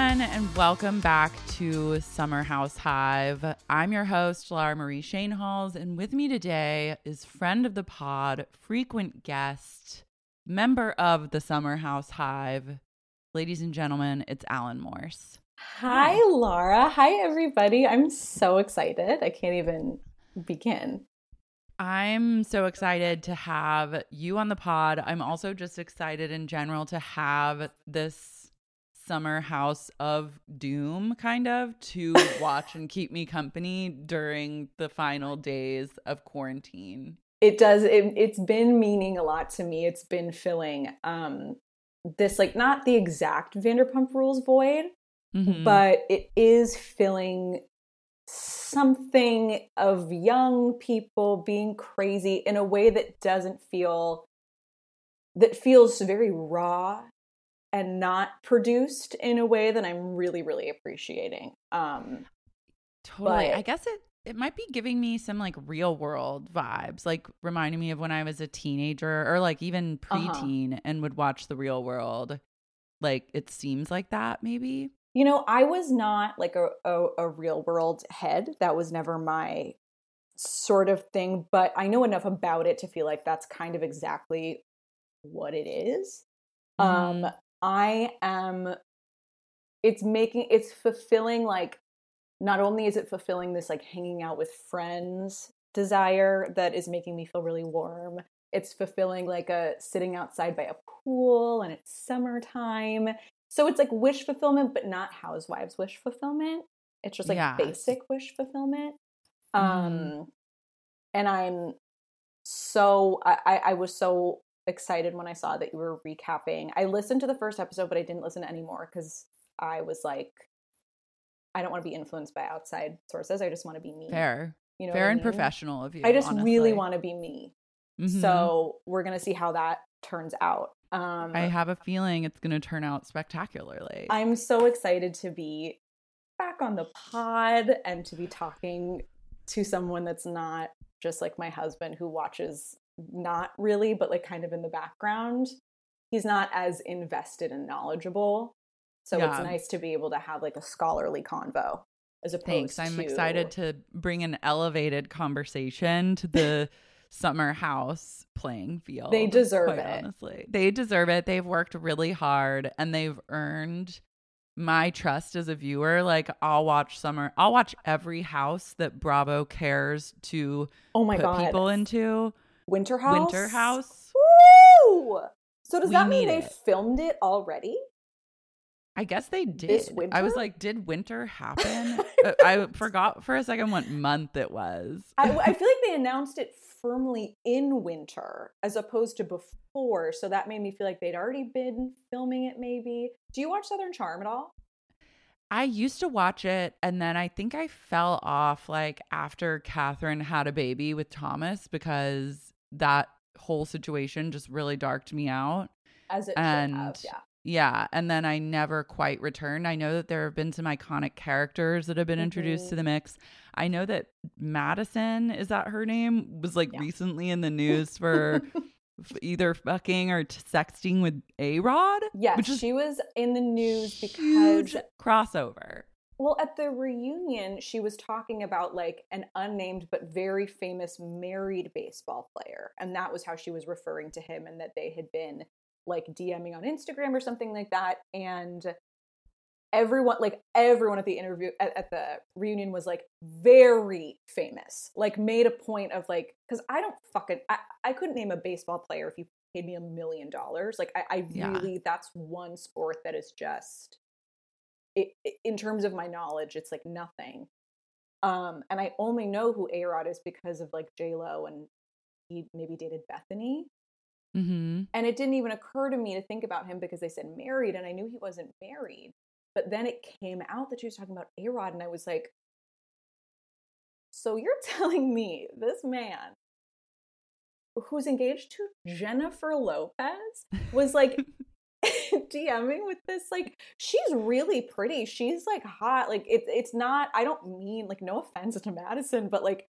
everyone, and welcome back to Summer House Hive. I'm your host, Laura Marie Shanehalls, and with me today is friend of the pod, frequent guest, member of the Summer House Hive. Ladies and gentlemen, it's Alan Morse. Hi, Laura. Hi, everybody. I'm so excited. I can't even begin. I'm so excited to have you on the pod. I'm also just excited in general to have this summer house of doom kind of to watch and keep me company during the final days of quarantine. It does. It, it's been meaning a lot to me. It's been filling um, this, like, not the exact Vanderpump Rules void, Mhm. but it is filling something of young people being crazy in a way that doesn't feel that feels very raw and not produced in a way that I'm really really appreciating. Um Totally. But- I guess it it might be giving me some like real world vibes, like reminding me of when I was a teenager or like even Uh-huh. preteen and would watch the real world. Like it seems like that maybe. You know, I was not like a, a, a real world head. That was never my sort of thing, but I know enough about it to feel like that's kind of exactly what it is. Um, I am, it's making, it's fulfilling like, not only is it fulfilling this like hanging out with friends desire that is making me feel really warm, it's fulfilling like a sitting outside by a pool and it's summertime. So it's like wish fulfillment, but not housewives wish fulfillment. It's just like Yes. basic wish fulfillment. Mhm. Um, and I'm so I I was so excited when I saw that you were recapping. I listened to the first episode, but I didn't listen to any more because I was like, I don't want to be influenced by outside sources. I just want to be me. Fair. You know, Fair I and mean? professional of you. I just really want to be me. Mhm. So we're gonna see how that turns out. Um, I have a feeling it's going to turn out spectacularly. I'm so excited to be back on the pod and to be talking to someone that's not just like my husband who watches not really, but like kind of in the background. He's not as invested and knowledgeable. So it's nice to be able to have like a scholarly convo as opposed Thanks. I'm to excited to bring an elevated conversation to the summer house playing field. They deserve it. Honestly, they deserve it. They've worked really hard and they've earned my trust as a viewer. Like I'll watch summer. I'll watch every house that Bravo cares to Oh my put god. people into. Winter House. Winter House. Woo! So does We that mean they it. filmed it already? I guess they did. This I was like, did winter happen? Uh, I forgot for a second what month it was. I, I feel like they announced it firmly in winter as opposed to before. So that made me feel like they'd already been filming it, maybe. Do you watch Southern Charm at all? I used to watch it and then I think I fell off like after Kathryn had a baby with Thomas because that whole situation just really darked me out. As it And have, yeah. Yeah. And then I never quite returned. I know that there have been some iconic characters that have been introduced to Mhm. the mix. I know that Madison, is that her name, was like Yeah. recently in the news for either fucking or t- sexting with A Rod. Yes, which she was in the news huge because crossover. Well, at the reunion, she was talking about like an unnamed but very famous married baseball player. And that was how she was referring to him, and that they had been like DMing on Instagram or something like that. And everyone, like everyone at the interview, at, at the reunion was like very famous, like made a point of like, because I don't fucking, I, I couldn't name a baseball player if you paid me a million dollars. Like, I, I Yeah. really, that's one sport that is just it, in terms of my knowledge, it's like nothing. Um, and I only know who A Rod is because of like J Lo and he maybe dated Bethany. Mm-hmm. And it didn't even occur to me to think about him because they said married, and I knew he wasn't married. But then it came out that she was talking about A Rod, and I was like, so you're telling me this man who's engaged to Jennifer Lopez was like DMing with this like she's really pretty. She's like hot. Like it's it's not I don't mean like no offense to Madison, but like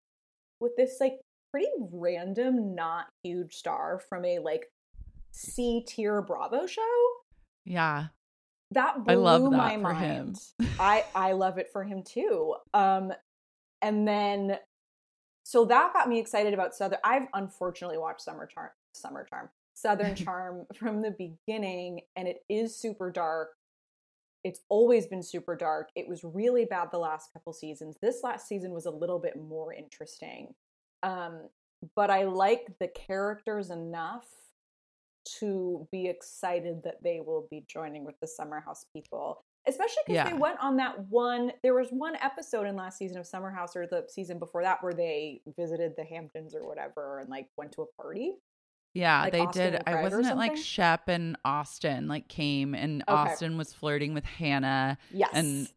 with this like pretty random not huge star from a like C tier Bravo show. Yeah. That blew I love that my for mind. him. I I love it for him too. Um and then so that got me excited about Southern I've unfortunately watched Summer Charm Summer Charm. Southern Charm from the beginning and it is super dark. It's always been super dark. It was really bad the last couple seasons. This last season was a little bit more interesting. Um but I like the characters enough to be excited that they will be joining with the Summer House people. Especially because Yeah. they went on that one. There was one episode in last season of Summer House or the season before that where they visited the Hamptons or whatever and like went to a party. Yeah, Like they Austin did. I wasn't it like? Shep and Austin like came and Okay. Austin was flirting with Hannah Yes. and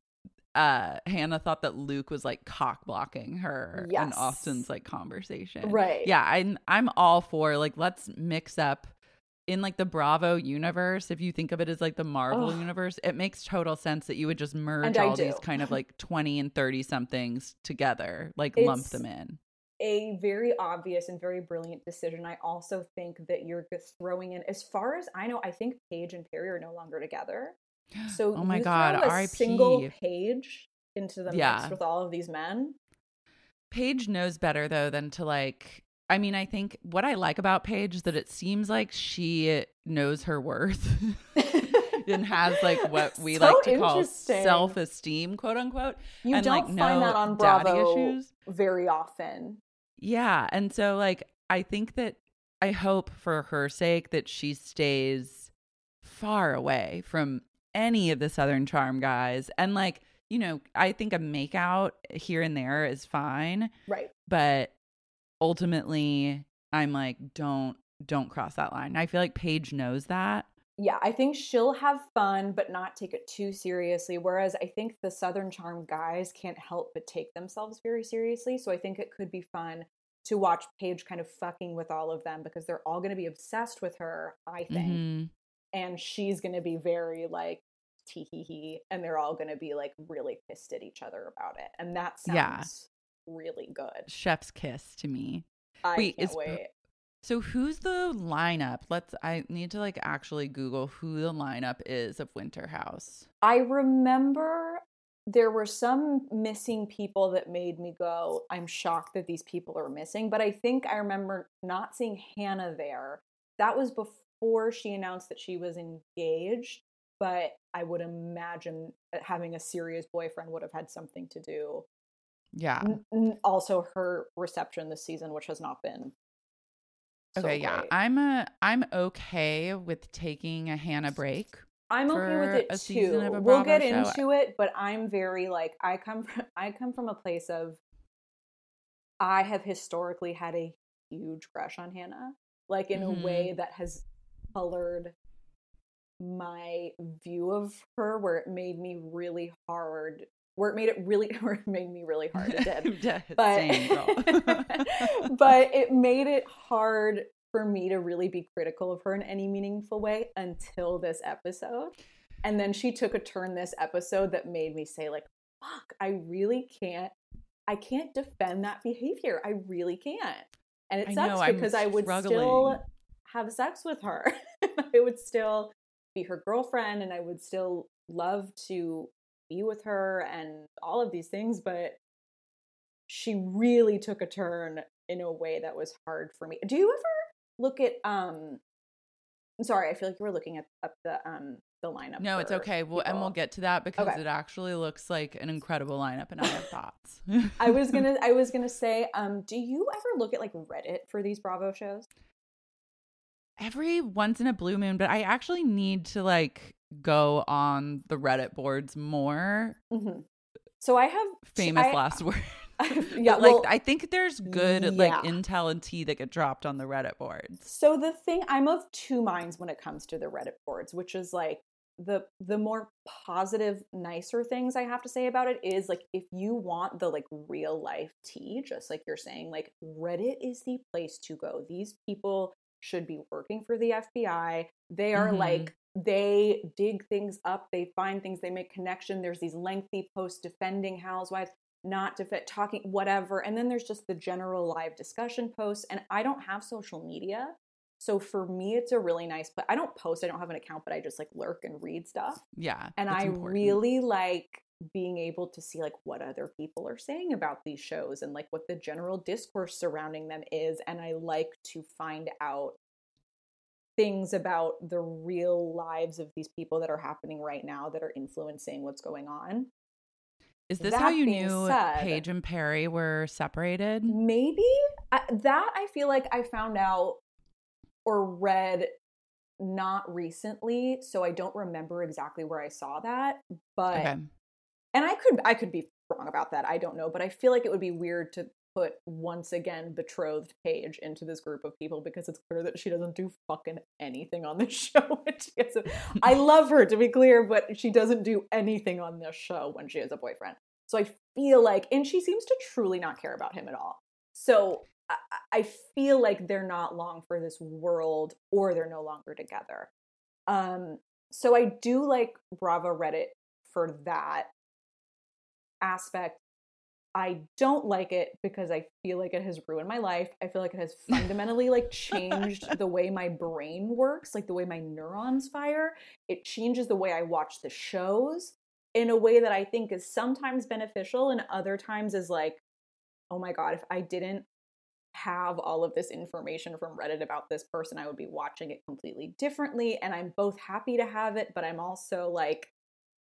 uh Hannah thought that Luke was like cock blocking her in Yes. Austin's like conversation. right. Yeah, I'm I'm all for like let's mix up in like the Bravo universe, if you think of it as like the Marvel Ugh. universe, it makes total sense that you would just merge And all these kind of like 20 and 30 somethings together, like lump them in. A very obvious and very brilliant decision. I also think that you're just throwing in, as far as I know, I think Paige and Perry are no longer together. So oh my god, a RIP. single Paige into the Yeah. mix with all of these men. Paige knows better though than to like I mean, I think what I like about Paige is that it seems like she knows her worth and has like what we So like to call self-esteem, quote unquote. You and, don't like, find no that on Bravo issues. very often. Yeah, and so like I think that I hope for her sake that she stays far away from any of the Southern Charm guys and like you know, I think a makeout here and there is fine, Right. but ultimately I'm like don't don't cross that line. I feel like Paige knows that. Yeah, I think she'll have fun, but not take it too seriously. Whereas I think the Southern Charm guys can't help but take themselves very seriously. So I think it could be fun to watch Paige kind of fucking with all of them because they're all going to be obsessed with her, I think. Mhm. And she's going to be very like, tee hee hee. And they're all going to be like really pissed at each other about it. And that sounds Yeah. really good. Chef's kiss to me. I Wait, can't is- wait. So who's the lineup? Let's I need to like actually Google who the lineup is of Winter House. I remember there were some missing people that made me go, I'm shocked that these people are missing. But I think I remember not seeing Hannah there. That was before she announced that she was engaged. But I would imagine that having a serious boyfriend would have had something to do. Yeah. N- also, her reception this season, which has not been. So Okay, yeah. I'm a I'm okay with taking a Hannah break. I'm okay with it too. We'll get show. into it, but I'm very like I come from I come from a place of I have historically had a huge crush on Hannah, like in Mhm. a way that has colored my view of her where it made me really hard it made it really it made me really hard it did. Dead. but Same, but it made it hard for me to really be critical of her in any meaningful way until this episode. And then she took a turn this episode that made me say like fuck i really can't i can't defend that behavior. I really can't. And it I sucks know, I'm because i would struggling. still have sex with her. I would still be her girlfriend and i would still love to be with her and all of these things but she really took a turn in a way that was hard for me. Do you ever look at um I'm sorry, I feel like you were looking at up the um the lineup. No, it's okay. Well, and we'll get to that because Okay. it actually looks like an incredible lineup, and I have thoughts. I was gonna I was gonna say, um, do you ever look at like Reddit for these Bravo shows? every once in a blue moon, but I actually need to like go on the Reddit boards more. hmm So I have Famous I- last word. yeah, like well, I think there's good like intel and tea that get dropped on the Reddit boards. So the thing I'm of two minds when it comes to the Reddit boards, which is like the the more positive, nicer things I have to say about it is like if you want the like real life tea, just like you're saying, like Reddit is the place to go. These people should be working for the FBI. They are Mhm. like they dig things up, they find things, they make connection. There's these lengthy posts defending housewives not defend talking whatever and then there's just the general live discussion posts and i don't have social media so for me it's a really nice But i don't post i don't have an account but i just like lurk and read stuff Yeah, and i important. really like being able to see like what other people are saying about these shows and like what the general discourse surrounding them is and i like to find out things about the real lives of these people that are happening right now that are influencing what's going on Is this that how you knew said- Paige and Perry were separated? Maybe I, that I feel like I found out or read not recently, so I don't remember exactly where I saw that. But Okay. and I could I could be wrong about that. I don't know, but I feel like it would be weird to put once again betrothed Paige into this group of people because it's clear that she doesn't do fucking anything on this show. when she has a, I love her to be clear, but she doesn't do anything on this show when she has a boyfriend. So I feel like, and she seems to truly not care about him at all. So I, I feel like they're not long for this world, or they're no longer together. Um, so I do like Bravo Reddit for that aspect. I don't like it because I feel like it has ruined my life. I feel like it has fundamentally like changed the way my brain works, like the way my neurons fire. It changes the way I watch the shows in a way that I think is sometimes beneficial and other times is like, oh my god, if I didn't have all of this information from Reddit about this person, I would be watching it completely differently. And I'm both happy to have it, but I'm also like,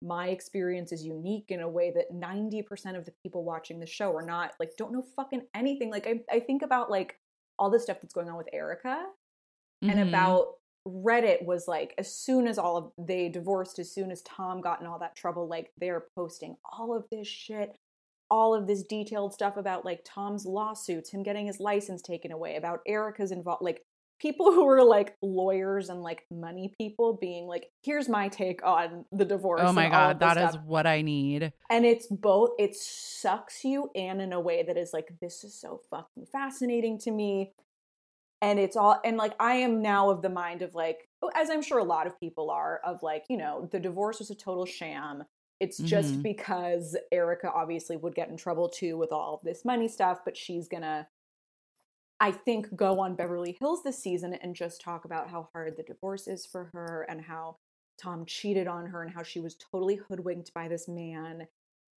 my experience is unique in a way that 90% of the people watching the show are not like don't know fucking anything like i, I think about like all the stuff that's going on with erica and Mhm. about reddit was like as soon as all of they divorced as soon as tom got in all that trouble like they're posting all of this shit all of this detailed stuff about like tom's lawsuits him getting his license taken away about erica's involved like people who are like lawyers and like money people being like here's my take on the divorce Oh my god, that is what I need. and it's both it sucks you and in a way that is like this is so fucking fascinating to me and it's all and like i am now of the mind of like oh, as i'm sure a lot of people are of like you know the divorce was a total sham it's just Mhm. because erica obviously would get in trouble too with all this money stuff but she's gonna i think go on beverly hills this season and just talk about how hard the divorce is for her and how tom cheated on her and how she was totally hoodwinked by this man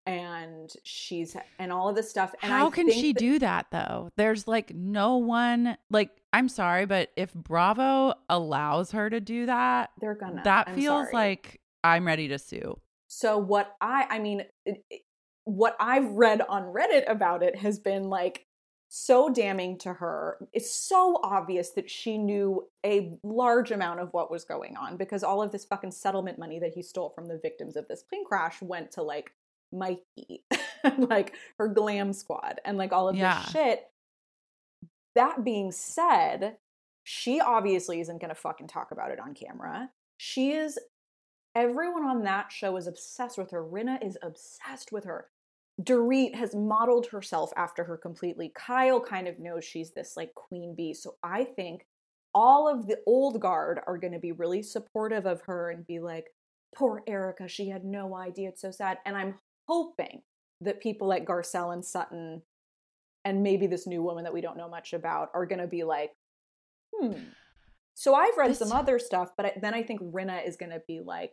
and she's and all of this stuff. And How I can she that- do that though? There's like no one like I'm sorry, but if Bravo allows her to do that, They're gonna. that I'm feels sorry. like I'm ready to sue. So what I I mean it- it- what I've read on Reddit about it has been like so damning to her. It's so obvious that she knew a large amount of what was going on because all of this fucking settlement money that he stole from the victims of this plane crash went to like Mikey, like her glam squad and like all of Yeah. this shit. That being said, she obviously isn't going to fucking talk about it on camera. She is everyone on that show is obsessed with her. Rinna is obsessed with her. Dorit has modeled herself after her completely. Kyle kind of knows she's this like queen bee. So I think all of the old guard are going to be really supportive of her and be like, poor Erica, she had no idea. It's so sad. And I'm hoping that people like Garcelle and Sutton and maybe this new woman that we don't know much about are going to be like, hmm. So I've read This- some other stuff, but then I think Rinna is going to be like,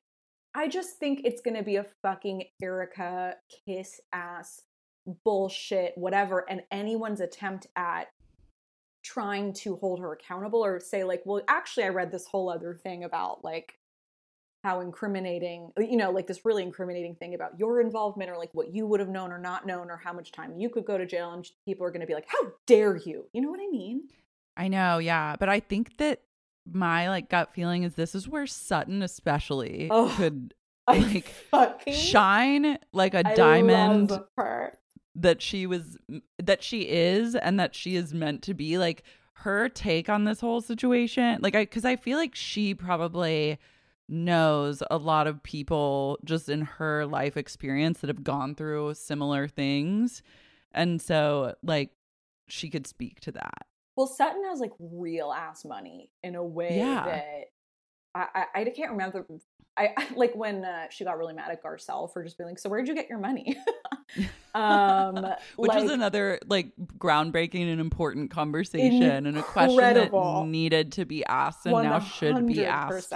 I just think it's going to be a fucking Erica kiss ass bullshit, whatever. And anyone's attempt at trying to hold her accountable or say, like, well, actually, I read this whole other thing about like how incriminating, you know, like this really incriminating thing about your involvement or like what you would have known or not known or how much time you could go to jail. And people are going to be like, how dare you? You know what I mean? I know, yeah, but I think that my like gut feeling is this is where Sutton especially Oh, could like shine like a I diamond that she was that she is and that she is meant to be. Like her take on this whole situation like i because i feel like she probably knows a lot of people just in her life experience that have gone through similar things. And so like she could speak to that Well, Sutton has like real ass money in a way Yeah. that I, I I can't remember. I, I like when uh, she got really mad at Garcelle for just being like, "So where'd you get your money?" um, which like, was another like groundbreaking and important conversation and a question that needed to be asked and now should be asked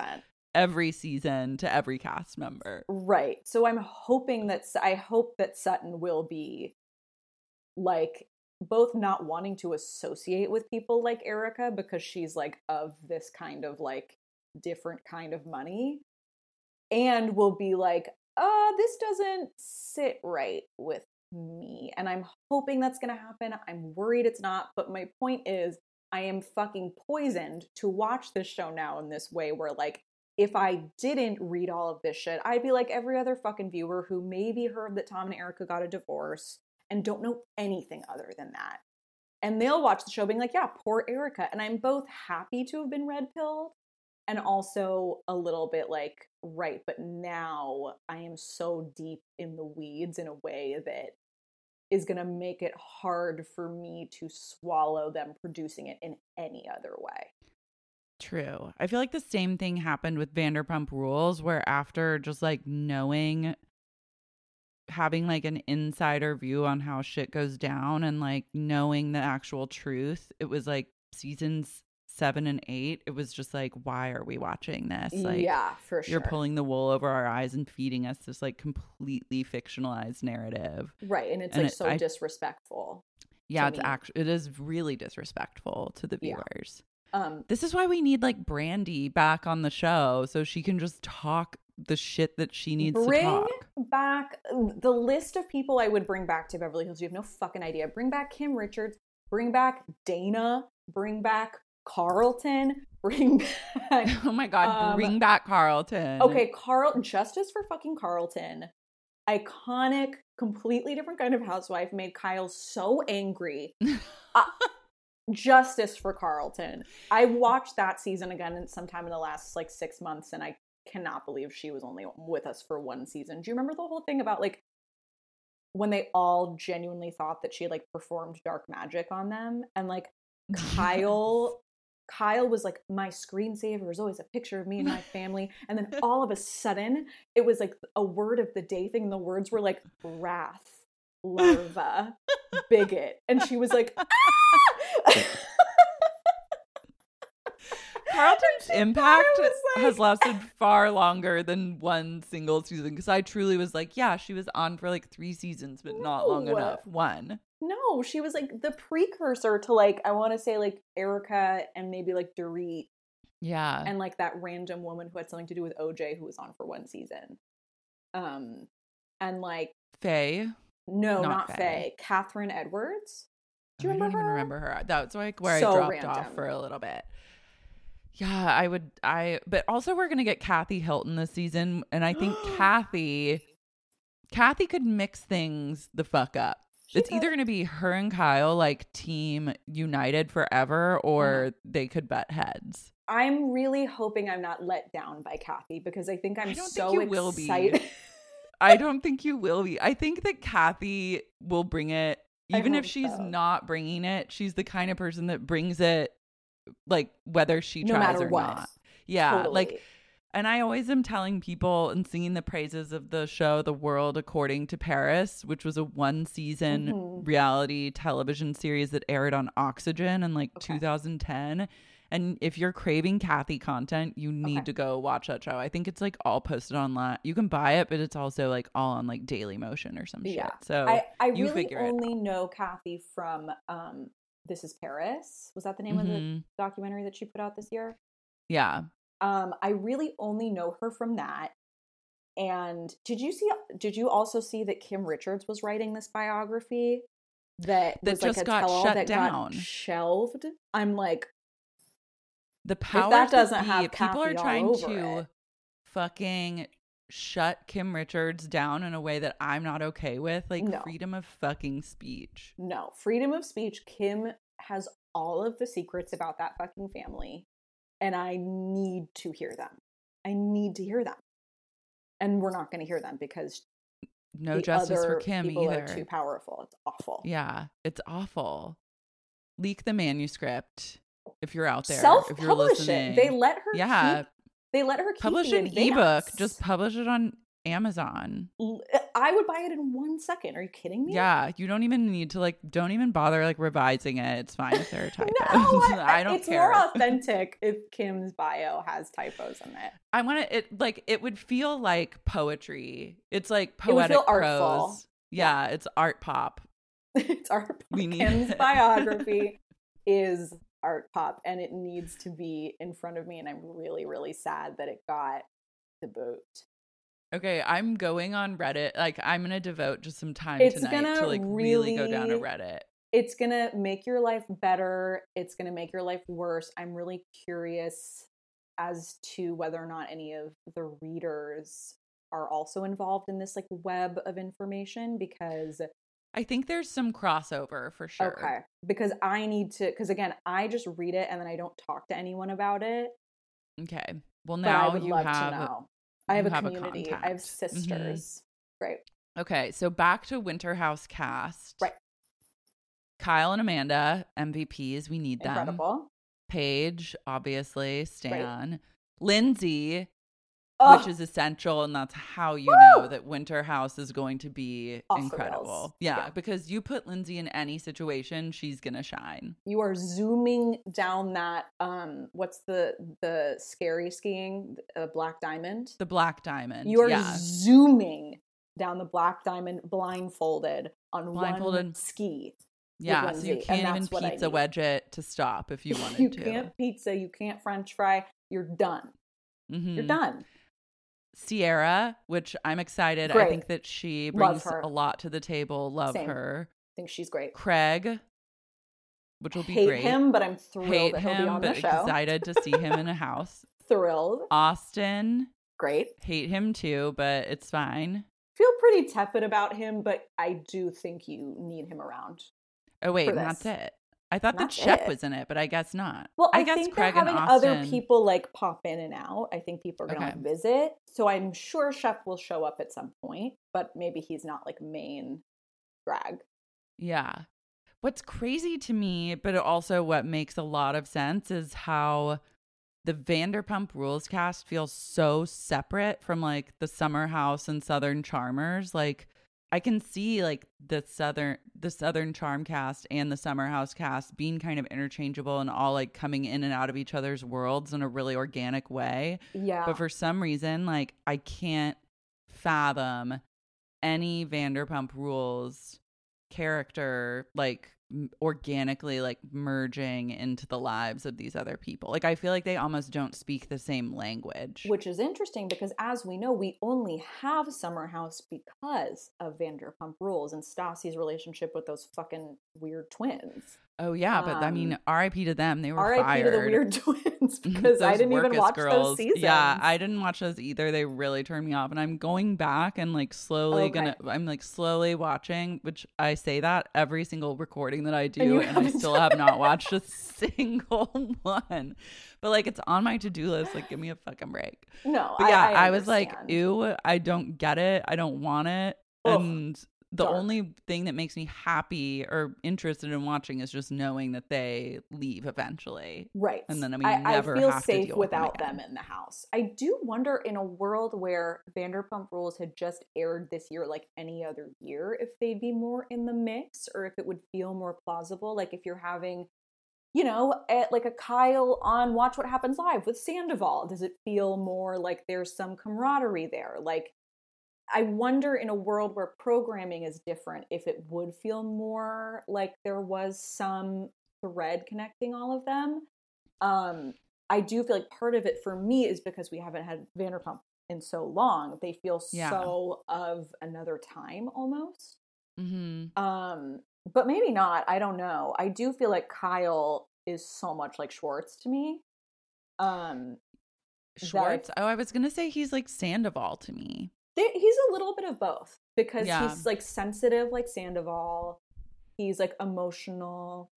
every season to every cast member. Right. So I'm hoping that I hope that Sutton will be like both not wanting to associate with people like Erica because she's like of this kind of like different kind of money and will be like, uh, this doesn't sit right with me. And I'm hoping that's going to happen. I'm worried it's not. But my point is, I am fucking poisoned to watch this show now in this way where, like, if I didn't read all of this shit, I'd be like every other fucking viewer who maybe heard that Tom and Erica got a divorce and don't know anything other than that. And they'll watch the show being like, yeah, poor Erica. And I'm both happy to have been red pilled and also a little bit like, right, but now I am so deep in the weeds in a way that is going to make it hard for me to swallow them producing it in any other way. True. I feel like the same thing happened with Vanderpump Rules, where after just like knowing, having like an insider view on how shit goes down and like knowing the actual truth, it was like seasons seven and eight. It was just like, why are we watching this? Like, yeah, for sure. you're pulling the wool over our eyes and feeding us this like completely fictionalized narrative. right, and it's and like it- so I- disrespectful. Yeah, it's actually it is really disrespectful to the Yeah. viewers. Um, This is why we need like Brandi back on the show so she can just talk the shit that she needs bring to talk. back the list of people I would bring back to Beverly Hills. You have no fucking idea. Bring back Kim Richards. Bring back Dana. Bring back Carlton. Bring back. Oh my god, Um, bring back Carlton. Okay, Carl. Justice for fucking Carlton. Iconic, completely different kind of housewife made Kyle so angry. Uh, justice for Carlton. I watched that season again sometime in the last like six months, and I cannot believe she was only with us for one season. Do you remember the whole thing about like when they all genuinely thought that she had like performed dark magic on them, and like Kyle. Kyle was like, my screensaver is always a picture of me and my family. And then all of a sudden, it was like a word of the day thing. And the words were like wrath, larva, bigot. And she was like, "Ah!" Carlton's impact like- has lasted far longer than one single season because I truly was like, yeah, she was on for like three seasons, but not long enough. One. No, she was like the precursor to like I want to say like Erica and maybe like Dorit Yeah. and like that random woman who had something to do with OJ who was on for one season. Um, and like Faye. no, Not not, Faye. Faye. Kathryn Edwards. Do you I remember don't even her? remember her. That's like where So I dropped random. off for a little bit. Yeah, I would I but also we're gonna get Kathy Hilton this season. And I think Kathy Kathy could mix things the fuck up. She it's either gonna be her and Kyle like team united forever or Uh-huh. they could butt heads. I'm really hoping I'm not let down by Kathy because I think I'm I don't so think you will be. excited. I don't think you will be. I think that Kathy will bring it, even if she's so. not bringing it. She's the kind of person that brings it, like whether she No tries or what. not. Yeah, like, and I always am telling people and singing the praises of the show "The World According to Paris," which was a one season Mhm. reality television series that aired on Oxygen in like Okay. 2010. And if you're craving Kathy content, you need Okay. to go watch that show. I think it's like all posted online. You can buy it, but it's also like all on like Daily Motion or some Yeah. shit. So I, I you really figure it only know Kathy from um This is Paris. Was that the name of the Mhm. documentary that she put out this year? yeah, Um, I really only know her from that. And did you see? Did you also see that Kim Richards was writing this biography that That was like just a got shut that down. got shelved? I'm like, the powers that doesn't be, have people are trying to it. fucking shut Kim Richards down in a way that I'm not okay with. Like No. freedom of fucking speech. no freedom of speech. Kim has all of the secrets about that fucking family, and I need to hear them. I need to hear them, and we're not going to hear them because No the justice for Kim either. Are too powerful. It's awful. Yeah, it's awful. Leak the manuscript if you're out there. if you're Self-publish listening. it. They let her. Yeah, keep, they let her keep publish an ebook. Just publish it on Amazon. Uh, I would buy it in one second. Are you kidding me? Yeah, you don't even need to like. Don't even bother like revising it. It's fine if there are typos. No, I, don't it's care. more authentic if Kim's bio has typos in it. I want to. It like it would feel like poetry. It's like It would poetic feel artful. prose. Yeah, it's art pop. it's art. Pop. We need Kim's it. biography is art pop, and it needs to be in front of me. And I'm really, really sad that it got the boot. Okay, I'm going on Reddit. Like I'm gonna devote just some time It's tonight gonna to like really go down to Reddit. it's gonna make your life better it's gonna make your life worse i'm really curious as to whether or not any of the readers are also involved in this like web of information because I think there's some crossover for sure. okay because i need to because again i just read it and then i don't talk to anyone about it Okay. Well, now would you love have. to know i have a have a community i have. Mhm. sisters great Okay, so back to Winterhouse cast. Right. Kyle and Amanda, MVPs. We need them. incredible Paige, obviously. Stan. Lindsay, Which is essential, and that's how you Woo! know that Winterhouse is going to be Off incredible. Yeah, Yeah. because you put Lindsay in any situation, she's gonna shine. you are zooming down that um what's the the scary skiing uh, black diamond The Black Diamond. you are yeah. zooming down the black diamond blindfolded on one Blindfolded. ski Yeah, so you can't even that's what I pizza wedge it to stop if you wanted you to. You can't pizza you can't french fry you're done you're Mhm. done Ciara, which I'm excited. I think that she brings a lot to the table. Love Same. her. i think she's great Craig, which will be hate great. him but i'm thrilled Hate that he'll be him, on but the show excited to see him in a house. thrilled Austin, great hate him too, but it's fine. feel pretty tepid about him but i do think you need him around Oh wait, and that's it. I thought Shep it. was in it, but I guess not. Well, I, guess think Craig they're having Austin. other people like pop in and out. I think people are gonna Okay. like visit. So I'm sure Shep will show up at some point, but maybe he's not like main drag. Yeah. What's crazy to me, but also what makes a lot of sense is how the Vanderpump Rules cast feels so separate from like the Summer House and Southern Charmers. Like I can see like the southern the southern charm cast and the summer house cast being kind of interchangeable and all like coming in and out of each other's worlds in a really organic way. Yeah. But for some reason, like I can't fathom any Vanderpump Rules character like organically like merging into the lives of these other people. Like I feel like they almost don't speak the same language. Which is interesting because, as we know, we only have Summer House because of Vanderpump Rules and Stassi's relationship with those fucking weird twins. Oh yeah, but I mean, um, R.I.P. to them. They were R.I.P. fired. to the weird twins because I didn't even watch girls. those seasons. Yeah, I didn't watch those either. They really turned me off, and I'm going back and like slowly Okay. gonna. I'm like slowly watching, which I say that every single recording that I do, And and, I still have not watched a single one. But like, it's on my to do list. Like, give me a fucking break. no, But yeah, I, I, was like, ew, I don't get it. I don't want it. Ugh, and the dark. only thing that makes me happy or interested in watching is just knowing that they leave eventually. Right. And then I, never I feel have to safe deal with them without them in the house. I do wonder in a world where Vanderpump Rules had just aired this year like any other year if they'd be more in the mix or if it would feel more plausible. Like if you're having, you know, at like a Kyle on Watch What Happens Live with Sandoval, does it feel more like there's some camaraderie there? Like I wonder in a world where programming is different if it would feel more like there was some thread connecting all of them. Um, I do feel like part of it for me is because we haven't had Vanderpump in so long. They feel Yeah. so of another time almost. Mm-hmm. Um, but maybe not. I don't know. I do feel like Kyle is so much like Schwartz to me. Um, that Schwartz. Oh, I was gonna say he's like Sandoval to me. They- he's a little bit of both because Yeah. he's like sensitive like Sandoval. He's like emotional,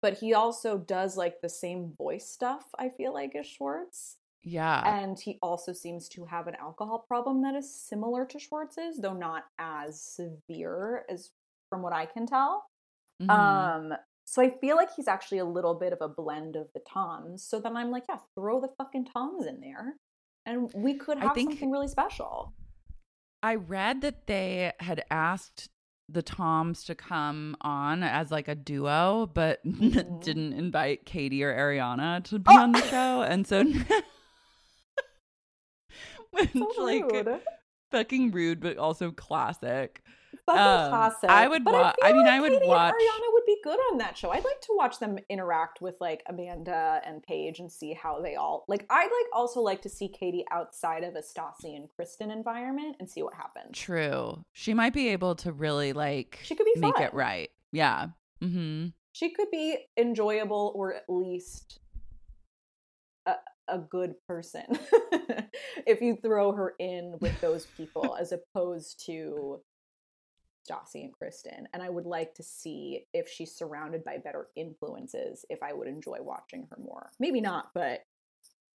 but he also does like the same voice stuff, I feel like, as Schwartz. Yeah. And he also seems to have an alcohol problem that is similar to Schwartz's, though not as severe as from what I can tell. Mhm. Um, so I feel like he's actually a little bit of a blend of the Toms. So then I'm like, yeah, throw the fucking Toms in there. And we could I have think- something really special. I read that they had asked the Toms to come on as like a duo, but Mhm. didn't invite Katie or Ariana to be Oh! on the show, and so which So like fucking rude, but also classic. Fucking Um, classic. I would But wa- feel I mean, like I would Katie watch- Ariana would be good on that show. I'd like to watch them interact with like Amanda and Paige and see how they all like. I'd like also like to see Katie outside of a Stassi and Kristen environment and see what happens. True, she might be able to really like She could be make it right. Yeah. Mm-hmm. She could be enjoyable or at least a, a good person if you throw her in with those people as opposed to Stassi and Kristen. And I would like to see if she's surrounded by better influences, if I would enjoy watching her more. Maybe not, but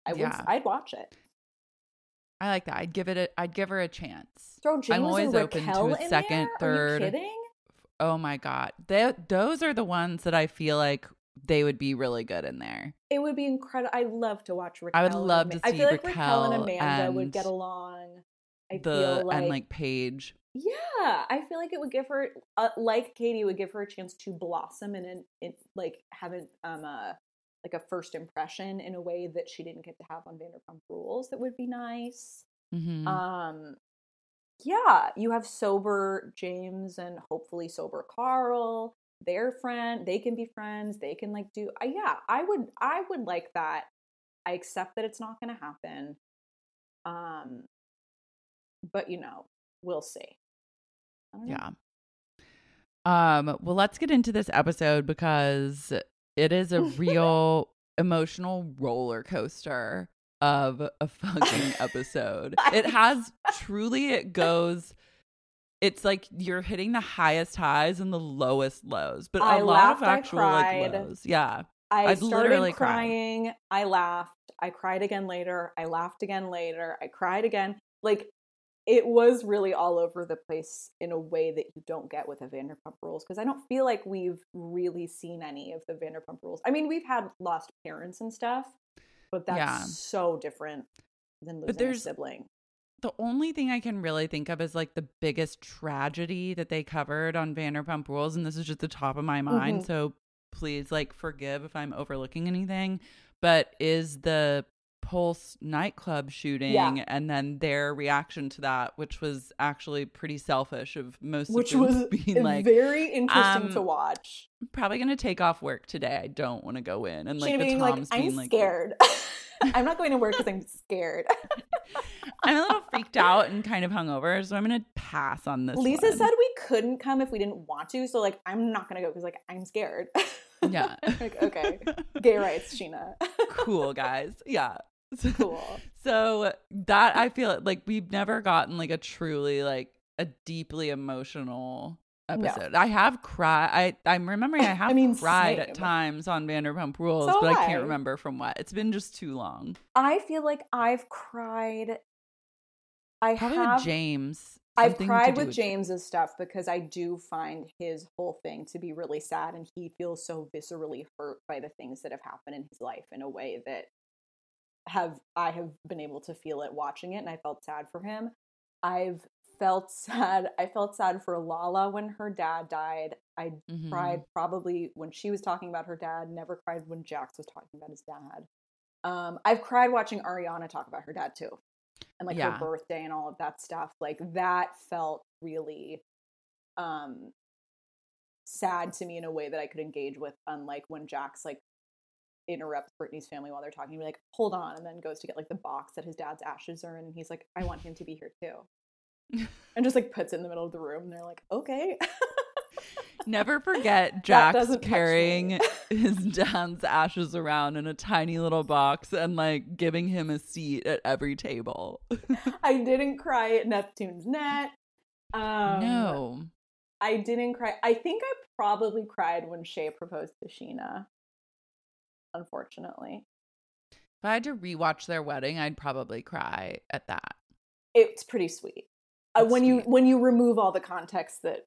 I would Yeah. I'd watch it. I like that. I'd give it. A, I'd give her a chance. Throw James always and open to Raquel a in second, third. kidding? Oh my god, they, those are the ones that I feel like they would be really good in there. It would be incredible. I'd love to watch Raquel. I would love to I see feel like Raquel and Raquel Amanda would get along. I the feel like, and like Paige. Yeah, I feel like it would give her, uh, like Katie, would give her a chance to blossom and in, in like have an um a like a first impression in a way that she didn't get to have on Vanderpump Rules. That would be nice. Mhm. Um, yeah, you have sober James and hopefully sober Carl. Their friend, they can be friends. They can like do. Uh, yeah, I would. I would like that. I accept that it's not going to happen. Um, but you know, we'll see. I yeah. Um. Well, let's get into this episode because it is a real emotional roller coaster of a fucking episode. it has truly. It goes. It's like you're hitting the highest highs and the lowest lows, but a I lot of actual like lows. Yeah. I I'd started crying. I laughed. I cried again later. I laughed again later. I cried again. Like it was really all over the place in a way that you don't get with the Vanderpump Rules because I don't feel like we've really seen any of the Vanderpump Rules. I mean, we've had lost parents and stuff, but that's Yeah. so different than losing a sibling. the only thing I can really think of is like the biggest tragedy that they covered on Vanderpump Rules, and this is just the top of my mind. Mhm. So please, like, forgive if I'm overlooking anything. But is the Pulse nightclub shooting, Yeah. and then their reaction to that, which was actually pretty selfish of most which of them Which was being like, very interesting to um, watch. probably gonna take off work today. I don't want to go in, and like the being Tom's like, being I'm like, scared. I'm not going to work because I'm scared. I'm a little freaked out and kind of hungover, so I'm gonna pass on this. Lisa one. said we couldn't come if we didn't want to, so like I'm not gonna go because like I'm scared. Yeah. like okay, gay rights, Scheana. cool guys yeah cool. so that i feel like we've never gotten like a truly like a deeply emotional episode i have cried i i'm remembering i have I mean, cried at times on vanderpump rules So but i have can't remember from what it's been just too long I feel like I've cried. I probably have. with james I've cried do with James's stuff because I do find his whole thing to be really sad, and he feels so viscerally hurt by the things that have happened in his life in a way that have I have been able to feel it watching it, and I felt sad for him. I've felt sad. I felt sad for Lala when her dad died. I Mhm. cried probably when she was talking about her dad. Never cried when Jax was talking about his dad. Um, I've cried watching Ariana talk about her dad too, and like Yeah. her birthday and all of that stuff. Like that felt really um sad to me in a way that I could engage with. Unlike when Jax like interrupts Brittany's family while they're talking, and be like, "Hold on," and then goes to get like the box that his dad's ashes are in, and he's like, "I want him to be here too," and just like puts it in the middle of the room. And they're like, "Okay." Never forget That Jax doesn't touch me. carrying his dad's ashes around in a tiny little box and like giving him a seat at every table. I didn't cry at Neptune's net. Um, no. I didn't cry. I think I probably cried when Shay proposed to Scheana. Unfortunately, If I had to rewatch their wedding, I'd probably cry at that. it's pretty sweet. Uh, when you when you remove all the context that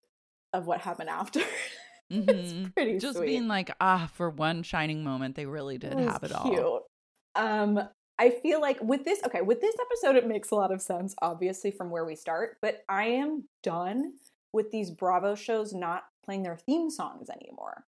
of what happened after, Mhm. it's pretty Just sweet. being like, ah, for one shining moment, they really did was have it all. Cute. Um, I feel like with this, okay, with this episode, it makes a lot of sense, obviously, from where we start. But I am done with these Bravo shows not playing their theme songs anymore.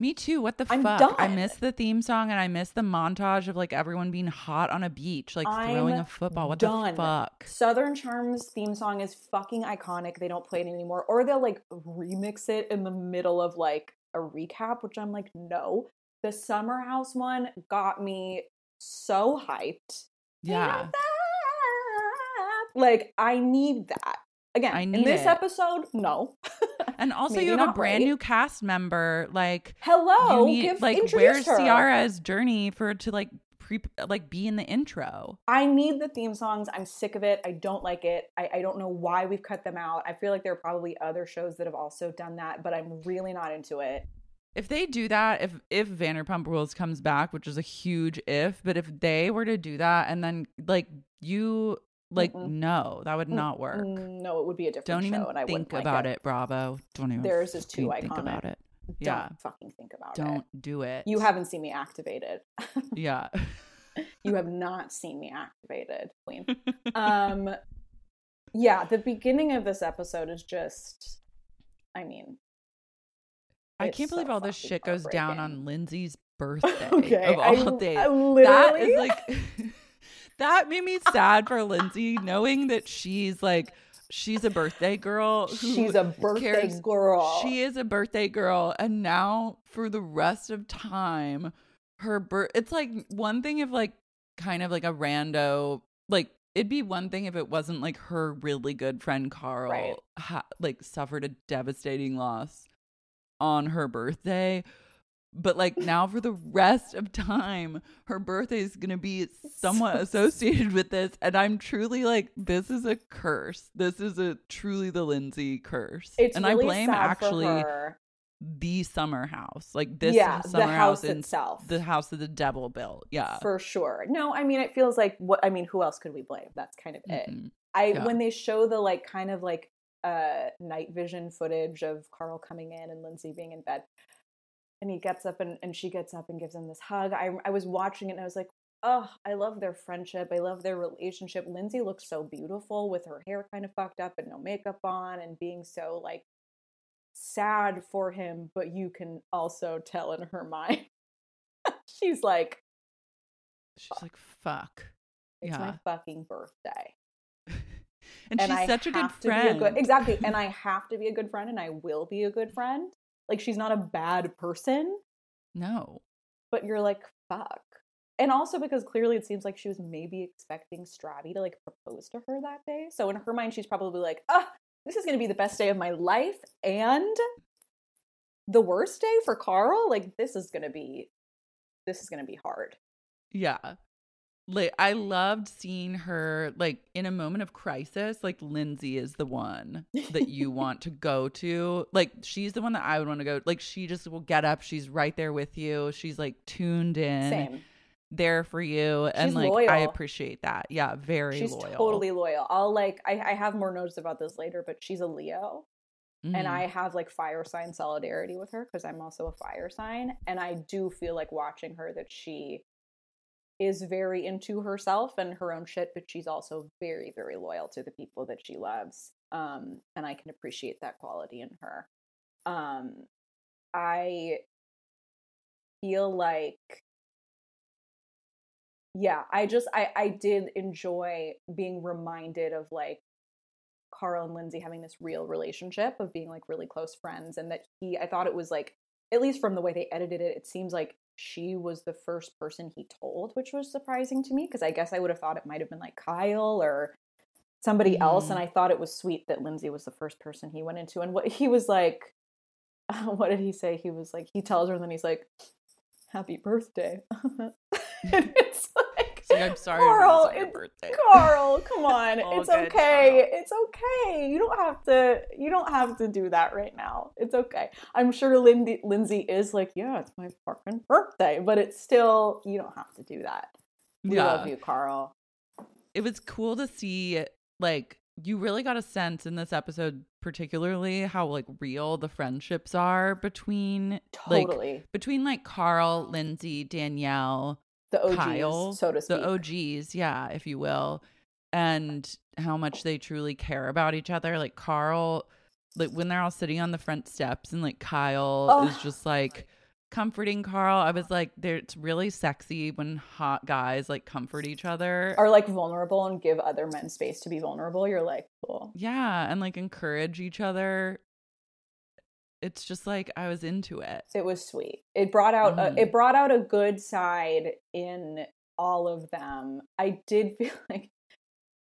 Me too. What the I'm fuck? I miss the theme song and I miss the montage of like everyone being hot on a beach, like throwing I'm a football. What done. the fuck? Southern Charms theme song is fucking iconic. They don't play it anymore, or they'll like remix it in the middle of like a recap, which I'm like, no. The Summer House one got me so hyped. Yeah. Like I need that. Again, I in this it. episode, no. And also, Maybe you have a brand right. new cast member. Like, Hello, need give like where's her. Ciara's journey for to like pre like be in the intro? I need the theme songs. I'm sick of it. I don't like it. I, I don't know why we've cut them out. I feel like there are probably other shows that have also done that, but I'm really not into it. If they do that, if if Vanderpump Rules comes back, which is a huge if, but if they were to do that and then like you like Mm-mm. no, that would not work. Mm, No, it would be a different Don't even show, and I think wouldn't like about it. Bravo. Don't even Theirs is too fucking think about it. Don't Yeah. fucking think about Don't it. do it. You haven't seen me activated. Yeah. you have not seen me activated, Queen. um, yeah, the beginning of this episode is just, I mean, I can't believe so all this shit goes down on Lindsay's birthday Okay, of all I- days. That is like that made me sad for Lindsay knowing that she's like she's a birthday girl. She's a birthday cares- girl. She is a birthday girl, and now for the rest of time, her birth. It's like one thing if like kind of like a rando like. It'd be one thing if it wasn't like her really good friend Carl Right. ha- like suffered a devastating loss on her birthday. But like now for the rest of time, her birthday is going to be somewhat So associated with this. And I'm truly like, this is a curse. This is a truly the Lindsay curse. it's and really I blame actually the summer house. Like this yeah, summer the house in itself, the house that the devil built. Yeah. for sure. No, I mean, it feels like what I mean. Who else could we blame? That's kind of it. Mhm. I Yeah. when they show the like kind of like uh night vision footage of Carl coming in and Lindsay being in bed and he gets up and, and she gets up and gives him this hug. I I was watching it and I was like, oh, I love their friendship. I love their relationship. Lindsay looks so beautiful with her hair kind of fucked up and no makeup on and being so like sad for him, but you can also tell in her mind. She's like, She's like, fuck. it's yeah. my fucking birthday. and, she's I such a good be a friend. good- exactly. And I have to be a good friend and I will be a good friend. Like she's not a bad person, no. but you're like, fuck. And also because clearly it seems like she was maybe expecting Stravy to like propose to her that day. So in her mind, she's probably like, ah, this is gonna be the best day of my life and the worst day for Carl. Like this is gonna be this is gonna be hard. Yeah. Like I loved seeing her like in a moment of crisis, like Lindsay is the one that you want to go to. Like she's the one that I would want to go. Like she just will get up, she's right there with you. She's like tuned in, Same. there for you. and She's like I appreciate that. Yeah, very She's loyal. totally loyal. I'll like I, I have more notes about this later, but she's a Leo. and Mhm. I have like fire sign solidarity with her because I'm also a fire sign. And I do feel like watching her that she is very into herself and her own shit, but she's also very, very loyal to the people that she loves. Um, and I can appreciate that quality in her. Um, I feel like yeah i just i i did enjoy being reminded of like carl and lindsay having this real relationship of being like really close friends and that he i thought it was like at least from the way they edited it it seems like she was the first person he told which was surprising to me because i guess i would have thought it might have been like kyle or somebody else and mm-hmm. i thought it was sweet that lindsay was the first person he went into and what he was like what did he say? He was like he tells her and then he's like happy birthday. And it's like, like, I'm sorry Carl, it's- birthday. Carl, come on. It's okay. It's okay. You don't have to you don't have to do that right now. It's okay. I'm sure Lindy Lindsay is like, yeah, it's my fucking birthday, but it's still you don't have to do that. We Yeah. love you, Carl. it was cool to see like you really got a sense in this episode particularly how like real the friendships are between like between like Carl, Lindsay, Danielle, the OGs, Kyle, so to speak. the OGs, yeah, if you will, and how much they truly care about each other. Like Carl, like when they're all sitting on the front steps and like Kyle Oh. is just like comforting Carl. I was like, it's really sexy when hot guys like comfort each other. Are like vulnerable and give other men space to be vulnerable. You're like, cool. yeah, and like encourage each other. It's just like I was into it. it was sweet. It brought out Mhm. a, it brought out a good side in all of them. I did feel like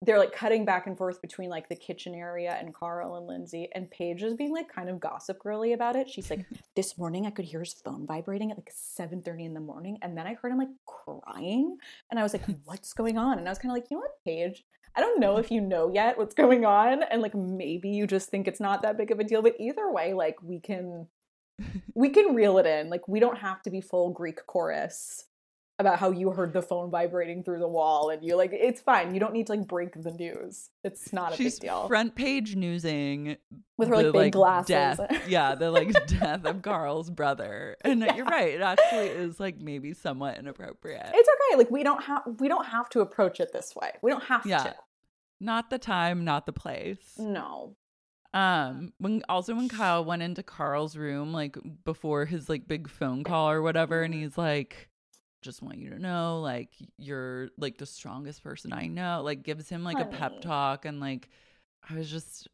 they're like cutting back and forth between like the kitchen area and carl and lindsay and paige is being like kind of gossip girly about it. She's like this morning i could hear his phone vibrating at like 7.30 in the morning and then i heard him like crying. And i was like what's going on? And i was kind of like you know what paige I don't know if you know yet what's going on, and like maybe you just think it's not that big of a deal. But either way, like we can we can reel it in. Like we don't have to be full Greek chorus about how you heard the phone vibrating through the wall and you like it's fine. You don't need to like break the news. It's not a She's big deal. front page newsing With her, like, the, big glasses. Death, yeah, the like death of Carl's brother. And you're right, it actually is like maybe somewhat inappropriate. it's okay. Like we don't have we don't have to approach it this way. We don't have Yeah. to. Not the time, not the place. No. Um, when also when Kyle went into Carl's room, like before his like big phone call or whatever, and he's like, just want you to know, like, you're like the strongest person I know, like gives him like a pep talk and like I was just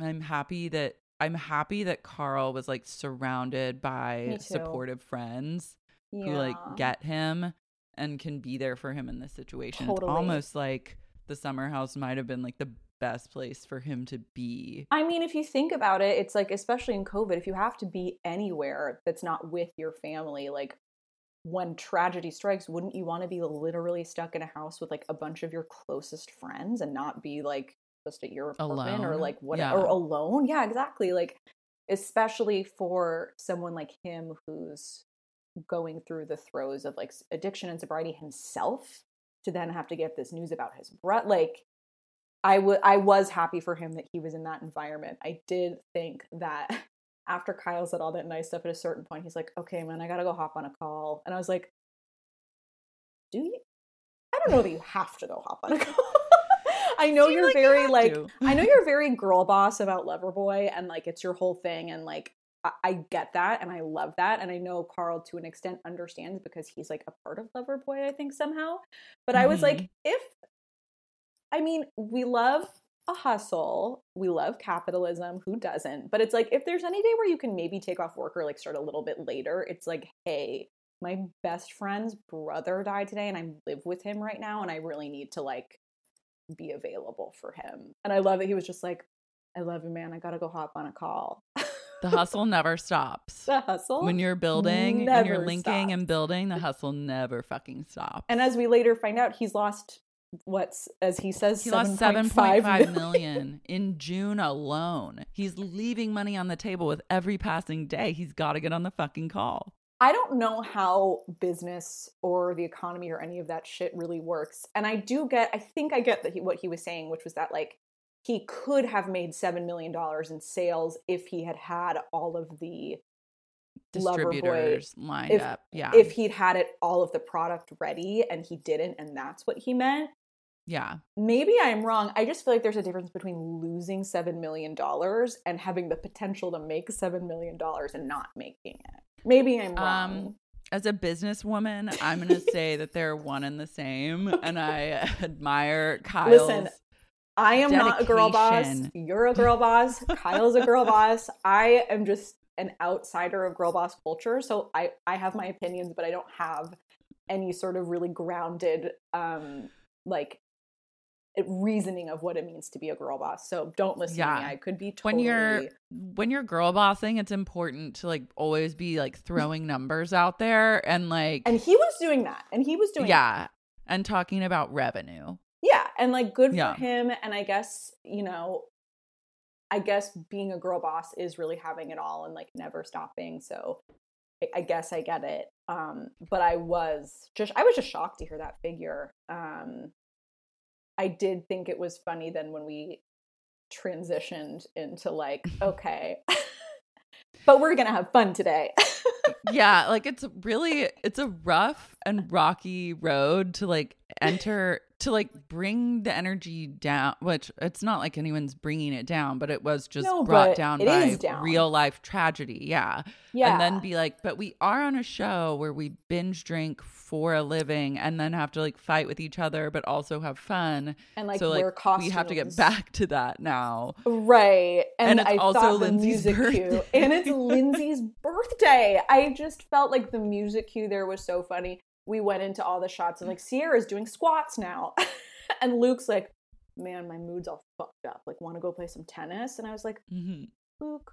I'm happy that I'm happy that Carl was like surrounded by supportive friends Yeah. who like get him and can be there for him in this situation. Totally. It's almost like the summer house might have been like the best place for him to be. I mean, if you think about it, it's like, especially in COVID, if you have to be anywhere that's not with your family, like when tragedy strikes, wouldn't you want to be literally stuck in a house with like a bunch of your closest friends and not be like just at your apartment or like what Yeah. or alone? Yeah, exactly. Like, especially for someone like him who's going through the throes of like addiction and sobriety himself to then have to get this news about his brother like I would I was happy for him that he was in that environment. I did think that after Kyle said all that nice stuff at a certain point, he's like, "Okay, man, I gotta go hop on a call," and I was like, do you? I don't know that you have to go hop on a call. I know you're like very have like to. I know you're very girl boss about Loverboy and like it's your whole thing and like I, get that and I love that and I know Carl to an extent understands because he's like a part of Loverboy I think somehow. But I was like Mhm. if I mean we love a hustle, we love capitalism, who doesn't? But it's like if there's any day where you can maybe take off work or like start a little bit later, it's like hey, my best friend's brother died today and I live with him right now and I really need to like be available for him. And I love that he was just like, I love you, man. I gotta go hop on a call. The hustle never stops. the hustle. When you're building and you're linking stops. and building, the hustle never fucking stops. and as we later find out, he's lost what's as he says, he lost 7.5 7.5 million in June alone. He's leaving money on the table with every passing day. He's got to get on the fucking call. I don't know how business or the economy or any of that shit really works. And I do get, I think I get that he, what he was saying, which was that like he could have made $7 million in sales if he had had all of the Loverboy, Distributors lined if- up. Yeah. if he'd had it all of the product ready and he didn't and that's what he meant yeah. maybe i'm wrong i just feel like there's a difference between losing $7 million and having the potential to make $7 million and not making it maybe i'm wrong Um, As a businesswoman, I'm going to say that they're one and the same. And I admire Kyle's. Listen, I am not a girl boss. You're a girl boss. Kyle's a girl boss. I am just an outsider of girl boss culture. So I, I have my opinions, but I don't have any sort of really grounded um like reasoning of what it means to be a girl boss. So don't listen to Yeah. me. I could be totally when you're when you're girl bossing, it's important to like always be like throwing numbers out there and like and he was doing that. And he was doing yeah, and talking about revenue. Yeah and like good Yeah. for him and i guess you know i guess being a girl boss is really having it all and like never stopping so I- i guess i get it um but i was just i was just shocked to hear that figure um i did think it was funny then when we transitioned into like okay but we're gonna have fun today yeah, like it's really it's a rough and rocky road to like enter to like bring the energy down, which it's not like anyone's bringing it down, but it was just No, brought down by down. real life tragedy. Yeah. yeah And then be like, but we are on a show where we binge drink for a living and then have to like fight with each other, but also have fun. and like so wear like costumes we have to get back to that now. Right. And And, it's I also Lindsay's music cue. birthday. And it's Lindsay's birthday. I just felt like the music cue there was so funny. We went into all the shots and like Ciara's doing squats now. and Luke's like, Man, my mood's all fucked up. Like, wanna go play some tennis? And I was like, mm-hmm. Luke,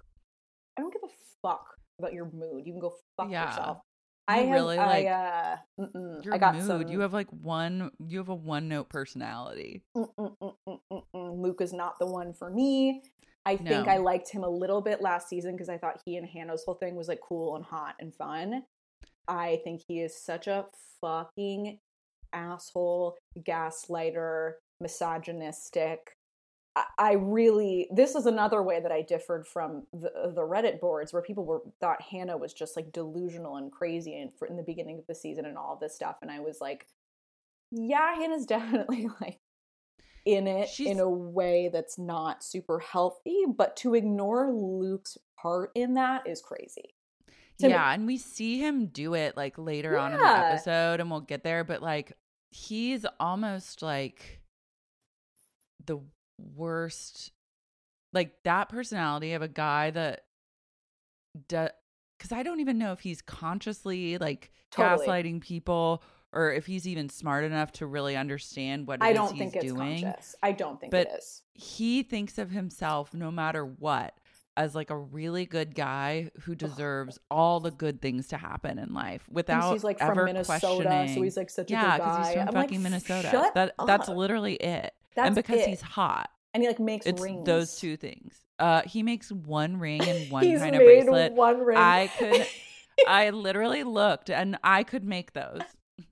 I don't give a fuck about your mood. You can go fuck Yeah. yourself. You I have, really, like, I, uh. Your I got mood. some. You have like one. You have a one note personality. Mm, mm, mm, mm, mm, mm. Luke is not the one for me. I think No. I liked him a little bit last season because I thought he and Hannah's whole thing was like cool and hot and fun. I think he is such a fucking asshole, gaslighter, misogynistic. I- I really this is another way that I differed from the the Reddit boards where people were thought Hannah was just like delusional and crazy in, in the beginning of the season and all this stuff and I was like yeah Hannah's definitely like in it She's- in a way that's not super healthy but to ignore Luke's part in that is crazy To me- yeah, and we see him do it like later on in the episode, and we'll get there. But like, he's almost like the worst. Like that personality of a guy that does. Because I don't even know if he's consciously like Totally. gaslighting people, or if he's even smart enough to really understand what I don't he's think it's doing. conscious I don't think But it is he thinks of himself no matter what as like a really good guy who deserves all the good things to happen in life without he's like ever from Minnesota so he's like such a yeah, good guy he's from I'm fucking like, Minnesota. shut that that's literally it. That's and because it. he's hot, and he like makes it's rings those two things. Uh, he makes one ring and one He's kind of made bracelet. one ring I could, I literally looked and I could make those.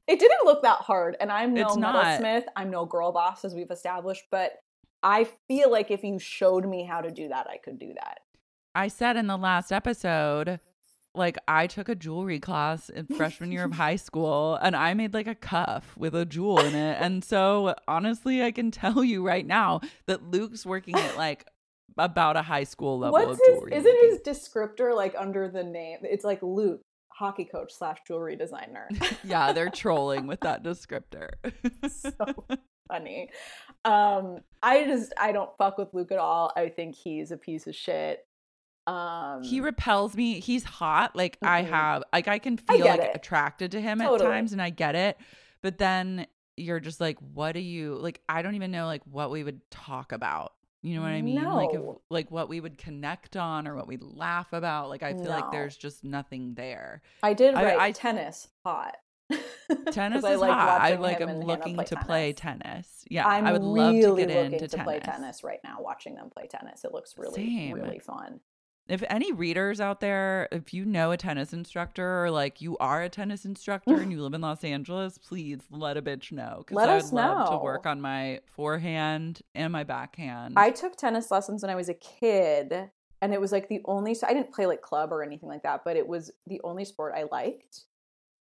It didn't look that hard, and I'm no metalsmith. I'm no girl boss, as we've established. But I feel like if you showed me how to do that, I could do that. I said in the last episode, like I took a jewelry class in freshman year of high school and I made like a cuff with a jewel in it. And so honestly, I can tell you right now that Luke's working at like about a high school level What's of his? jewelry. Isn't his descriptor like under the name? It's like Luke, hockey coach slash jewelry designer. yeah, they're trolling with that descriptor. so funny. Um, I just I don't fuck with Luke at all. I think he's a piece of shit. Um, he repels me. He's hot. Like I Mhm. have like I can feel get like it. attracted to him at times and I get it. But then you're just like what do you like I don't even know like what we would talk about. You know what I mean? Like if, like what we would connect on or what we'd laugh about. Like I feel like there's just nothing there. I did I- write I- tennis hot. tennis is hot. I like am looking play to play tennis. tennis. Yeah, I'm I would love to get into to tennis. play tennis right now. Watching them play tennis, it looks really Same. really fun. If any readers out there, if you know a tennis instructor or like you are a tennis instructor and you live in Los Angeles, please let a bitch know. Let I us love to work on my forehand and my backhand. I took tennis lessons when I was a kid, and it was like the only. I didn't play like club or anything like that, but it was the only sport I liked.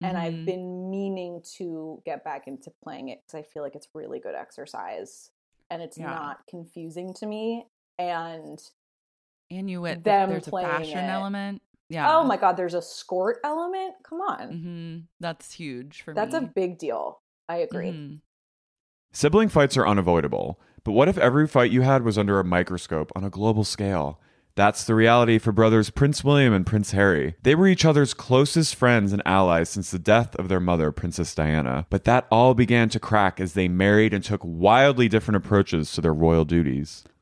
And I've Mhm. been meaning to get back into playing it because I feel like it's really good exercise and it's Yeah. not confusing to me. And and you wit them there's a playing fashion it. element. Yeah. oh my god, there's a skort element. Come on, hmm That's huge for that's me. That's a big deal. I agree. Mhm. Sibling fights are unavoidable, but what if every fight you had was under a microscope on a global scale? That's the reality for brothers Prince William and Prince Harry. They were each other's closest friends and allies since the death of their mother, Princess Diana. But that all began to crack as they married and took wildly different approaches to their royal duties.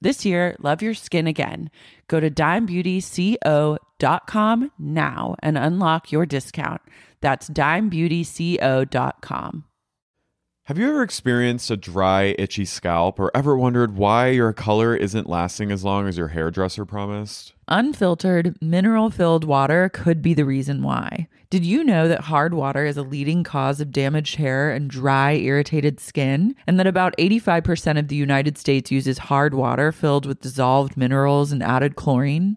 This year, love your skin again. Go to dimebeautyco.com now and unlock your discount. That's dimebeautyco.com. Have you ever experienced a dry, itchy scalp or ever wondered why your color isn't lasting as long as your hairdresser promised? Unfiltered, mineral filled water could be the reason why. Did you know that hard water is a leading cause of damaged hair and dry, irritated skin? And that about 85% of the United States uses hard water filled with dissolved minerals and added chlorine?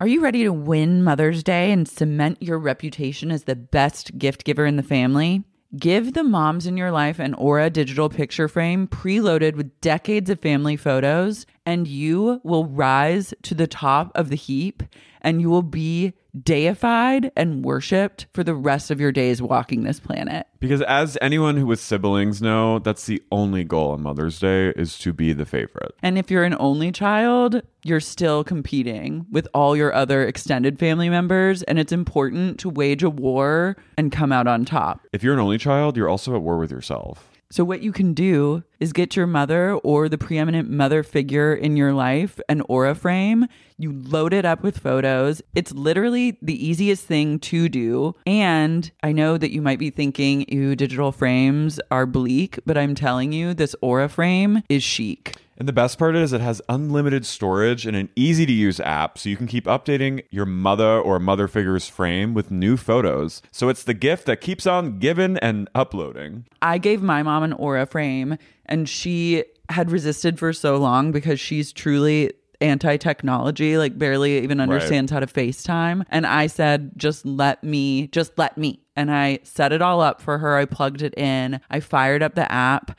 Are you ready to win Mother's Day and cement your reputation as the best gift giver in the family? Give the moms in your life an Aura digital picture frame preloaded with decades of family photos, and you will rise to the top of the heap and you will be deified and worshiped for the rest of your days walking this planet. Because as anyone who with siblings know, that's the only goal on Mother's Day is to be the favorite. And if you're an only child, you're still competing with all your other extended family members and it's important to wage a war and come out on top. If you're an only child, you're also at war with yourself. So, what you can do is get your mother or the preeminent mother figure in your life an aura frame. You load it up with photos. It's literally the easiest thing to do. And I know that you might be thinking, ew, digital frames are bleak, but I'm telling you, this aura frame is chic. And the best part is it has unlimited storage and an easy to use app so you can keep updating your mother or mother figure's frame with new photos. So it's the gift that keeps on giving and uploading. I gave my mom an Aura frame and she had resisted for so long because she's truly anti technology, like barely even understands how to FaceTime. And I said, just let me, just let me. And I set it all up for her. I plugged it in. I fired up the app.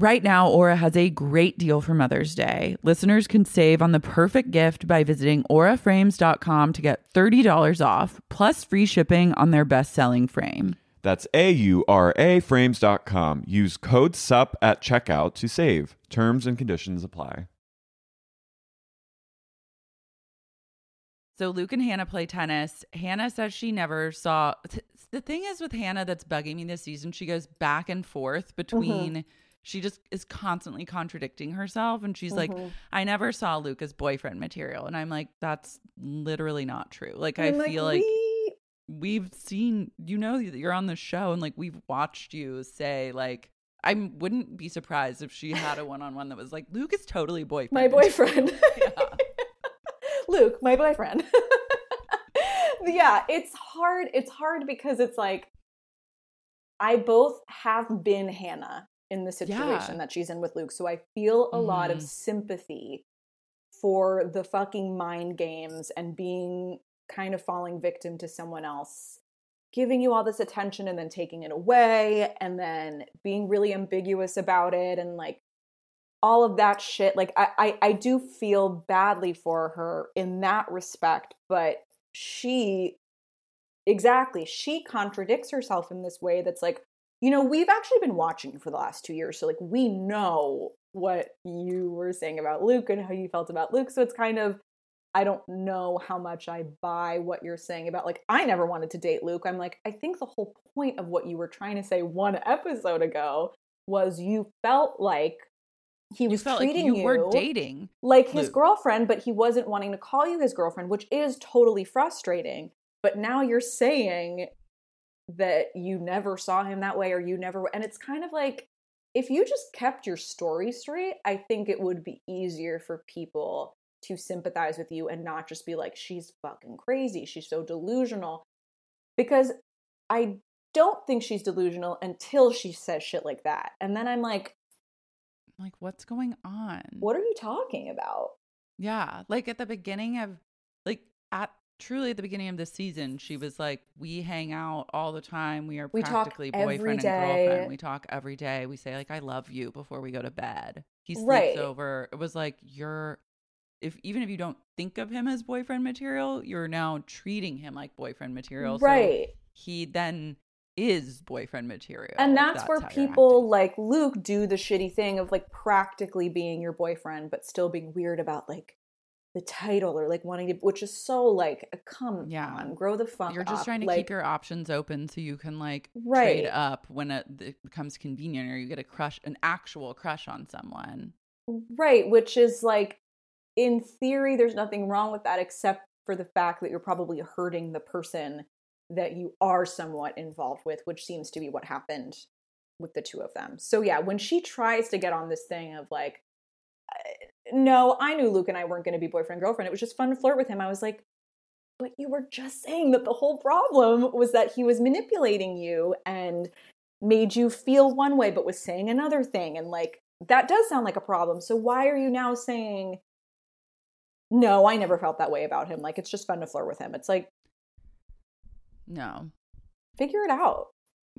Right now, Aura has a great deal for Mother's Day. Listeners can save on the perfect gift by visiting auraframes.com to get $30 off, plus free shipping on their best selling frame. That's A U R A frames.com. Use code SUP at checkout to save. Terms and conditions apply. So Luke and Hannah play tennis. Hannah says she never saw. The thing is with Hannah that's bugging me this season, she goes back and forth between. Mm-hmm. She just is constantly contradicting herself. And she's mm-hmm. like, I never saw Luke as boyfriend material. And I'm like, that's literally not true. Like, I'm I feel like, we... we've seen, you know, you're on the show and like we've watched you say, like, I wouldn't be surprised if she had a one on one that was like, Luke is totally boyfriend. My boyfriend. Luke, my boyfriend. yeah, it's hard. It's hard because it's like I both have been Hannah in the situation yeah. that she's in with Luke. So I feel a mm. lot of mm-hmm. sympathy for the fucking mind games and being kind of falling victim to someone else giving you all this attention and then taking it away and then being really ambiguous about it and like all of that shit like I, I i do feel badly for her in that respect but she exactly she contradicts herself in this way that's like you know we've actually been watching for the last two years so like we know what you were saying about luke and how you felt about luke so it's kind of i don't know how much i buy what you're saying about like i never wanted to date luke i'm like i think the whole point of what you were trying to say one episode ago was you felt like he was treating like you, you were dating like his Luke. girlfriend, but he wasn't wanting to call you his girlfriend, which is totally frustrating. But now you're saying that you never saw him that way or you never and it's kind of like if you just kept your story straight, I think it would be easier for people to sympathize with you and not just be like she's fucking crazy, she's so delusional. Because I don't think she's delusional until she says shit like that. And then I'm like, like, what's going on? What are you talking about? Yeah. Like at the beginning of, like, at truly at the beginning of the season, she was like, We hang out all the time. We are we practically boyfriend and girlfriend. We talk every day. We say, like, I love you before we go to bed. He sleeps right. over. It was like, You're, if even if you don't think of him as boyfriend material, you're now treating him like boyfriend material. Right. So he then is boyfriend material. And that's, that's where people like Luke do the shitty thing of like practically being your boyfriend, but still being weird about like the title or like wanting to which is so like uh, come Yeah. on grow the fuck You're just up. trying to like, keep your options open so you can like Right. trade up when it, it becomes convenient or you get a crush, an actual crush on someone. right which is like in theory there's nothing wrong with that except for the fact that you're probably hurting the person that you are somewhat involved with which seems to be what happened with the two of them so yeah when she tries to get on this thing of like uh, no i knew luke and i weren't going to be boyfriend girlfriend. It was just fun to flirt with him. I was like but you were just saying that the whole problem was that he was manipulating you and made you feel one way but was saying another thing. And like that does sound like a problem. So why are you now saying no i never felt that way about him. Like it's just fun to flirt with him. It's like No. figure it out.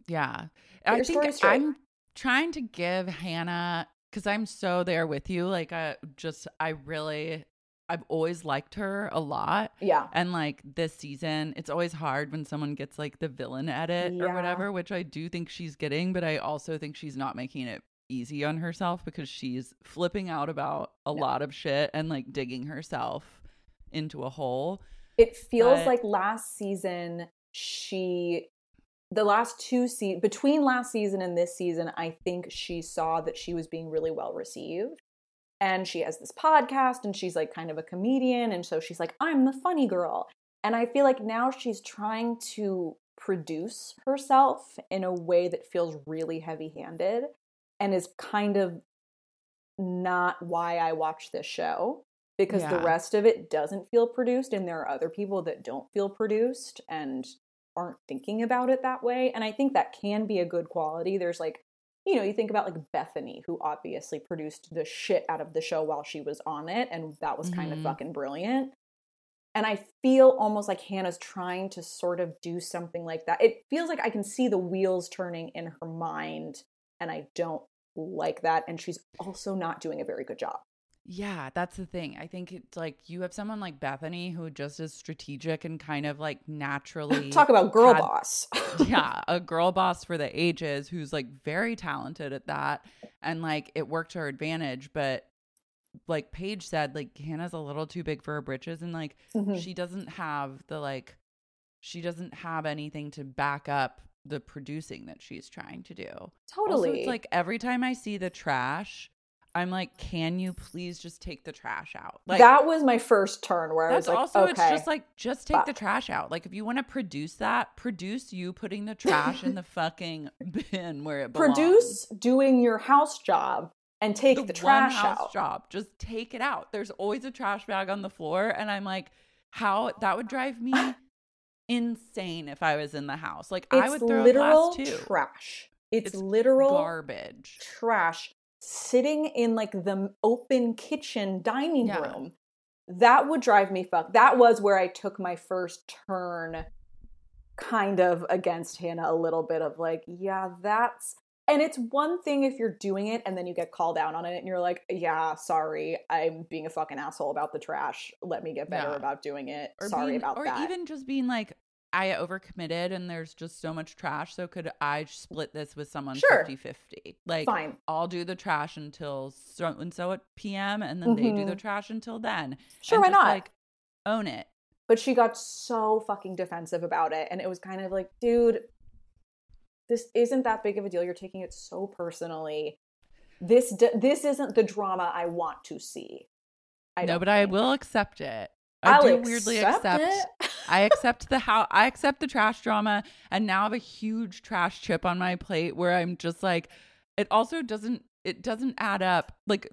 Yeah. Get I think. I'm trying to give Hannah because I'm so there with you. Like I just I really I've always liked her a lot. yeah And like this season, it's always hard when someone gets like the villain edit Yeah. or whatever, which I do think she's getting, but I also think she's not making it easy on herself because she's flipping out about a No. lot of shit and like digging herself into a hole. it feels but- like last season she the last two se- between last season and this season i think she saw that she was being really well received. And she has this podcast and she's like kind of a comedian. And so she's like i'm the funny girl. And i feel like now she's trying to produce herself in a way that feels really heavy-handed and is kind of not why i watch this show because the rest of it doesn't feel produced and there are other people that don't feel produced and aren't thinking about it that way and i think that can be a good quality. There's like you know you think about like bethany who obviously produced the shit out of the show while she was on it and that was kind of Mhm. fucking brilliant. And i feel almost like hannah's trying to sort of do something like that. It feels like i can see the wheels turning in her mind and i don't like that and she's also not doing a very good job Yeah, that's the thing. I think it's like you have someone like Bethany who just is strategic and kind of like naturally talk about girl had- boss yeah, a girl boss for the ages who's like very talented at that and like it worked to her advantage, but like Paige said, like Hannah's a little too big for her britches and like Mhm. she doesn't have the like she doesn't have anything to back up the producing that she's trying to do. totally Also, it's like every time I see the trash, I'm like, can you please just take the trash out? Like that was my first turn where I was that's like, also okay, it's just like just take the trash out. Like if you want to produce that, produce you putting the trash in the fucking bin where it belongs. produce doing your house job and take the, one trash house out. job. Just take it out. There's always a trash bag on the floor, and I'm like, how that would drive me insane if I was in the house. Like It's I would throw literal glass too. trash. It's, It's literal Garbage. trash sitting in like the open kitchen dining Yeah. room. That would drive me fuck. That was where I took my first turn kind of against Hannah a little bit of like, yeah, that's and it's one thing if you're doing it and then you get called out on it and you're like, yeah, sorry, I'm being a fucking asshole about the trash. Let me get better Yeah. about doing it. Or sorry being- about or that. Or even just being like, I overcommitted and there's just so much trash. So could I split this with someone Sure. 50 50? Like, Fine. I'll do the trash until so and so at PM and then they do the Mhm. trash until then. Sure, And why just, not? Like, own it. but she got so fucking defensive about it and it was kind of like dude this isn't that big of a deal you're taking it so personally this d- this isn't the drama i want to see I no, but I will accept it. I I'll do weirdly accept. I accept the how I accept the trash drama, and now I have a huge trash chip on my plate where I'm just like, it also doesn't it doesn't add up. Like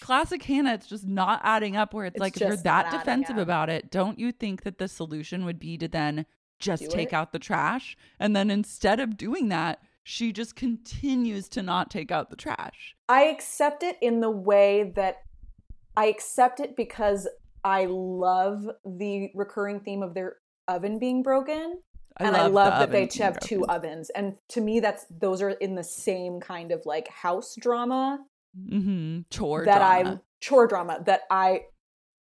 classic Hannah, it's just not adding up. Where it's, It's like, if you're that defensive up. about it, don't you think that the solution would be to then just Do take it? out the trash? And then instead of doing that, she just continues to not take out the trash. i accept it in the way that i accept it because i love the recurring theme of their oven being broken and I the love that they have two ovens. And to me, that's those are in the same kind of like house drama Mm-hmm. Chore that drama. I chore drama that I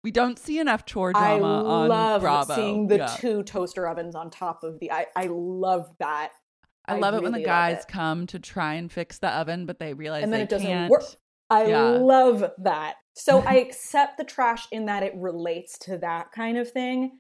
We don't see enough chore I drama on love Bravo. seeing the Yeah. two toaster ovens on top of the. I I love that, I I love it when the guys it. come to try and fix the oven, but they realize and then it doesn't can't. work. I Yeah. love that. So I accept the trash in that it relates to that kind of thing.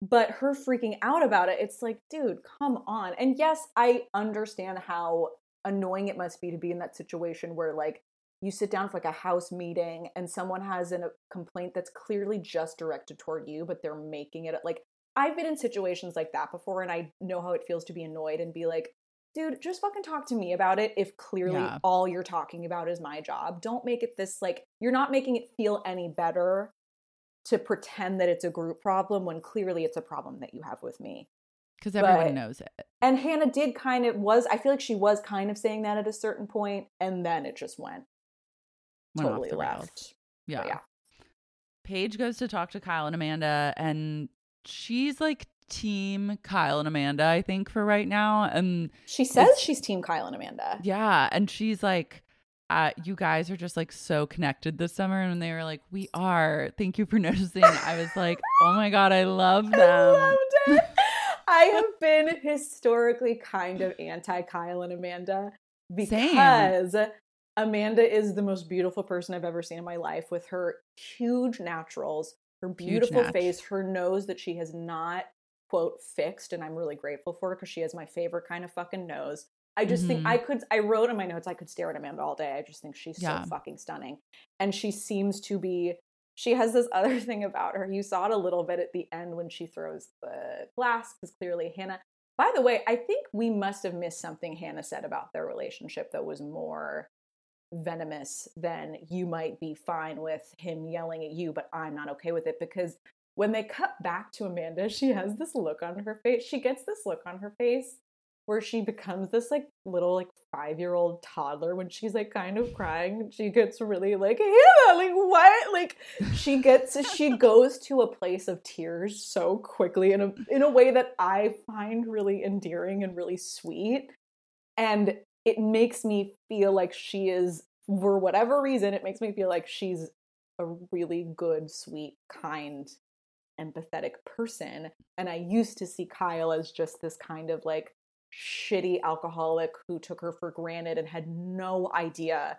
But her freaking out about it, it's like, dude, come on. And yes, I understand how annoying it must be to be in that situation where like you sit down for like a house meeting and someone has an, a complaint that's clearly just directed toward you, but they're making it like I've been in situations like that before and I know how it feels to be annoyed and be like, dude, just fucking talk to me about it if clearly Yeah. all you're talking about is my job. Don't make it this like you're not making it feel any better to pretend that it's a group problem when clearly it's a problem that you have with me. Because everyone But- knows it. And Hannah did kind of was I feel like she was kind of saying that at a certain point and then it just went Went totally the rails. left. Yeah. yeah. Paige goes to talk to Kyle and Amanda, and she's like team Kyle and Amanda, I think, for right now. And She says she's team Kyle and Amanda. yeah, and she's like, uh, you guys are just like so connected this summer. And they were like, we are. Thank you for noticing. I was like, oh my God, I love them. I loved it. I have been historically kind of anti Kyle and Amanda because Amanda is the most beautiful person I've ever seen in my life with her huge naturals, her beautiful face, her nose that she has not, quote, fixed. And I'm really grateful for her because she has my favorite kind of fucking nose. I just think Mhm. I could, I wrote in my notes, I could stare at Amanda all day. I just think she's Yeah. so fucking stunning. And she seems to be she has this other thing about her. You saw it a little bit at the end when she throws the glass, because clearly Hannah. By the way, I think we must have missed something Hannah said about their relationship that was more venomous than you might be fine with him yelling at you, but I'm not okay with it because when they cut back to Amanda, she has this look on her face. She gets this look on her face where she becomes this like little like five year old toddler when she's like kind of crying. She gets really like, Hannah, like what? Like she gets she goes to a place of tears so quickly in a in a way that I find really endearing and really sweet. And it makes me feel like she is for whatever reason, it makes me feel like she's a really good, sweet, kind, empathetic person. And I used to see Kyle as just this kind of like shitty alcoholic who took her for granted and had no idea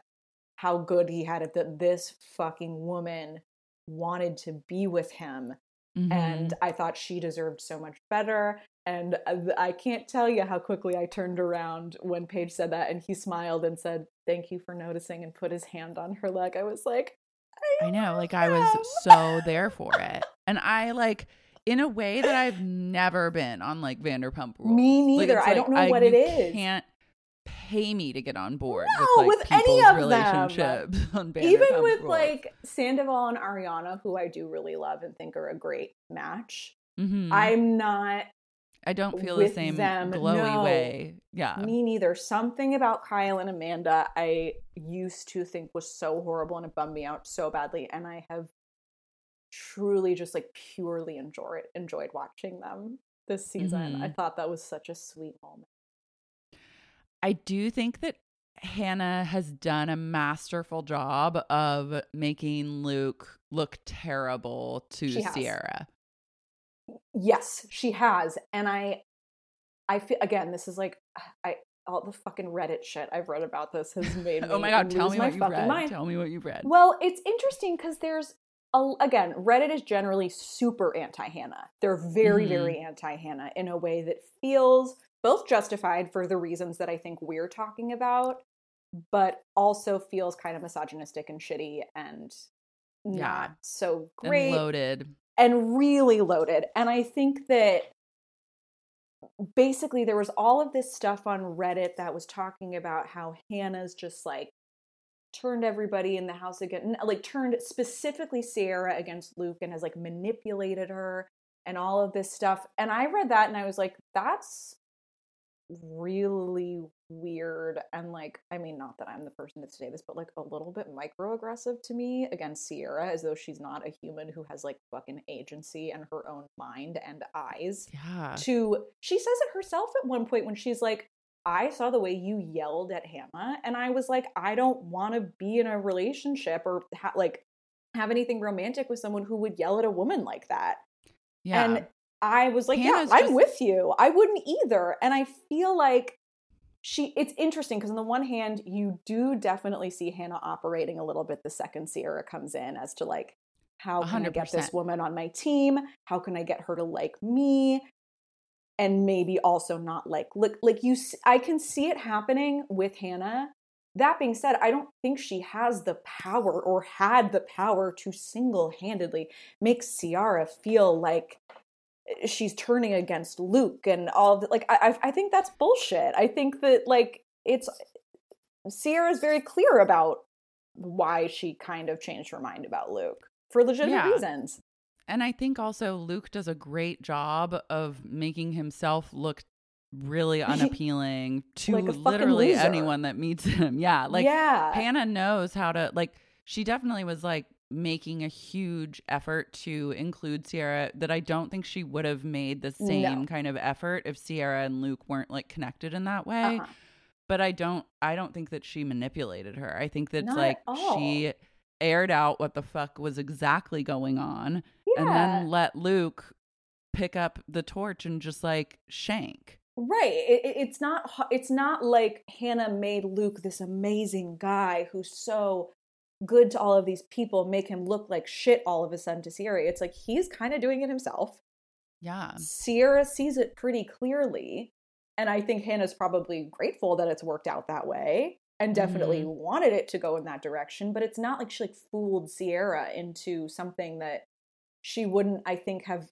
how good he had it that this fucking woman wanted to be with him Mhm. and I thought she deserved so much better. And I- I can't tell you how quickly I turned around when Paige said that, and he smiled and said, "Thank you for noticing," and put his hand on her leg. I was like, I know, like I was so there for it. And I like in a way that I've never been on like Vanderpump Rules. Me neither. it's I don't know what you it is. Can't pay me to get on board No, with, like, with any of them. relationships on Vanderpump even with Rules. like Sandoval and Ariana, who I do really love and think are a great match. Mhm. I'm not I don't feel the same them, glowy no. way. Yeah. Me neither. Something about Kyle and Amanda I used to think was so horrible and it bummed me out so badly. And I have truly just like purely enjoyed enjoyed watching them this season. Mhm. I thought that was such a sweet moment. I do think that Hannah has done a masterful job of making Luke look terrible to She. Ciara. Yes, she has. And I I feel again, this is like I all the fucking Reddit shit I've read about this has made me Oh my god, tell me my what you read. mind. Tell me what you read. Well, it's interesting because there's again, Reddit is generally super anti-Hannah. They're very, Mhm. very anti-Hannah in a way that feels both justified for the reasons that I think we're talking about, but also feels kind of misogynistic and shitty and Yeah. not so And great loaded. and really loaded. And I think that basically there was all of this stuff on Reddit that was talking about how Hannah's just like turned everybody in the house again, like turned specifically Ciara against Luke and has like manipulated her and all of this stuff. And I read that and I was like, that's really weird and like i mean not that i'm the person to say this but like a little bit microaggressive to me against ciara as though she's not a human who has like fucking agency and her own mind and eyes Yeah. to she says it herself at one point when she's like i saw the way you yelled at hannah and i was like i don't want to be in a relationship or ha- like have anything romantic with someone who would yell at a woman like that Yeah. and I was like, Hannah's yeah, I'm just- with you. I wouldn't either. And I feel like she it's interesting because on the one hand you do definitely see hannah operating a little bit the second Ciara comes in as to like how can i get this woman on my team how can i get her to like me and maybe also not like look like you I can see it happening with hannah. That being said i don't think she has the power or had the power to single-handedly make ciara feel like eh, she's turning against luke and all the, like I, I I think that's bullshit. I think that like it's ciara's very clear about why she kind of changed her mind about luke for legitimate Yeah. reasons And I think also Luke does a great job of making himself look really unappealing to Like literally loser. anyone that meets him. Yeah. Like yeah Hannah knows how to like she definitely was like making a huge effort to include Ciara that I don't think she would have made the same No. kind of effort if Ciara and Luke weren't like connected in that way. Uh-huh. But I don't I don't think that she manipulated her. I think that Not like she aired out what the fuck was exactly going on yeah. and then let Luke pick up the torch and just like shank. Right. It, it- it's not. It's not like Hannah made Luke this amazing guy who's so good to all of these people, make him look like shit all of a sudden to Ciara. It's like he's kind of doing it himself. Yeah. Ciara sees it pretty clearly, and I think Hannah's probably grateful that it's worked out that way, and definitely mm-hmm. wanted it to go in that direction. But it's not like she like fooled Ciara into something that she wouldn't, I think, have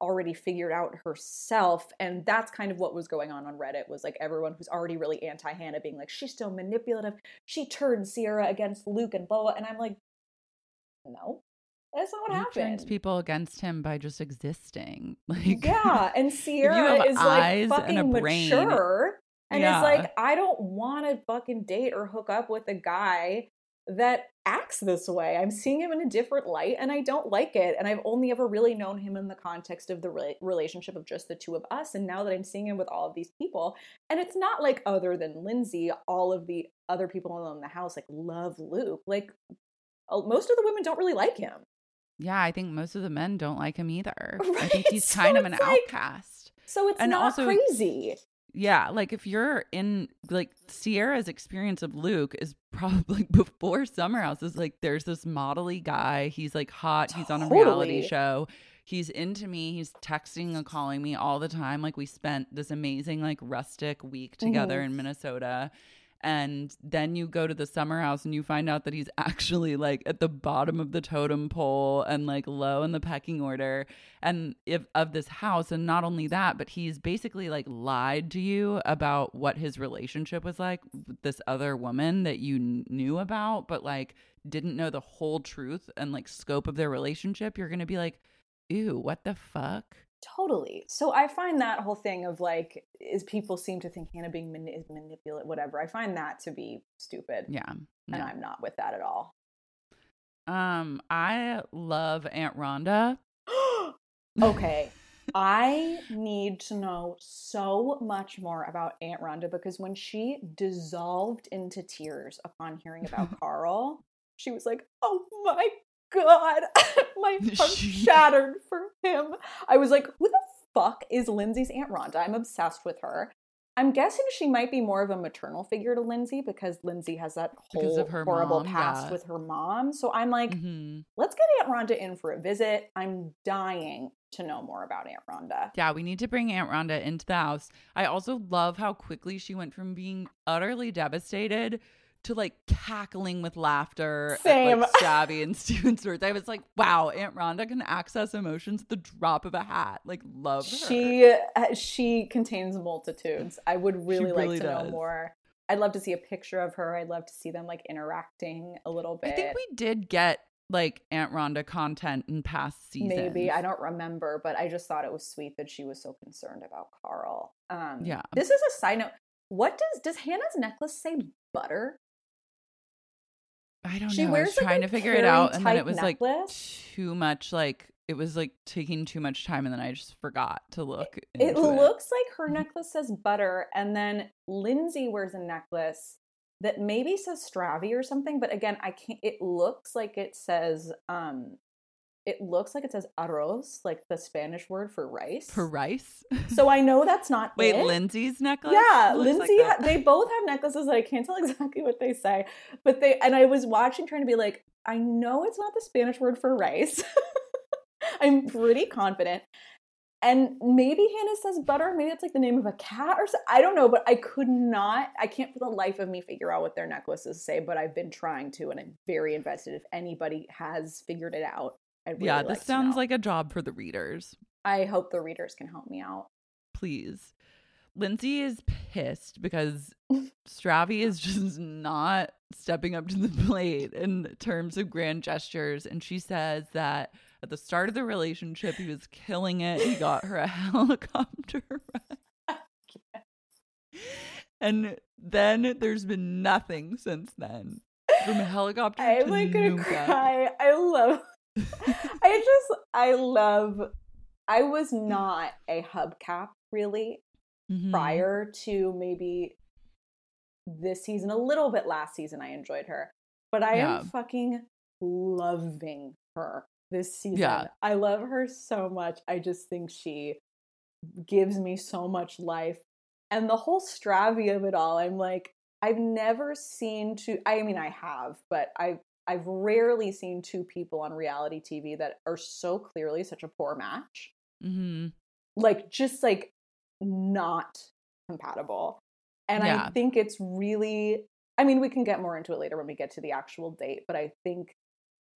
already figured out herself and that's kind of what was going on on reddit was like everyone who's already really anti-hannah being like she's so manipulative she turned ciara against luke and boa and i'm like no that's not what Luke turns people against him by just existing. Like yeah and ciara is like fucking brain- mature and Yeah. it's like i don't want to fucking date or hook up with a guy that acts this way. I'm seeing him in a different light and I don't like it. And I've only ever really known him in the context of the re- relationship of just the two of us. And now that I'm seeing him with all of these people, and it's not like other than Lindsay, all of the other people in the house like love Luke. Like most of the women don't really like him. Yeah, I think most of the men don't like him either. I Right, think he's so kind of an like- outcast. So it's And not also- crazy. Yeah, like if you're in like Ciara's experience of Luke is probably before Summer House is like there's this modelly guy. He's like hot. He's on a reality show. He's into me. He's texting and calling me all the time. Like we spent this amazing like rustic week together Mhm. in Minnesota. And then you go to the summer house and you find out that he's actually like at the bottom of the totem pole and like low in the pecking order and if of this house. And not only that but he's basically like lied to you about what his relationship was like with this other woman that you kn- knew about but like didn't know the whole truth and like scope of their relationship. You're gonna be like ew what the fuck Totally. So I find that whole thing of like, is people seem to think Hannah being mani- is manipulate, whatever. I find that to be stupid. yeah And. I'm not with that at all. um i love aunt rhonda okay. I need to know so much more about Aunt Rhonda because when she dissolved into tears upon hearing about Carl, she was like, "Oh my god, my heart shattered for him." I was like, "Who the fuck is Lindsay's Aunt Rhonda?" I'm obsessed with her. I'm guessing she might be more of a maternal figure to Lindsay because Lindsay has that Because whole of her horrible mom, past yeah. with her mom. So I'm like, Mhm. let's get Aunt Rhonda in for a visit. I'm dying to know more about Aunt Rhonda. Yeah, we need to bring Aunt Rhonda into the house. I also love how quickly she went from being utterly devastated to like cackling with laughter Same. at like Stabby and Steven's words. I was like, wow, Aunt Rhonda can access emotions at the drop of a hat. Like, love her. She uh, she contains multitudes. I would really, really like to know more. I'd love to see a picture of her. I'd love to see them like interacting a little bit. I think we did get like Aunt Rhonda content in past seasons. Maybe I don't remember, but I just thought it was sweet that she was so concerned about Carl. Um, Yeah. This is a side note. What does does Hannah's necklace say? Butter. I don't She know. I wears, was like, trying to figure it out, and then it was type like too much. Like it was like taking too much time, and then I just forgot to look. It into looks like her necklace says butter, and then Lindsay wears a necklace that maybe says Stravy or something. But again, I can't. It looks like it says um it looks like it says arroz, like the Spanish word for rice. For rice? so I know that's not Wait, it. Lindsay's necklace? Yeah, looks like Lindsay. ha- they both have necklaces that I can't tell exactly what they say, but they. And I was watching, trying to be like, I know it's not the Spanish word for rice. I'm pretty confident. And maybe Hannah says butter. Maybe it's like the name of a cat or so. I don't know, but I could not. I can't for the life of me figure out what their necklaces say. But I've been trying to, and I'm very invested. If anybody has figured it out, I'd really yeah, this sounds like a job for the readers. I hope the readers can help me out. Please. Lindsay is pissed because Stravy is just not stepping up to the plate in terms of grand gestures. And she says that at the start of the relationship, he was killing it. He got her a helicopter. And then there's been nothing since then. From a helicopter I'm to like gonna Nunca. cry. I love. I just I love. I was not a hubcap really Mhm. prior to maybe this season. A little bit last season, I enjoyed her, but I Yeah. am fucking loving her this season. Yeah. I love her so much. I just think she gives me so much life. And the whole Stravy of it all, I'm like, I've never seen two I mean I have, but I've I've rarely seen two people on reality TV that are so clearly such a poor match. Mhm. Like just like not compatible. And Yeah. I think it's really I mean, we can get more into it later when we get to the actual date, but I think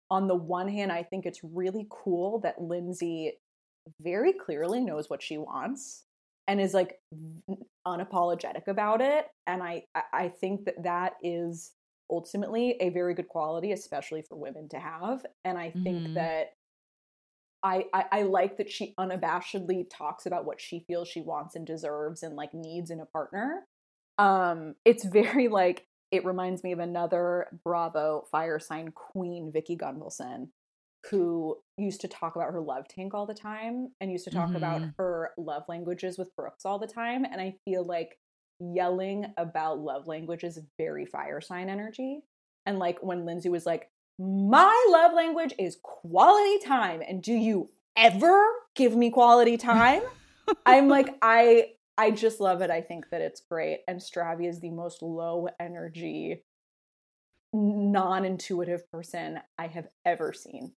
on the one hand, I think it's really cool that Lindsay very clearly knows what she wants and is like unapologetic about it. And I- I think that that is ultimately a very good quality, especially for women to have. And I think Mhm. that I, I I like that she unabashedly talks about what she feels she wants and deserves and like needs in a partner. Um, it's very like it reminds me of another Bravo fire sign queen, Vicki Gunvalson, who used to talk about her love tank all the time and used to talk about Mhm. her love languages with Brooks all the time. And I feel like yelling about love languages is very fire sign energy. And like when Lindsay was like, My love language is quality time. And do you ever give me quality time? I'm like, I I just love it. I think that it's great. And Stravy is the most low energy, non intuitive person I have ever seen.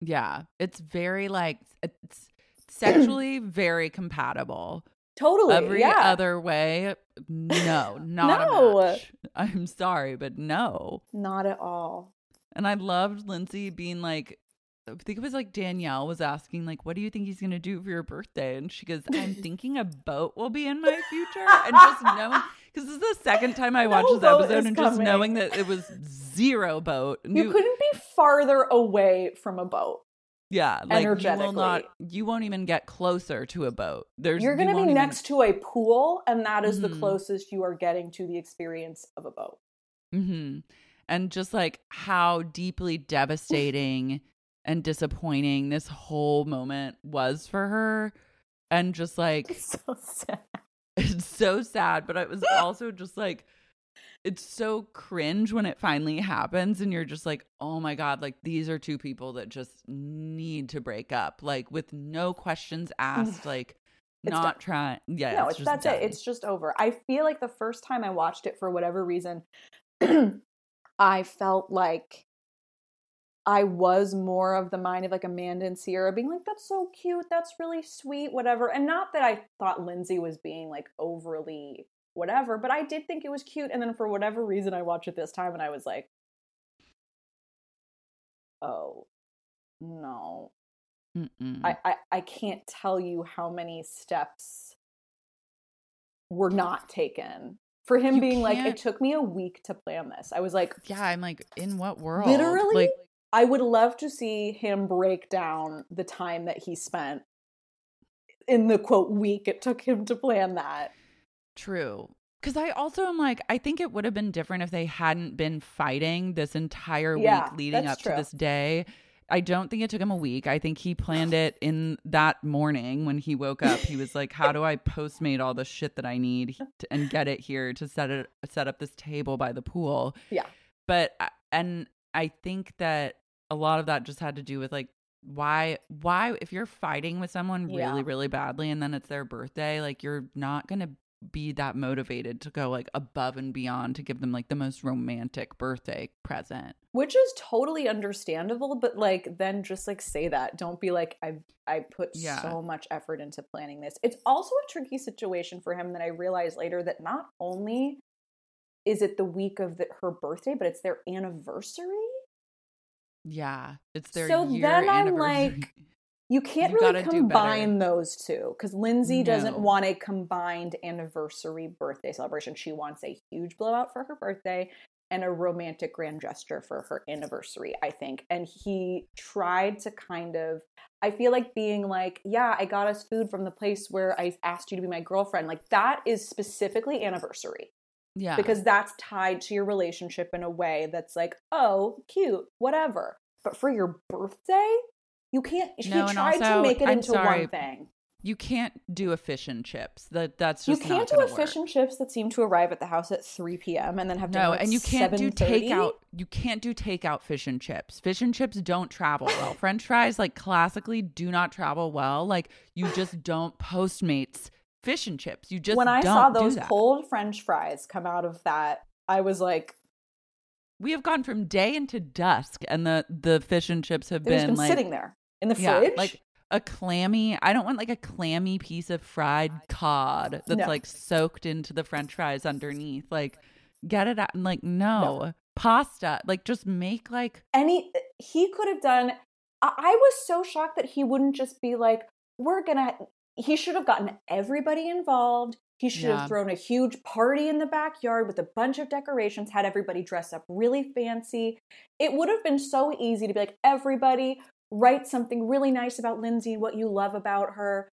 Yeah. It's very like it's sexually very compatible. Totally. Every yeah. other way, no, not No. I'm sorry, but no. Not at all. And I loved Lindsay being like, I think it was like Danielle was asking, like, what do you think he's gonna do for your birthday? And she goes, I'm thinking a boat will be in my future. And just knowing, because this is the second time I watched this episode, is and just coming. knowing that it was zero boat. You couldn't be farther away from a boat. Yeah, like you will not, you won't even get closer to a boat. There's You're going to be even- next to a pool, and that is the Mhm. closest you are getting to the experience of a boat. hmm And just like how deeply devastating and disappointing this whole moment was for her. And just like, It's so sad. it's so sad, but it was also just like, it's so cringe when it finally happens. And you're just like, oh my God, like these are two people that just need to break up, like with no questions asked, like not trying. Yeah. no, it's that's done. it. It's just over. I feel like the first time I watched it, for whatever reason, I felt like I was more of the mind of like Amanda and Ciara being like, that's so cute, that's really sweet, whatever. And not that I thought Lindsay was being like overly whatever, but I did think it was cute. And then for whatever reason, I watched it this time and I was like, oh, no. I, I, I can't tell you how many steps were not taken. For him You being like, can't- it took me a week to plan this. I was like, yeah. I'm like, in what world? literally, Like, I would love to see him break down the time that he spent in the quote week it took him to plan that. True. Because I also am like, I think it would have been different if they hadn't been fighting this entire Yeah, week leading up true. to this day. I don't think it took him a week. I think he planned it in that morning when he woke up. He was like, "How do I postmate all the shit that I need to, and get it here to set it set up this table by the pool?" Yeah. But uh, and I think that a lot of that just had to do with like why why if you're fighting with someone Yeah. really really badly and then it's their birthday like you're not going to be that motivated to go like above and beyond to give them like the most romantic birthday present. Which is totally understandable but like then just like say that. Don't be like i i put Yeah. so much effort into planning this. It's also a tricky situation for him that i realized later that not only is it the week of the, her birthday but it's their anniversary? Yeah. It's their So then I'm like, you can't You really combine those two because Lindsay doesn't want a combined anniversary birthday celebration. She wants a huge blowout for her birthday and a romantic grand gesture for her anniversary, I think. And he tried to kind of, I feel like being like, yeah, I got us food from the place where I asked you to be my girlfriend. Like that is specifically anniversary yeah because that's tied to your relationship in a way that's like, oh, cute, whatever. But for your birthday, you can't. No, tried to make it I'm into sorry, one thing. you can't do a fish and chips that that's just You can't do a fish and chips that seem to arrive at the house at 3 p.m. and then have No, and you can't do takeout. You can't do takeout fish and chips. Fish and chips don't travel well. French fries, like classically, do not travel well. Like you just don't Postmates fish and chips. You just when I saw those cold French fries come out of that, I was like, We have gone from day into dusk, and the the fish and chips have been like sitting there in the yeah, fridge. like a clammy. I don't want like a clammy piece of fried cod that's No. like soaked into the French fries underneath. Like get it out. and Like no. pasta. Like just make like any. he he could have done I, I was so shocked that he wouldn't just be like we're gonna he should have gotten everybody involved he should Yeah. have thrown a huge party in the backyard with a bunch of decorations had everybody dress up really fancy it would have been so easy to be like everybody write something really nice about lindsay what you love about her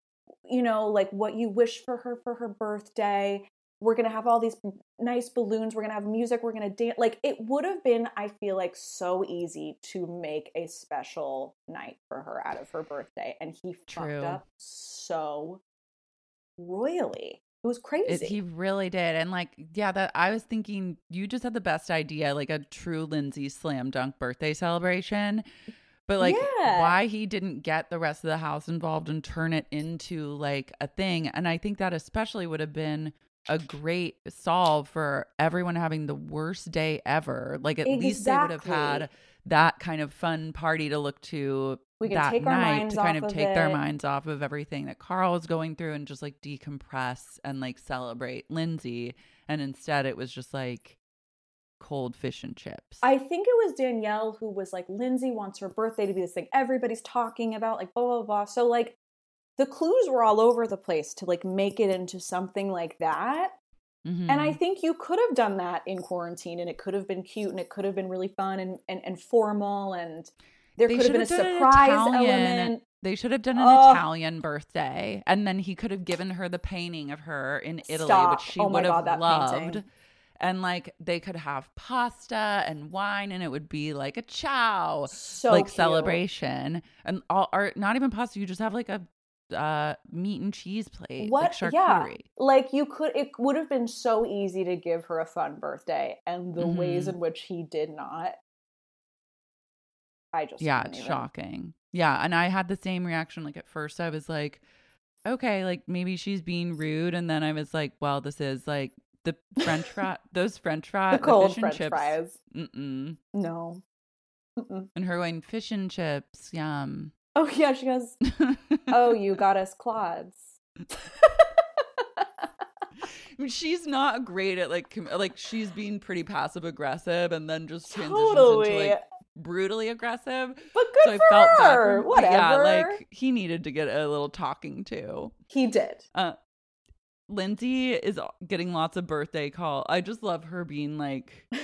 you know like what you wish for her for her birthday we're gonna have all these nice balloons we're gonna have music we're gonna dance like it would have been i feel like so easy to make a special night for her out of her birthday and he True. fucked up so royally it was crazy It, he really did. And like, yeah, that I was thinking you just had the best idea, like a true Lindsay slam dunk birthday celebration. But like Yeah. why he didn't get the rest of the house involved and turn it into like a thing. And I think that especially would have been a great solve for everyone having the worst day ever. Like at least they would have had that kind of fun party to look to that night to kind of of take their minds off of everything that Carl was going through and just like decompress and like celebrate Lindsay. And instead it was just like cold fish and chips. I think it was Danielle who was like, Lindsay wants her birthday to be this thing everybody's talking about, like blah blah blah. So like the clues were all over the place to like make it into something like that. Mhm. And I think you could have done that in quarantine and it could have been cute and it could have been really fun and, and, and formal and there They could have been a have an surprise element. They should have done an Ugh. Italian birthday, and then he could have given her the painting of her in Italy, Stop. which she Oh would God, have loved. painting. And like they could have pasta and wine, and it would be like a chow, So like cute. celebration, and all or not even pasta. You just have like a uh, meat and cheese plate, like What? yeah. charcuterie. Like you could, it would have been so easy to give her a fun birthday, and the ways Mhm. in which he did not. I just yeah it's even. shocking yeah and i had the same reaction like at first i was like okay like maybe she's being rude and then i was like well this is like the french fry those french fries The cold fish and French chips fries. mm-mm. No. Mm-mm. and her going fish and chips yum Oh yeah, she goes. Oh, you got us clods. She's not great at like com- like she's being pretty passive aggressive and then just transitions Totally. into like brutally aggressive But good so i for felt bad her. for but yeah like he needed to get a little talking to he did. Uh, Lindsay is getting lots of birthday call. I just love her being like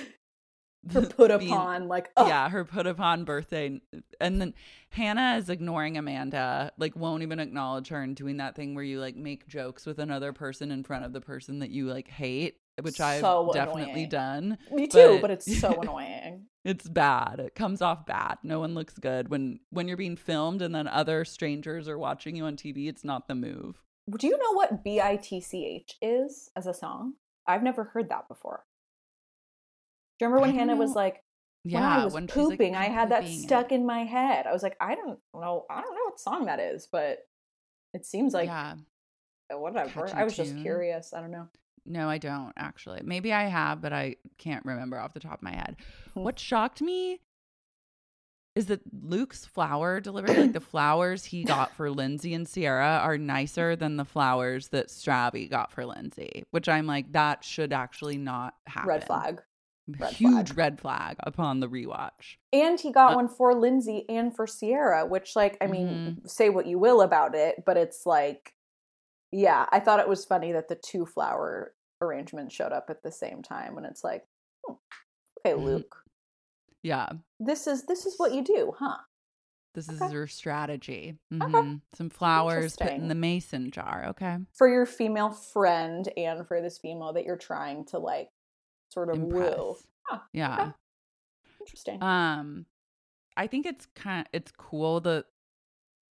Her put being- upon, like, oh, Yeah, her put upon birthday, and then Hannah is ignoring Amanda. Like, won't even acknowledge her and doing that thing where you like make jokes with another person in front of the person that you like hate, which I've So definitely annoying. done. me too. but- But, it's so annoying. It's bad. It comes off bad. No one looks good when when you're being filmed and then other strangers are watching you on TV. It's not the move. Do you know what B I T C H is as a song? I've never heard that before. Do you remember when Hannah was know. like, Yeah, when I was when she's, like, pooping, I had that pooping stuck in my head. I was like, I don't know, I don't know what song that is, but it seems like yeah. uh, whatever. catchy I was just curious. I don't know. No, I don't actually. Maybe I have, but I can't remember off the top of my head. Hmm. What shocked me is that Luke's flower delivery, like the flowers he got for Lindsay and Ciara, are nicer than the flowers that Stravy got for Lindsay, which I'm like, that should actually not happen. Red flag. red Huge flag. red flag upon the rewatch. And he got Uh, one for Lindsay and for Ciara, which, like, I mean, Mm-hmm. say what you will about it, but it's like, yeah, I thought it was funny that the two flower arrangements showed up at the same time, and it's like, hmm, okay, Mhm. Luke, Yeah. this is this is what you do, huh? This is Okay. your strategy. Okay. Mhm. Some flowers put in the mason jar. Okay. For your female friend and for this female that you're trying to like sort of woo. Huh, Yeah. okay. Interesting. Um, I think it's kind. Of, it's cool that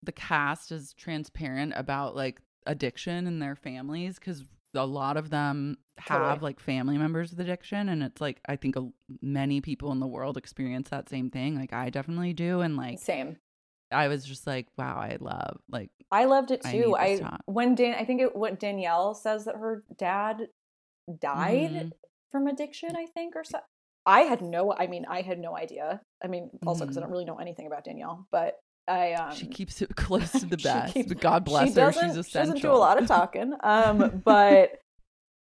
the cast is transparent about like addiction in their families because a lot of them have Totally. like family members with addiction, and it's like I think a, many people in the world experience that same thing. Like I definitely do, and like Same. I was just like, wow, I love like I loved it too. I, talk. when Dan, I think it what Danielle says that her dad died Mhm. from addiction. I think or so. I had no. I mean, I had no idea. I mean, also because I Mhm. don't really know anything about Danielle, but I um, she keeps it close to the best. keeps- but God bless she her, she's she doesn't do a lot of talking. Um, but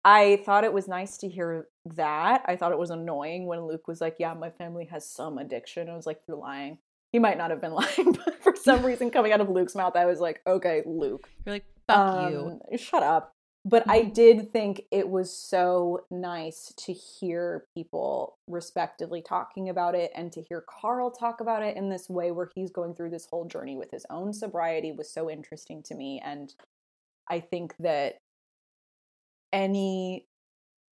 I thought it was nice to hear that. I thought it was annoying when Luke was like, "Yeah, my family has some addiction." I was like, "You're lying." He might not have been lying, but for some reason, coming out of Luke's mouth, I was like, "Okay, Luke, You're like, fuck you. um, Shut up. But I mm-hmm. did think it was so nice to hear people respectively talking about it and to hear Carl talk about it in this way where he's going through this whole journey with his own sobriety was so interesting to me. And I think that any,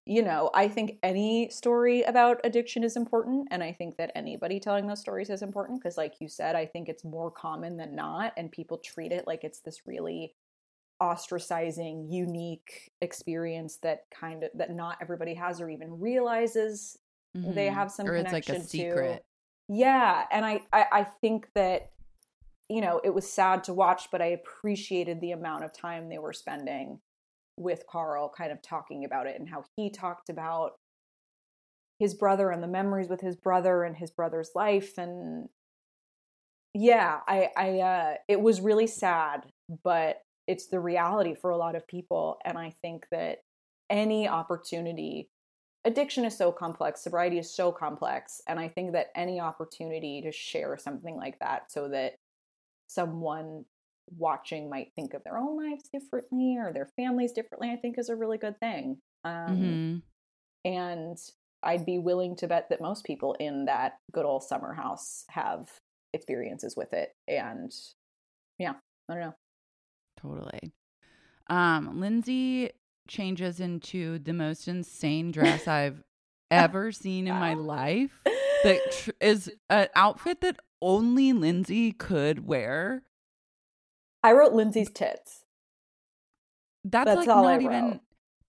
you know, I think any story about addiction is important. And I think that anybody telling those stories is important because, like you said, I think it's more common than not. And people treat it like it's this really ostracizing unique experience that kind of that not everybody has or even realizes they Mhm. have some or it's like a connection to. yeah and I, I i think that you know it was sad to watch but i appreciated the amount of time they were spending with carl kind of talking about it and how he talked about his brother and the memories with his brother and his brother's life and yeah i i uh it was really sad but it's the reality for a lot of people and i think that any opportunity addiction is so complex sobriety is so complex and i think that any opportunity to share something like that so that someone watching might think of their own lives differently or their families differently i think is a really good thing um, Mhm. and i'd be willing to bet that most people in that good old summer house have experiences with it and yeah i don't know Totally. Um, Lindsay changes into the most insane dress I've ever seen in my life. That tr- is an outfit that only Lindsay could wear. i wrote lindsay's tits That's, That's like not even.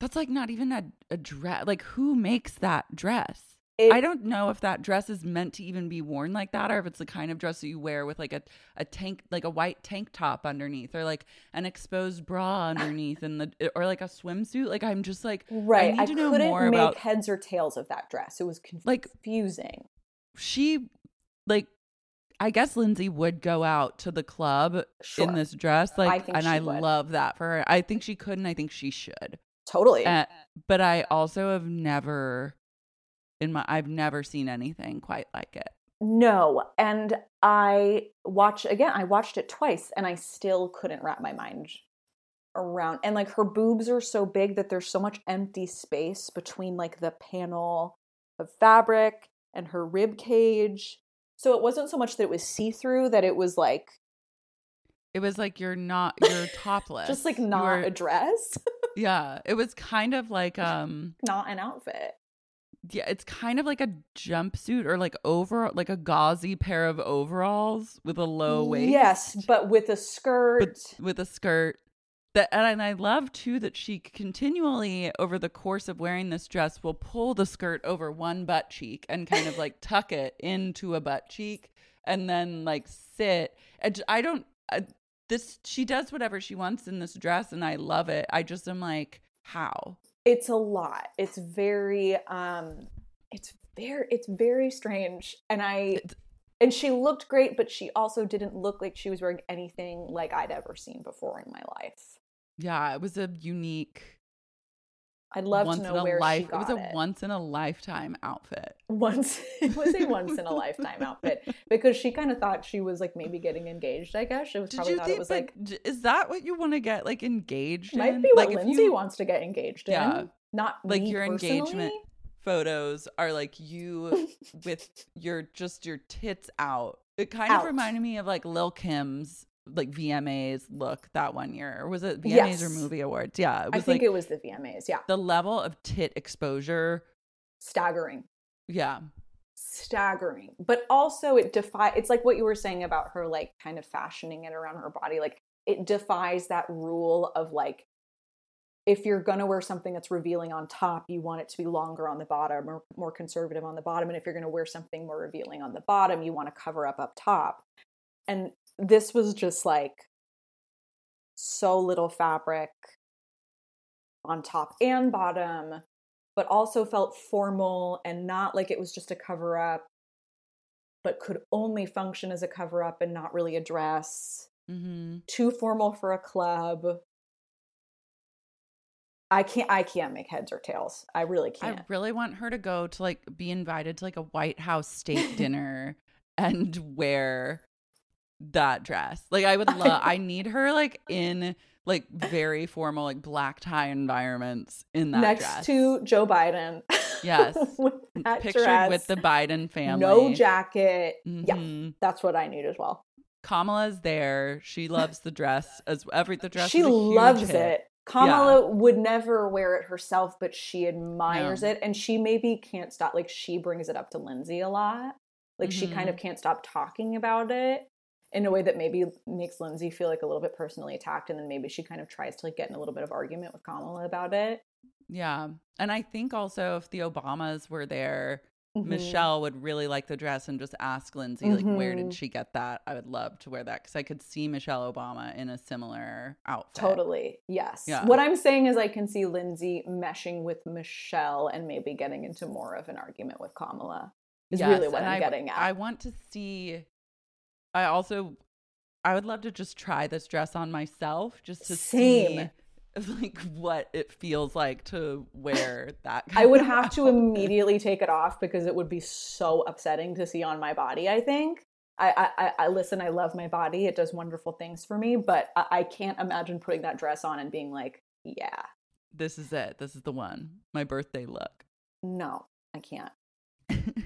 That's like not even a, a dress. Like who makes that dress? It- I don't know if that dress is meant to even be worn like that, or if it's the kind of dress that you wear with like a, a tank, like a white tank top underneath, or like an exposed bra underneath, and the or like a swimsuit. Like I'm just like, right I need to know couldn't more make about heads or tails of that dress it was Like- confusing she, like, I guess Lindsay would go out to the club Sure. in this dress, like, think and I would. love that for her. I think she could, and I think she should. totally Uh, but I also have never in my I've never seen anything quite like it. No, and I watch again. I watched it twice, and I still couldn't wrap my mind around. And like her boobs are so big that there's so much empty space between like the panel of fabric and her rib cage. So it wasn't so much that it was see through; that it was like It was like you're not you're topless. just like not a dress, Yeah, it was kind of like um not an outfit. Yeah, it's kind of like a jumpsuit or like over like a gauzy pair of overalls with a low waist. Yes, but with a skirt. with, with a skirt that and I love too that she continually over the course of wearing this dress will pull the skirt over one butt cheek and kind of like tuck it into a butt cheek and then like sit. And I don't this she does whatever she wants in this dress and I love it. I just am like how? It's a lot. It's very um it's very it's very strange and I and she looked great but she also didn't look like she was wearing anything like I'd ever seen before in my life. Yeah, it was a unique I'd love once to in know a where life she got it was a it. once in a lifetime outfit. once it was a once in a lifetime outfit because she kind of thought she was like maybe getting engaged. I guess she was Did probably thought it was like like is that what you want to get like engaged might in? be what like Lindsay you- wants to get engaged Yeah. in. Not like your personally. engagement photos are like you with your just your tits out. It kind of reminded me of like Lil Kim's like VMAs look that one year. Or was it VMAs or movie awards? Yeah, it I think like it was the VMAs. Yeah, the level of tit exposure. staggering. Yeah. staggering but also it defy it's like what you were saying about her like kind of fashioning it around her body like it defies that rule of like if you're going to wear something that's revealing on top you want it to be longer on the bottom or more conservative on the bottom and if you're going to wear something more revealing on the bottom you want to cover up up top and this was just like so little fabric on top and bottom but also felt formal and not like it was just a cover up, but could only function as a cover up and not really a dress. Mm-hmm. Too formal for a club. I can't I can't make heads or tails. I really can't. I really want her to go to like be invited to like a White House state dinner and wear that dress. Like I would love I need her like in like very formal like black tie environments in that Next dress. to Joe Biden. Yes. with that pictured dress, with the Biden family. No jacket. Yeah, Mhm. that's what I need as well. Kamala's there. She loves the dress as every the dress. she is a huge loves hit. it. Kamala would never wear it herself, but she admires No. it, and she maybe can't stop. Like she brings it up to Lindsay a lot. Like she kind Mm-hmm. of can't stop talking about it in a way that maybe makes Lindsay feel like a little bit personally attacked, and then maybe she kind of tries to like get in a little bit of argument with Kamala about it. Yeah. And I think also if the Obamas were there, Mhm. Michelle would really like the dress and just ask Lindsay, like, where did she get that? I would love to wear that because I could see Michelle Obama in a similar outfit. Totally. Yes. Yeah. What I'm saying is I can see Lindsay meshing with Michelle and maybe getting into more of an argument with Kamala. Is Yes, really what I'm I, getting at. I want to see. I also, I would love to just try this dress on myself, just to Same. see like what it feels like to wear that. I would have to immediately take it off because it would be so upsetting to see on my body. I think. I, I, I- I listen. I love my body. It does wonderful things for me, but I, I can't imagine putting that dress on and being like, "Yeah, This is it. This is the one. My birthday look. no, I can't."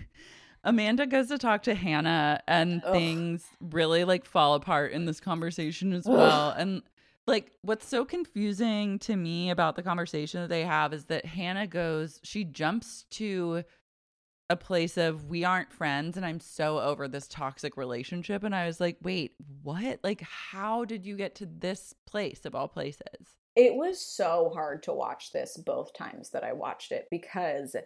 Amanda goes to talk to Hannah and Ugh. things really like fall apart in this conversation as well. And like what's so confusing to me about the conversation that they have is that Hannah goes, she jumps to a place of we aren't friends and I'm so over this toxic relationship. And I was like, wait, what? Like, how did you get to this place of all places? It was so hard to watch this both times that I watched it because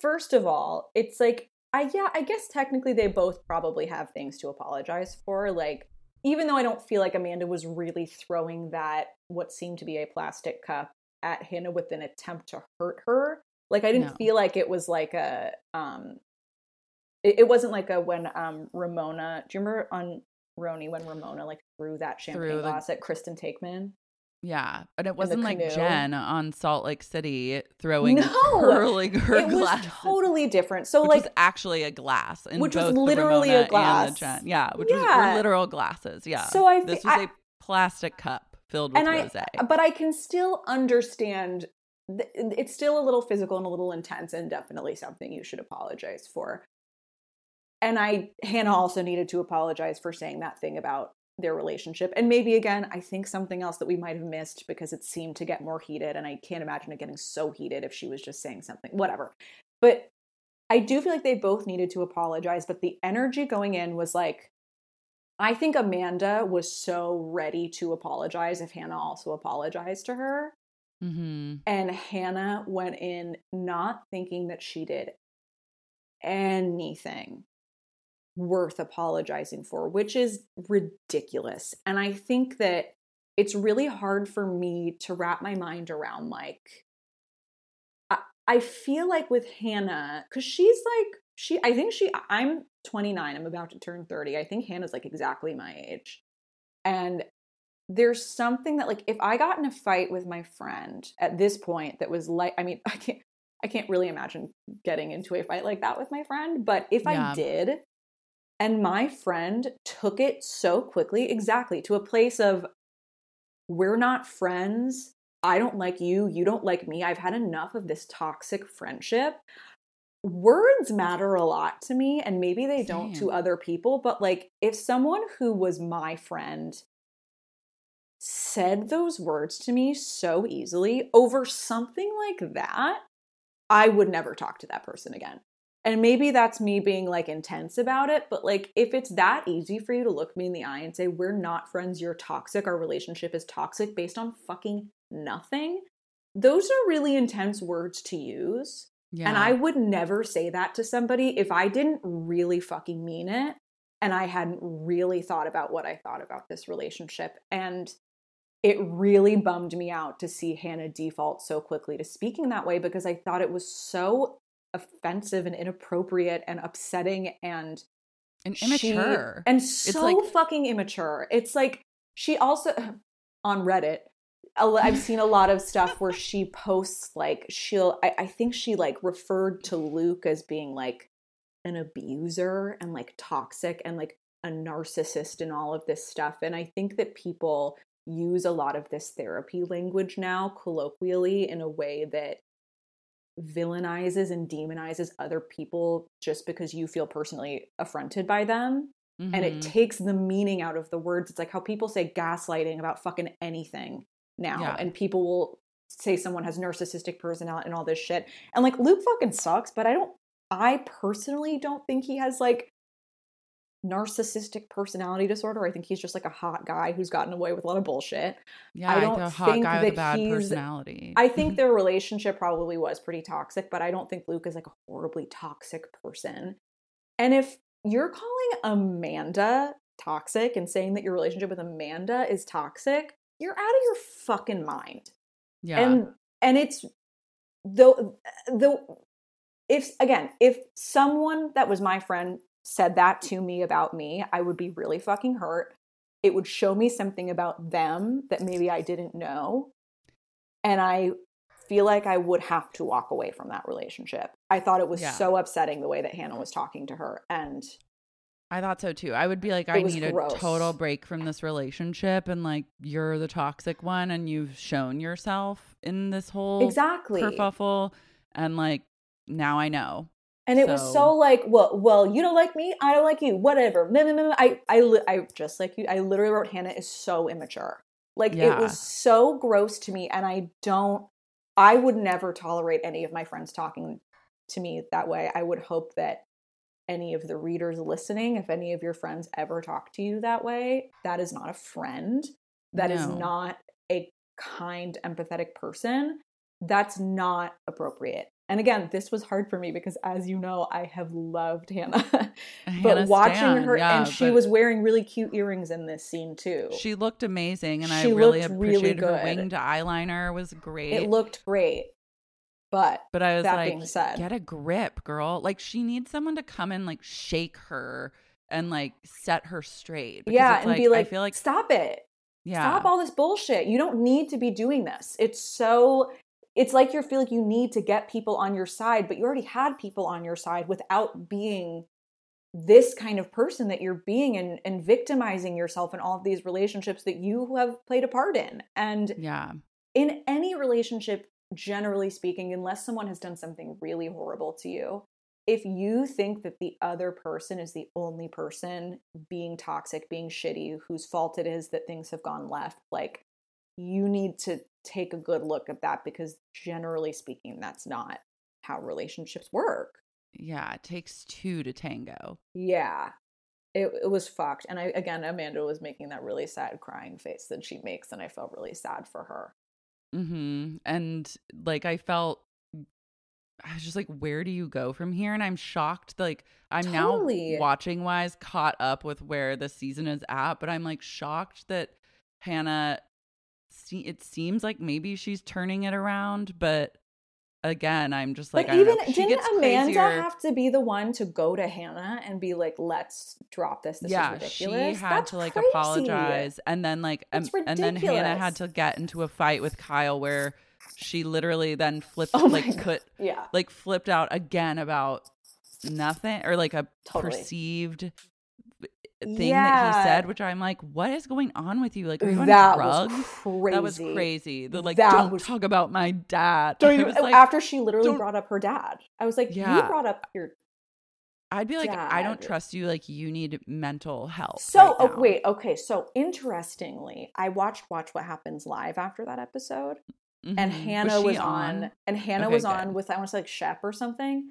first of all, it's like I yeah, I guess technically they both probably have things to apologize for. Like even though I don't feel like Amanda was really throwing that what seemed to be a plastic cup at Hannah with an attempt to hurt her, like I didn't No. feel like it was like a um it, it wasn't like a when um Ramona do you remember on RHONY when Ramona like threw that champagne Threw the- glass at Kristen Taekman? Yeah. but it wasn't like. Jen on Salt Lake City throwing No! hurling her it was glass. totally different. So like was actually a glass, in Which was literally a glass. Yeah, which was Yeah. were literal glasses. Yeah. So I this was I- a plastic cup filled with I rosé. Uh, but I can still understand th- it's still a little physical and a little intense and definitely something you should apologize for. And I Hannah also needed to apologize for saying that thing about their relationship. And maybe again, I think something else that we might have missed because it seemed to get more heated and I can't imagine it getting so heated if she was just saying something whatever. But I do feel like they both needed to apologize, but the energy going in was like I think Amanda was so ready to apologize if Hannah also apologized to her. Mm-hmm. And Hannah went in not thinking that she did anything worth apologizing for, which is ridiculous. And I think that it's really hard for me to wrap my mind around like I, I feel like with Hannah, because she's like she I think she I'm 29, I'm about to turn 30. I think Hannah's like exactly my age. And there's something that like if I got in a fight with my friend at this point that was like I mean, I can't I can't really imagine getting into a fight like that with my friend, but if Yeah. I did and my friend took it so quickly exactly to a place of we're not friends. I don't like you, you don't like me. I've had enough of this toxic friendship. Words matter a lot to me and maybe they don't to other people, but like if someone who was my friend said those words to me so easily over something like that, I would never talk to that person again. And maybe that's me being like intense about it, but like if it's that easy for you to look me in the eye and say, We're not friends, you're toxic, our relationship is toxic based on fucking nothing, those are really intense words to use. Yeah. And I would never say that to somebody if I didn't really fucking mean it and I hadn't really thought about what I thought about this relationship. And it really bummed me out to see Hannah default so quickly to speaking that way because I thought it was so offensive and inappropriate and upsetting and and she- immature. and so like- fucking immature. It's like she also on Reddit. I've seen a lot of stuff where she posts like she'll. I, I think she like referred to Luke as being like an abuser and like toxic and like a narcissist and all of this stuff. And I think that people use a lot of this therapy language now colloquially in a way that villainizes and demonizes other people just because you feel personally affronted by them and it Mhm. takes the meaning out of the words. It's like how people say gaslighting about fucking anything now, Yeah. and people will say someone has narcissistic personality and all this shit. And like Luke fucking sucks, but I don't. I personally don't think he has like narcissistic personality disorder. I think he's just like a hot guy who's gotten away with a lot of bullshit. yeah, I don't think guy with a that bad he's- personality. I think mm-hmm. their relationship probably was pretty toxic, but I don't think Luke is like a horribly toxic person. And if you're calling Amanda toxic and saying that your relationship with Amanda is toxic, you're out of your fucking mind. yeah. And and it's though though if again, if someone that was my friend said that to me about me, I would be really fucking hurt. It would show me something about them that maybe I didn't know. And I feel like I would have to walk away from that relationship. I thought it was Yeah. so upsetting the way that Hannah was talking to her. And I thought so too. I would be like, I need gross. a total break from this relationship, and like you're the toxic one, and you've shown yourself in this whole exactly. kerfuffle, and like now I know. And it was So- so like, well, well, you don't like me, I don't like you, whatever. I, I, li- I just like you. I literally wrote Hannah is so immature. Like it was so gross to me, and I don't. I would never tolerate any of my friends talking to me that way. I would hope that any of the readers listening, if any of your friends ever talk to you that way, that is not a friend. That is No. not a kind, empathetic person. That's not appropriate. And again, this was hard for me because, as you know, I have loved Hannah. but Hannah watching Stan, her, yeah, and she was wearing really cute earrings in this scene too. She looked amazing, and I really looked really appreciated her winged eyeliner was great. it looked great. But but I was that like, being said- get a grip, girl. Like she needs someone to come and like shake her and like set her straight. yeah, and be like, I feel like stop it. yeah, Stop all this bullshit. You don't need to be doing this. It's so it's like you feel like you need to get people on your side, but you already had people on your side without being this kind of person that you're being and, and victimizing yourself in all of these relationships that you have played a part in. And yeah, in any relationship, generally speaking, unless someone has done something really horrible to you, if you think that the other person is the only person being toxic, being shitty, whose fault it is that things have gone left, like you need to take a good look at that because generally speaking, that's not how relationships work. yeah. It takes two to tango. Yeah. it, it was fucked. And I again, Amanda was making that really sad crying face that she makes, and I felt really sad for her. Mm-hmm. And like I felt I was just like, where do you go from here? And I'm shocked. Like I'm Totally. now watching wise caught up with where the season is at, but I'm like shocked that Hannah see it seems like maybe she's turning it around, but again, I'm just like but I don't even know, didn't Amanda crazier. have to be the one to go to Hannah and be like, "Let's drop this. This yeah, is ridiculous." she had That's to like crazy. apologize, and then like, um, and then Hannah had to get into a fight with Kyle where she literally then flipped, Oh like put, Yeah, like flipped out again about nothing or like a Totally. perceived thing that he said, which I'm like, what is going on with you? Like, are you on that drugs? was crazy. That was crazy. The like, That don't was- talk about my dad. Don't you, was like, after she literally don't- brought up her dad, I was like, "You Yeah. brought up your I'd be like, I don't trust you. Like, you need mental health. So, right oh, wait, okay. So, interestingly, I watched Watch What Happens live after that episode, and Mhm. Hannah she was, on, and Hannah Okay, was good. on with I want to say like Shep or something,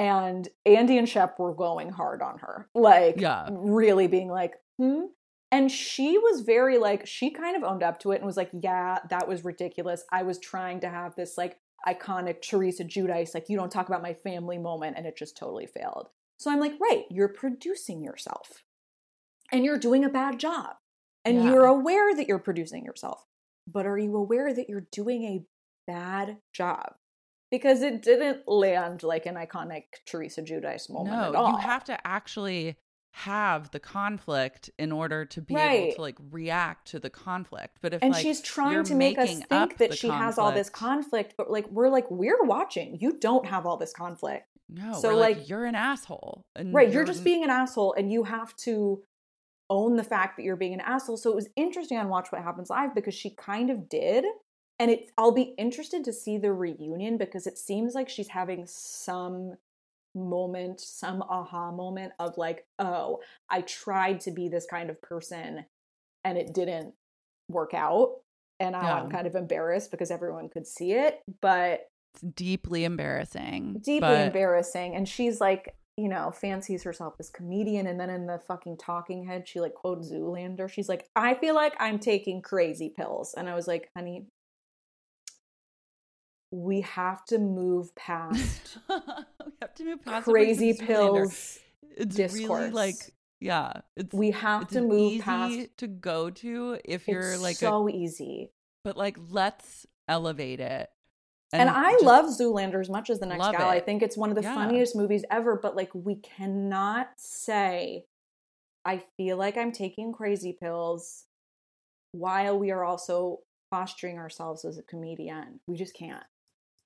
and Andy and Shep were going hard on her, like, Yeah. really being like, hmm. And she was very like, she kind of owned up to it and was like, yeah, that was ridiculous. I was trying to have this like iconic Teresa Giudice, like, you don't talk about my family moment, and it just totally failed. So I'm like, right, you're producing yourself and you're doing a bad job. And Yeah. you're aware that you're producing yourself. But are you aware that you're doing a bad job? Because it didn't land like an iconic Teresa Giudice moment no, at all. you have to actually have the conflict in order to be able to like react to the conflict. But if and like, she's trying to make us think that she has all this conflict, but like we're like we're watching. You don't have all this conflict. no, so, like, like- you're an asshole, and Right, you're just being an asshole and you have to own the fact that you're being an asshole. So it was interesting on Watch What Happens Live because she kind of did. And it I'll be interested to see the reunion because it seems like she's having some moment, some aha moment of like, oh, I tried to be this kind of person and it didn't work out. And now I'm kind of embarrassed because everyone could see it. But It's deeply embarrassing. deeply but- embarrassing and she's like you know fancies herself as comedian and then in the fucking talking head she like quotes zoolander she's like i feel like i'm taking crazy pills and i was like honey we have to move past we have to move past crazy pills It's discourse. really like yeah. It's we have it's to move easy past to go to if you're like a, so easy but like let's elevate it. and, i love zoolander as much as the next gal i think it's one of the Yeah. funniest movies ever but like we cannot say i feel like i'm taking crazy pills while we are also posturing ourselves as a comedian we just can't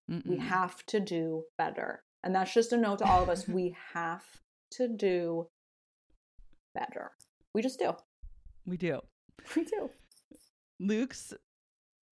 we Mm-mm. have to do better and that's just a note to all of us we have to do better we just do we do. we do Luke's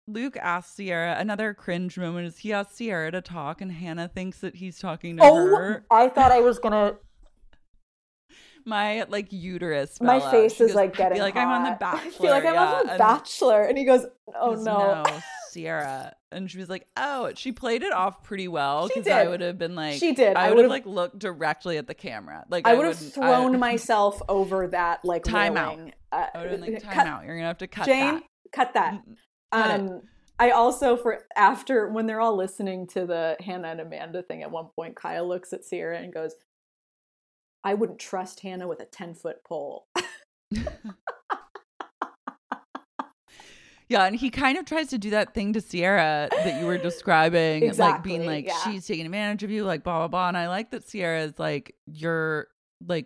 Luke asks Ciara another cringe moment is he asks Ciara to talk and Hannah thinks that he's talking to oh her. i thought i was gonna My like uterus. my out. face is goes, like getting feel like I'm on the hot. Bachelor. I feel like I'm yeah. on the Bachelor, and he goes, "Oh goes, no." Ciara," and she was like, "Oh," she played it off pretty well She because I would have been like, She did. I, I would have like looked directly at the camera. Like I would have thrown I, myself over that like Time out. Uh, I would have been like, cut- time out. You're gonna have to cut Jane, that. cut that. Cut. Um, I also for after when they're all listening to the Hannah and Amanda thing at one point, Kyle looks at Ciara and goes, "I wouldn't trust Hannah with a ten foot pole." Yeah, and he kind of tries to do that thing to Ciara that you were describing, like being like yeah. she's taking advantage of you, like blah blah blah. And I like that Ciara is like, you're like,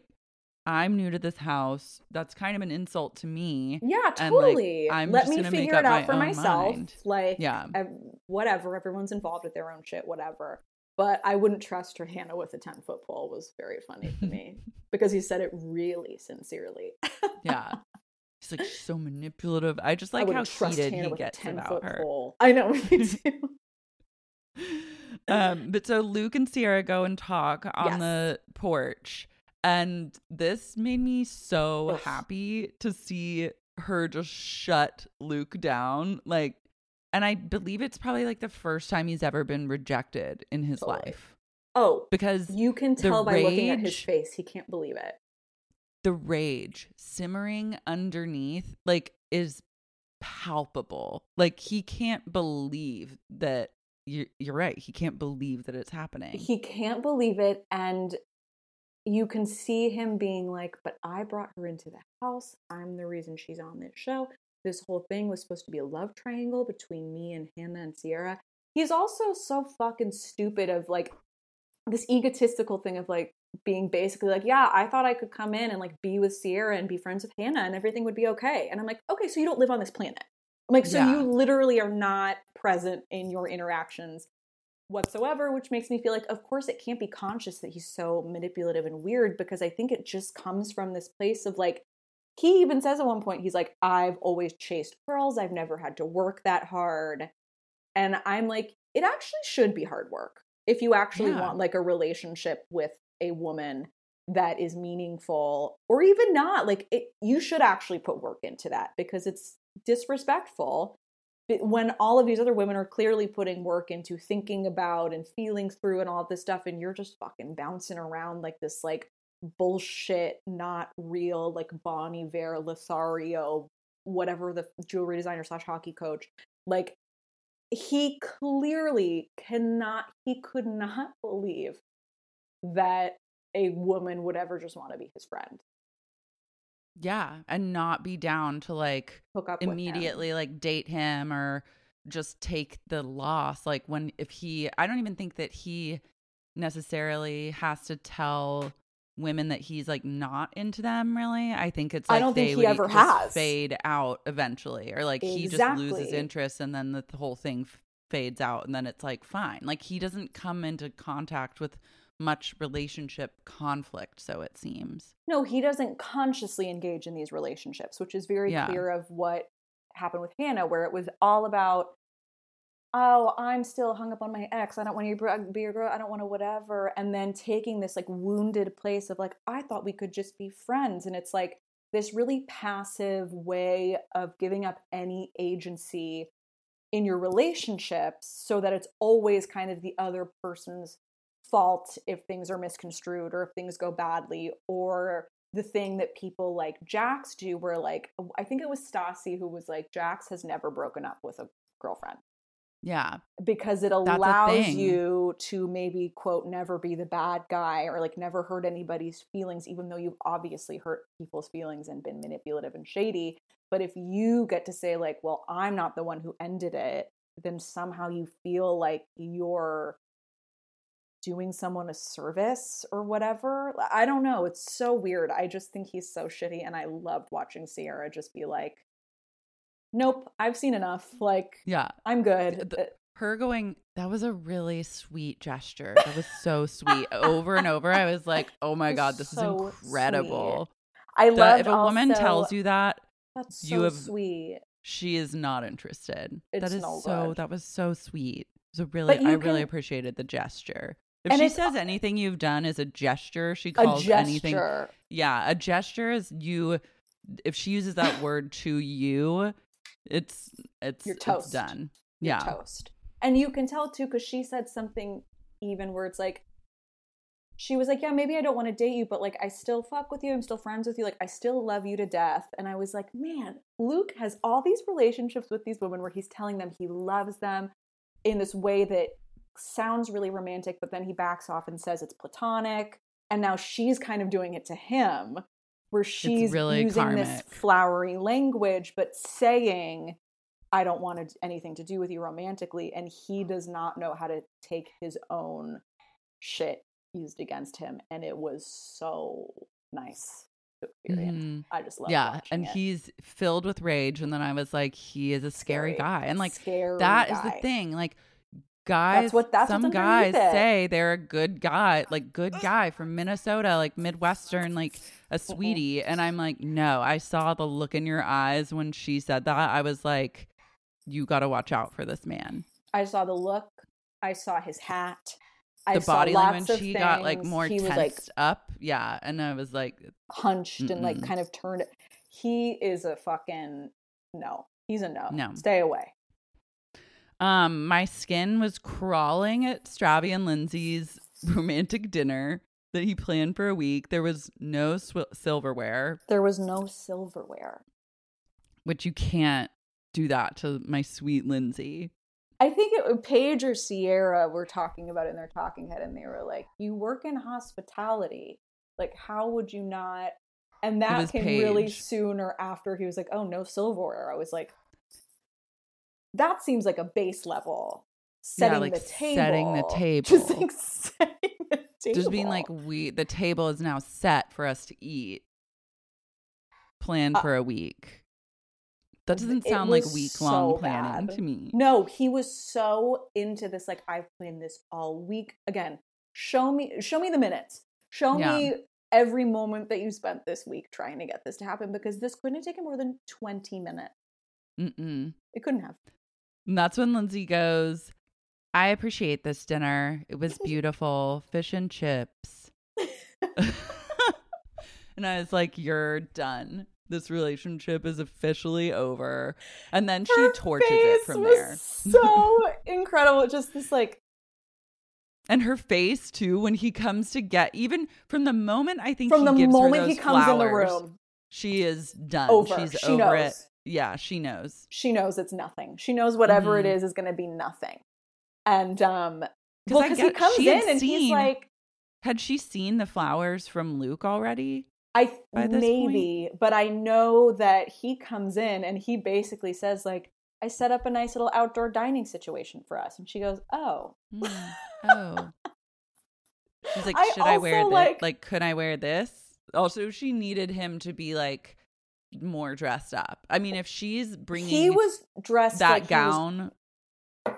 I'm new to this house. That's kind of an insult to me. Yeah, And, like, totally. I'm Let just me figure it out my for myself. mind. Like, Yeah. ev- whatever. Everyone's involved with their own shit. Whatever. But I wouldn't trust her Hannah with a ten foot pole. Was very funny to me because he said it really sincerely. Yeah. He's like so manipulative. I just I like how wouldn't trust heated Hannah he gets 10 about her. pole. I know, me too. um, but so Luke and Ciara go and talk on Yes. the porch, and this made me so Ugh. happy to see her just shut Luke down. Like, and I believe it's probably like the first time he's ever been rejected in his Totally. life Oh, because you can tell by looking at his face. He can't believe it. The rage simmering underneath like is palpable. Like he can't believe that you're, you're right. He can't believe that it's happening. He can't believe it. And you can see him being like, but I brought her into the house. I'm the reason she's on this show. This whole thing was supposed to be a love triangle between me and Hannah and Ciara. He's also so fucking stupid of like this egotistical thing of like being basically like, yeah, I thought I could come in and like be with Ciara and be friends with Hannah and everything would be okay. And I'm like, okay, so you don't live on this planet. I'm like, so Yeah. you literally are not present in your interactions whatsoever, which makes me feel like, of course, it can't be conscious that he's so manipulative and weird because I think it just comes from this place of like, he even says at one point, he's like, I've always chased girls, I've never had to work that hard. And I'm like, it actually should be hard work if you actually Yeah. want like a relationship with a woman that is meaningful or even not like it, you should actually put work into that because it's disrespectful. When all of these other women are clearly putting work into thinking about and feeling through and all this stuff and you're just fucking bouncing around like this like bullshit not real like bonnie Vare lothario whatever the jewelry designer slash hockey coach like he clearly cannot he could not believe that a woman would ever just want to be his friend. Yeah, and not be down to like hook up immediately like date him or just take the loss like when if he i don't even think that he necessarily has to tell women that he's like not into them really. I think it's like I don't think he ever has. fade out eventually or like he just loses interest and then the, the whole thing f- fades out and then it's like fine. Like he doesn't come into contact with much relationship conflict so it seems. No he doesn't consciously engage in these relationships which is very Yeah. clear of what happened with hannah where it was all about oh i'm still hung up on my ex. I don't want to be your girl. I don't want to whatever. And then taking this like wounded place of like i thought we could just be friends. And it's like this really passive way of giving up any agency in your relationships so that it's always kind of the other person's fault if things are misconstrued or if things go badly or the thing that people like Jax do where like I think it was Stassi who was like Jax has never broken up with a girlfriend. Yeah. Because it allows you to maybe quote never be the bad guy or like never hurt anybody's feelings even though you've obviously hurt people's feelings and been manipulative and shady. But if you get to say like well i'm not the one who ended it then somehow you feel like you're doing someone a service or whatever i don't know it's so weird i just think he's so shitty and i loved watching ciara just be like nope i've seen enough like yeah i'm good The- her going that was a really sweet gesture that was so sweet over and over i was like oh my god this so is incredible I The- love if a woman tells you that that's you have- sweet. she is not interested It's that is no so good. that was so sweet it was a really i really appreciated the gesture if And she says anything you've done is a gesture she A calls gesture. anything yeah a gesture is you if she uses that word to you it's it's You're it's toast. done You're yeah toast. And you can tell too because she said something even where it's like she was like, Yeah, maybe I don't want to date you, but like I still fuck with you. I'm still friends with you. Like I still love you to death. And I was like, Man, Luke has all these relationships with these women where he's telling them he loves them in this way that sounds really romantic, but then he backs off and says it's platonic. And now she's kind of doing it to him, where she's really using this flowery language, but saying, I don't want anything to do with you romantically. And he does not know how to take his own shit used against him. And it was so nice to experience. Mhm. I just love yeah and it. he's filled with rage and then i was like he is a scary, Scary. guy and like Scary that is the thing like guys what- that's some guys it. say they're a good guy like good guy from minnesota like midwestern like a sweetie and i'm like no i saw the look in your eyes when she said that i was like you got to watch out for this man I saw the look. I saw his hat. I saw the saw body language he got like more he tensed like up yeah and i was like hunched and like kind of turned. He is a fucking no. He's a no. No. Stay away. Um, my skin was crawling at Stravy and Lindsay's romantic dinner. that he planned for a week. There was no sw- silverware, There was no silverware. which you can't do that to my sweet Lindsay. I think it Paige or Ciara were talking about it in their talking head, and they were like, "You work in hospitality. Like, how would you not?" And that came really soon or after he was like, "Oh, no silverware." I was like, "That seems like a base level." Setting like the table, setting the just like setting the table, Just being like, we the table is now set for us to eat. Planned Uh, for a week. That doesn't sound like week long so planning bad. to me. No, he was so into this. Like, I've planned this all week. Again, show me, show me the minutes. Show Yeah. me every moment that you spent this week trying to get this to happen because this couldn't have taken more than twenty minutes. Mm-mm. It couldn't have. And that's when Lindsay goes, I appreciate this dinner. It was beautiful. Fish and chips. and I was like, You're done. This relationship is officially over. And then she Her torches it from there. So incredible. Just this, like, And her face too, when he comes to get even from the moment I think from he the moment he comes in the room, she is done. Over. She's She over knows. it. Yeah, she knows. she knows it's nothing. She knows whatever it Mhm. is is going to be nothing. And um, well, because he comes in and he's like, Had she seen the flowers from Luke already? I maybe, but I know that he comes in and he basically says like, "I set up a nice little outdoor dining situation for us," and she goes, "Oh, Mm. Oh. She's like, should I wear also, this? like- Like, could I wear this? Also, she needed him to be like more dressed up. I mean, if she's bringing he was dressed that like he gown,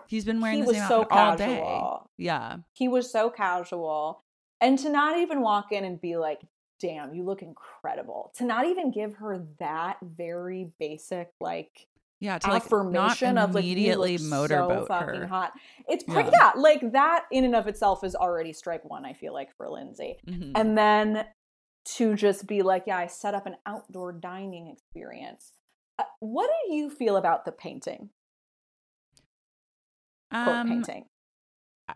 he's been wearing he the was same so outfit all day. casual. Yeah. He was so casual, and to not even walk in and be like, "Damn, you look incredible," to not even give her that very basic like Yeah. To like affirmation not of like immediately motorboat so fucking her. hot. It's pretty, Yeah. yeah. like that in and of itself is already strike one. I feel like for Lindsay, Mhm. and then to just be like, yeah, I set up an outdoor dining experience. Uh, what do you feel about the painting? Quote Um, painting.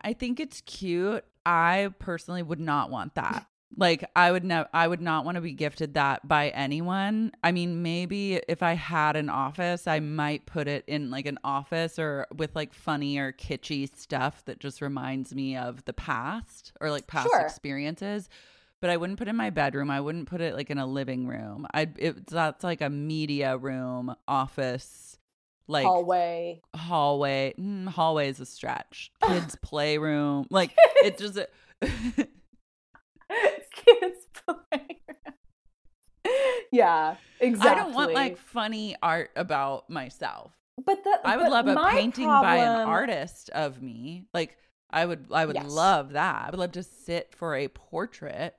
I think it's cute. I personally would not want that. Like I would know I would not want to be gifted that by anyone. I mean, maybe if I had an office, I might put it in like an office or with like funny or kitschy stuff that just reminds me of the past or like past Sure. experiences. But I wouldn't put it in my bedroom. I wouldn't put it like in a living room. I it that's like a media room, office, like hallway. hallway mm, hallway is a stretch kids playroom like it just Kids playground. yeah, exactly. i don't want like funny art about myself but that i would but love a painting by an artist of me like i would i would Yes. love that i would love to sit for a portrait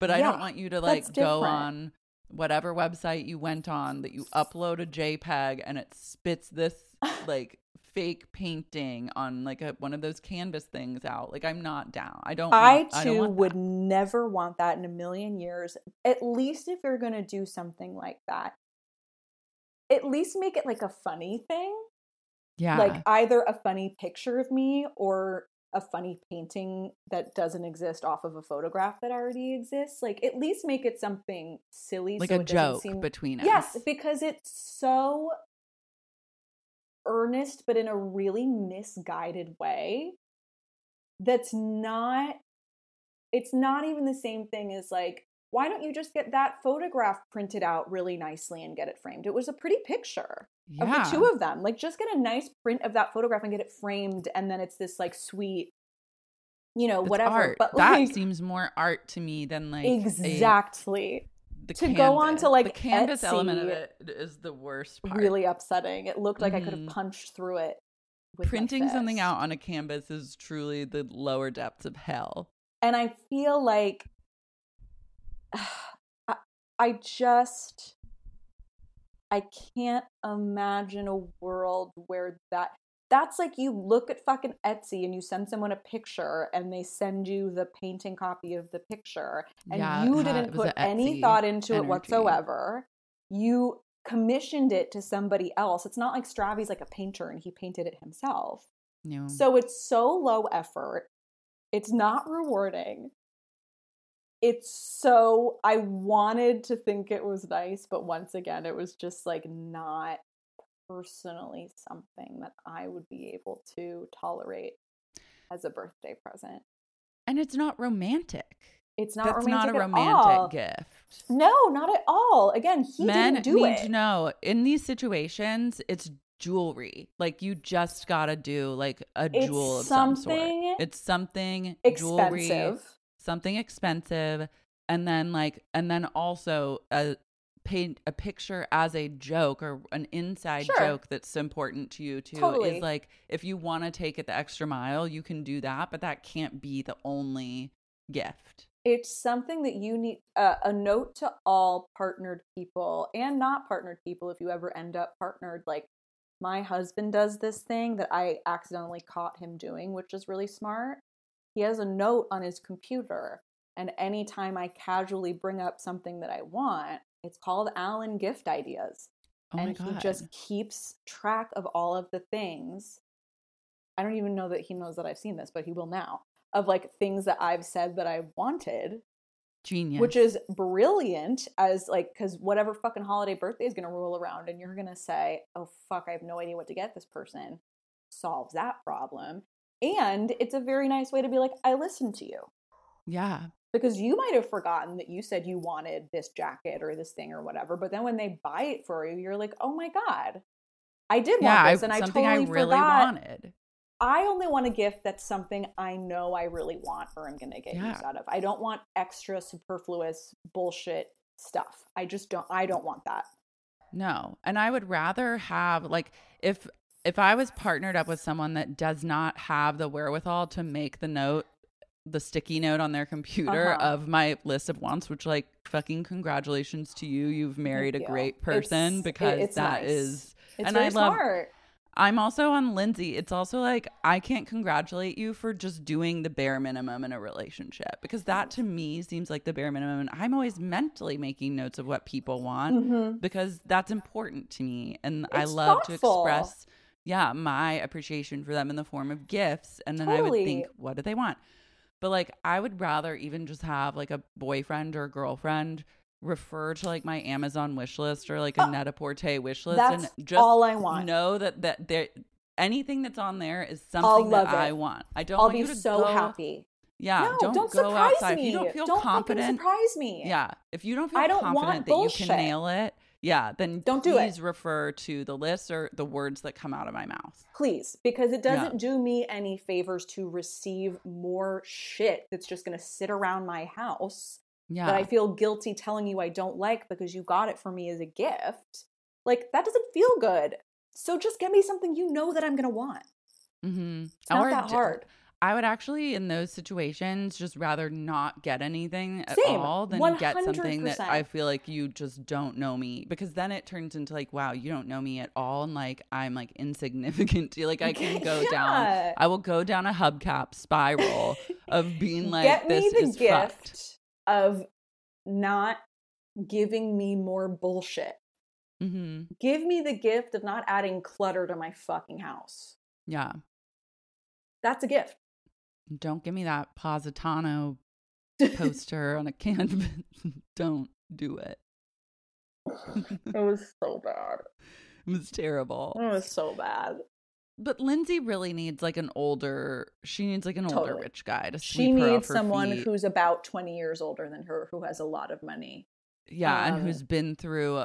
but i Yeah, don't want you to like go on whatever website you went on that you upload a jpeg and it spits this like fake painting on like a, one of those canvas things out like i'm not down i don't I want- I don't too would that. never want that in a million years. At least if you're going to do something like that, at least make it like a funny thing. yeah Like either a funny picture of me or a funny painting that doesn't exist off of a photograph that already exists. Like at least make it something silly. like so a it joke seem- between us Yes, because it's so earnest, but in a really misguided way. That's not, it's not even the same thing as like, why don't you just get that photograph printed out really nicely and get it framed? It was a pretty picture of the two of them. Like, just get a nice print of that photograph and get it framed, and then it's this like sweet, you know, whatever. art. But that like, seems more art to me than like a- exactly. the To go on to, like, the canvas element of it is the worst part. really upsetting. It looked like I could have mm-hmm. punched through it. Printing something out on a canvas is truly the lower depths of hell. and I feel like I, I just I can't imagine a world where that that's like you look at fucking Etsy and you send someone a picture and they send you the painting copy of the picture and Yeah, you didn't put any thought into energy. it whatsoever. You commissioned it to somebody else. It's not like Stravy's like a painter and he painted it himself. Know? So it's so low effort. It's not rewarding. It's so I wanted to think it was nice, but once again, it was just like not personally something that I would be able to tolerate as a birthday present. And it's not romantic. It's not That's romantic not a romantic all. gift. No, not at all. Again, he Men didn't do need it. to know in these situations, it's jewelry. Like you just gotta do like a It's jewel of some sort. It's something jewelry, Expensive. Something expensive, and then like, and then also a paint a picture as a joke or an inside Sure. joke that's important to you too. Totally. Is like if you want to take it the extra mile, you can do that, but that can't be the only gift. It's something that you need uh, a note to all partnered people and not partnered people if you ever end up partnered. Like, my husband does this thing that I accidentally caught him doing, which is really smart. He has a note on his computer, and anytime I casually bring up something that I want, it's called Alan Gift Ideas. Oh and he just keeps track of all of the things. I don't even know that he knows that I've seen this, but he will now. Of like things that I've said that I wanted, genius. which is brilliant as like because whatever fucking holiday birthday is gonna roll around and you're gonna say, Oh fuck, I have no idea what to get this person, solves that problem. And it's a very nice way to be like, I listened to you. yeah. Because you might have forgotten that you said you wanted this jacket or this thing or whatever, but then when they buy it for you, you're like, oh my god, I did Yeah, want I, this, and I something totally I really forgot. wanted. I only want a gift that's something I know I really want or I'm going to get Yeah. use out of. I don't want extra superfluous bullshit stuff. I just don't. I don't want that. No. And I would rather have like if if I was partnered up with someone that does not have the wherewithal to make the note the sticky note on their computer Uh-huh. of my list of wants, which like fucking congratulations to you. You've married a great person It's- because it's that nice. is It's and very I love smart. I'm also on Lindsay. It's also like I can't congratulate you for just doing the bare minimum in a relationship because that to me seems like the bare minimum. And I'm always mentally making notes of what people want Mhm. because that's important to me. And I love thoughtful. to express, yeah, my appreciation for them in the form of gifts. And then I would think, what do they want? But like, I would rather even just have like a boyfriend or girlfriend refer to like my Amazon wish list or like a Uh, Net-a-Porter wish list That's and just all I want. know that that there anything that's on there is something that it. I want. I don't I'll want be you to so go, happy. Yeah, no, don't, don't, go surprise outside. me. If you don't feel fucking confident, surprise me. yeah. If you don't feel I don't confident want that you can nail it, yeah, then Don't do it. please refer to the list or the words that come out of my mouth. Please, because it doesn't Yeah. do me any favors to receive more shit that's just going to sit around my house Yeah. that I feel guilty telling you I don't like because you got it for me as a gift. Like that doesn't feel good. So just get me something you know that I'm going to want. mm-hmm. It's not that hard. I would actually, in those situations, just rather not get anything at Same. all than get something that I feel like you just don't know me because then it turns into like, wow, you don't know me at all, and like I'm like insignificant to you. Like I can go Yeah. down, I will go down a hubcap spiral of being like, get this me the is gift fucked. of not giving me more bullshit. Mm-hmm. Give me the gift of not adding clutter to my fucking house. Yeah, That's a gift. Don't give me that Positano poster on a canvas. don't do it. It was so bad. It was terrible. It was so bad. But Lindsay really needs like an older. She needs like an older rich guy to She sweep her off needs someone feet. who's about 20 years older than her who has a lot of money. yeah, and um, who's been through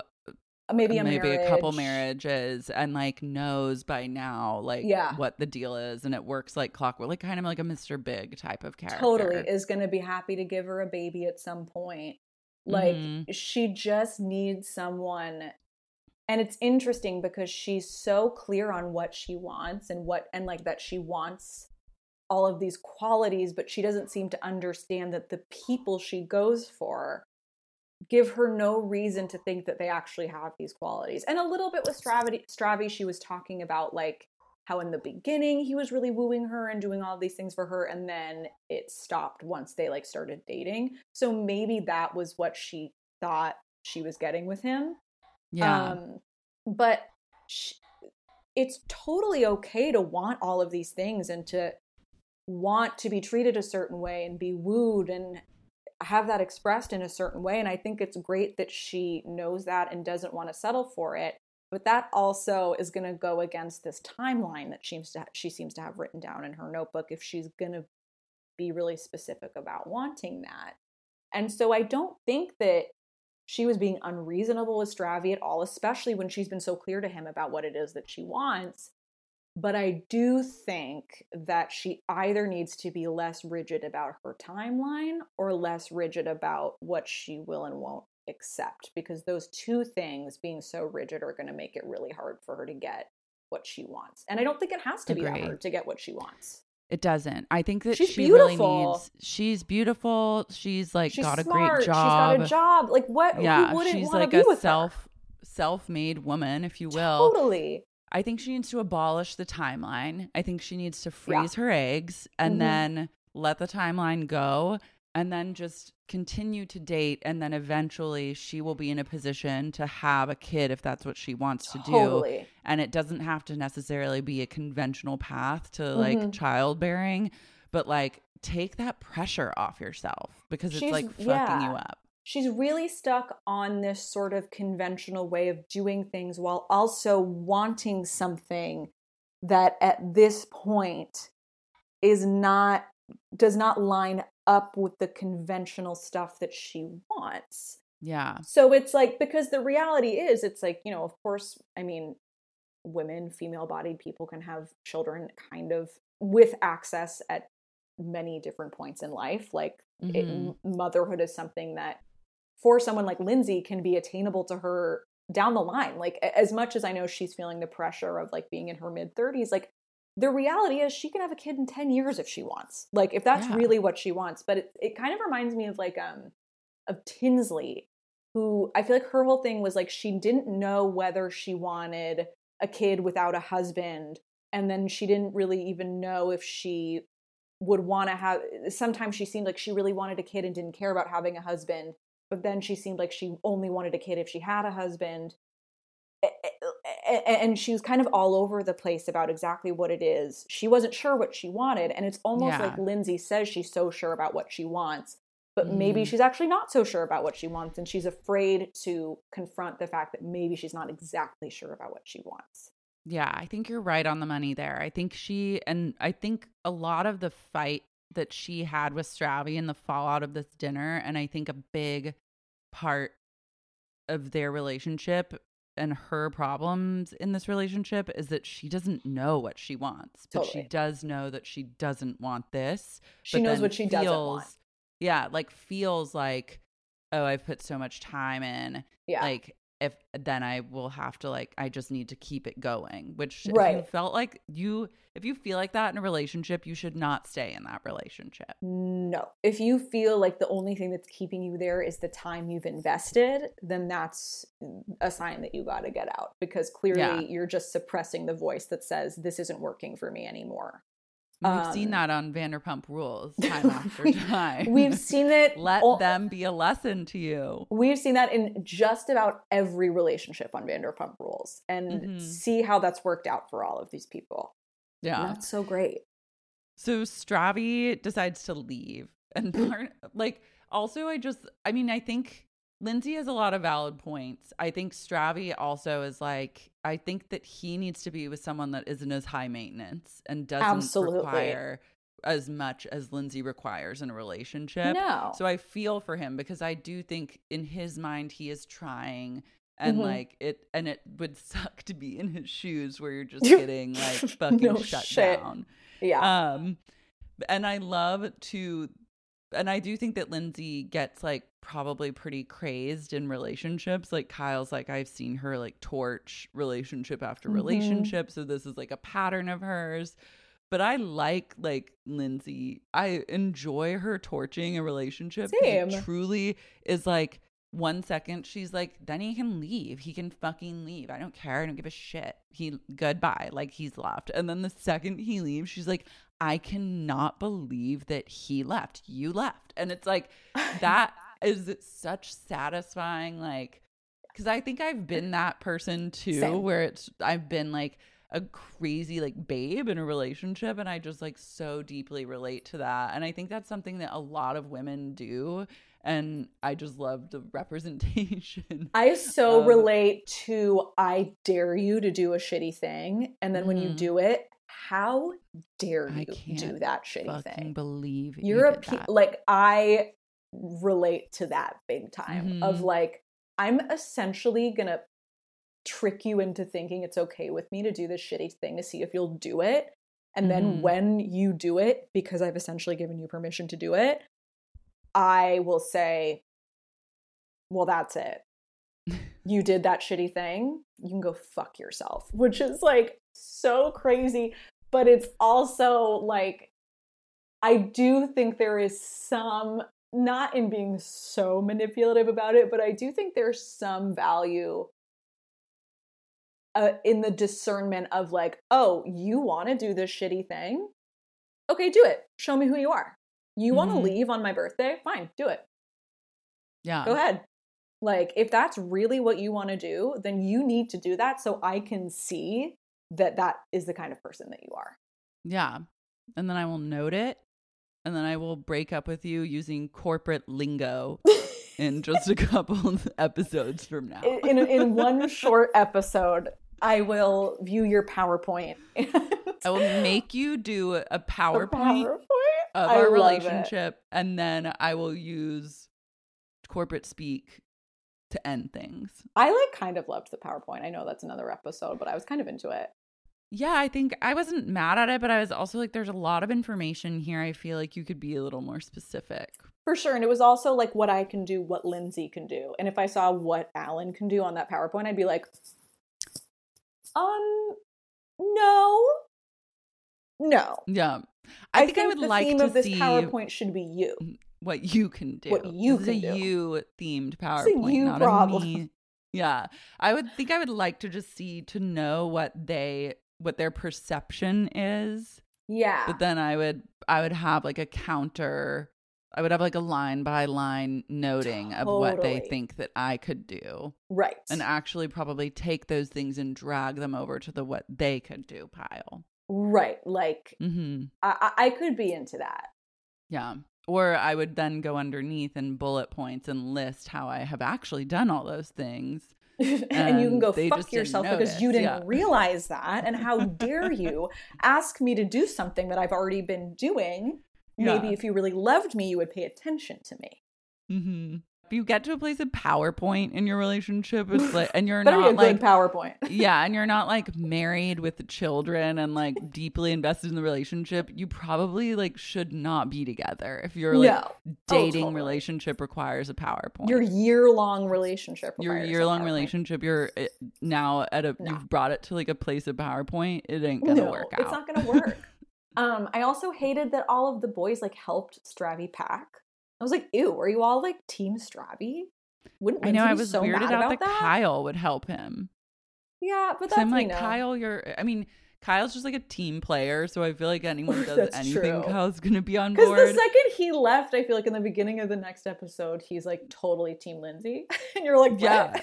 Maybe a maybe a couple marriages and like knows by now like Yeah. what the deal is, and it works like clockwork, like kind of like a Mr. Big type of character. Totally is going to be happy to give her a baby at some point. Like Mhm. she just needs someone and it's interesting because she's so clear on what she wants and what and like that she wants all of these qualities but she doesn't seem to understand that the people she goes for give her no reason to think that they actually have these qualities. And a little bit with Stravy, Stravy she was talking about like how in the beginning he was really wooing her and doing all these things for her and then it stopped once they like started dating. So maybe that was what she thought she was getting with him. Yeah, um, but sh- it's totally okay to want all of these things and to want to be treated a certain way and be wooed and have that expressed in a certain way and i think it's great that she knows that and doesn't want to settle for it but that also is going to go against this timeline that she seems to she seems to have written down in her notebook if she's going to be really specific about wanting that and so i don't think that she was being unreasonable with Stravy at all, especially when she's been so clear to him about what it is that she wants. But I do think that she either needs to be less rigid about her timeline or less rigid about what she will and won't accept, because those two things being so rigid are going to make it really hard for her to get what she wants. And I don't think it has to be that hard to get what she wants. It doesn't. I think that she's she beautiful. really needs. She's beautiful. She's like she's got smart. a great job. She's got a job. Like what? Yeah, who wouldn't she's like be a self her? self-made woman, if you will. Totally. I think she needs to abolish the timeline. I think she needs to freeze Yeah. her eggs and Mhm. then let the timeline go and then just continue to date and then eventually she will be in a position to have a kid if that's what she wants to do and it doesn't have to necessarily be a conventional path to like Mhm. childbearing but like take that pressure off yourself because it's like fucking yeah. you up she's really stuck on this sort of conventional way of doing things while also wanting something that at this point is not does not line up with the conventional stuff that she wants. yeah So it's like because the reality is it's like, you know, of course, I mean, women, female bodied people can have children kind of with access at many different points in life. Like it, Mhm. motherhood is something that for someone like Lindsay can be attainable to her down the line. Like as much as I know she's feeling the pressure of like being in her mid 30s, like the reality is she can have a kid in 10 years if she wants. Like if that's Yeah. really what she wants. But it, it kind of reminds me of like um of Tinsley, who I feel like her whole thing was like she didn't know whether she wanted a kid without a husband. And then she didn't really even know if she would want to have sometimes she seemed like she really wanted a kid and didn't care about having a husband but then she seemed like she only wanted a kid if she had a husband and she was kind of all over the place about exactly what it is she wasn't sure what she wanted and it's almost Yeah. like lindsay says she's so sure about what she wants but maybe Mm. she's actually not so sure about what she wants and she's afraid to confront the fact that maybe she's not exactly sure about what she wants Yeah, I think you're right on the money there. I think she and I think a lot of the fight that she had with Stravy and the fallout of this dinner, and I think a big part of their relationship and her problems in this relationship is that she doesn't know what she wants, but she does know that she doesn't want this. She knows what she doesn't want. Yeah, like feels like, oh, I've put so much time in yeah like if then i will have to like i just need to keep it going which if you Right. felt like you if you feel like that in a relationship you should not stay in that relationship No. If you feel like the only thing that's keeping you there is the time you've invested, then that's a sign that you got to get out because clearly Yeah. you're just suppressing the voice that says this isn't working for me anymore. We've seen Um, that on vanderpump rules time after time We've seen it let all- them be a lesson to you We've seen that in just about every relationship on Vanderpump Rules and Mhm. see how that's worked out for all of these people. And yeah That's so great. So Stravy decides to leave. And part like also I just I mean, I think Lindsay has a lot of valid points. I think Stravy also is like I think that he needs to be with someone that isn't as high maintenance and doesn't Absolutely. require as much as Lindsay requires in a relationship. No. So I feel for him because I do think in his mind he is trying and Mhm. like it and it would suck to be in his shoes where you're just getting like fucking No shut shit. down. Yeah. Um, and I love to, and I do think that Lindsay gets like probably pretty crazed in relationships. Like Kyle's like, I've seen her like torch relationship after Mhm. relationship. So this is like a pattern of hers. But I like like Lindsay. I enjoy her torching a relationship. it truly is like one second she's like, then he can leave. He can fucking leave. I don't care. I don't give a shit. He goodbye. Like he's left. And then the second he leaves, she's like, I cannot believe that he left. You left. And it's like that is such satisfying like because I think I've been that person too, Same. where it's I've been like, a crazy like babe in a relationship and I just like so deeply relate to that. And I think that's something that a lot of women do and I just love the representation. I so of- relate to I dare you to do a shitty thing and then when you Mhm. do it, how dare you do that shitty fucking thing? believe You're you a pe- like I relate to that big time of Mhm. like I'm essentially to trick you into thinking it's okay with me to do this shitty thing to see if you'll do it. And then Mhm. when you do it, because I've essentially given you permission to do it, I will say, well, that's it. You did that shitty thing. You can go fuck yourself, which is like so crazy. But it's also like, I do think there is some, not in being so manipulative about it, but I do think there's some value uh, in the discernment of like, oh, you want to do this shitty thing? Okay, do it. Show me who you are. You want to mm-hmm. leave on my birthday? Fine, do it. yeah. Go ahead. Like, if that's really what you want to do, then you need to do that so I can see that that is the kind of person that you are. Yeah. And then I will note it. And then I will break up with you using corporate lingo in just a couple of episodes from now. in, in, in one short episode, I will view your PowerPoint. I will make you do a The PowerPoint of I our love it. relationship. And then I will use corporate speak to end things. I like kind of loved the PowerPoint. I know that's another episode, but I was kind of into it. Yeah, I think I wasn't mad at it, but I was also like, there's a lot of information here. I feel like you could be a little more specific. For sure. And it was also like what I can do, what Lindsay can do. And if I saw what Alan can do on that PowerPoint, I'd be like, um, no. No. Yeah. I, think, I would the like theme to of this see PowerPoint should be you. Mm, what you can do. What you this can is a do. you themed It's a PowerPoint, you not problem. a me. Yeah. I would think I would like to just see to know what they what their perception is. Yeah. But then I would I would have like a counter I would have like a line by line noting of what they think that I could do right. and actually probably take those things and drag them over to the what they could do pile. Right. Like, Mhm. I, I could be into that. Yeah. Or I would then go underneath and bullet points and list how I have actually done all those things. and you can go fuck yourself because you didn't yeah. realize that. And how dare you ask me to do something that I've already been doing? Maybe Yeah. if you really loved me, you would pay attention to me. hmm If you get to a place of PowerPoint in your relationship, it's like, and you're Better be a not like, PowerPoint. yeah, and you're not like married with children and like deeply invested in the relationship, you probably like should not be together. If your like no. Oh, dating totally. relationship requires a PowerPoint. Your year long relationship. your year long relationship, you're uh, now at a No. you've brought it to like a place of PowerPoint. It ain't gonna no, work out. It's not gonna work. um, I also hated that all of the boys like helped Stravy pack. I was like, ew, are you all like team Stravy? Wouldn't I know I was so weirded out about that, Kyle would help him. Yeah, but that's I'm like, you know. Kyle, you're. I mean, Kyle's just like a team player, so I feel like anyone does anything, true. Kyle's gonna be on board. Because the second he left, I feel like in the beginning of the next episode, he's like totally Team Lindsay, and you're like, what? Yeah.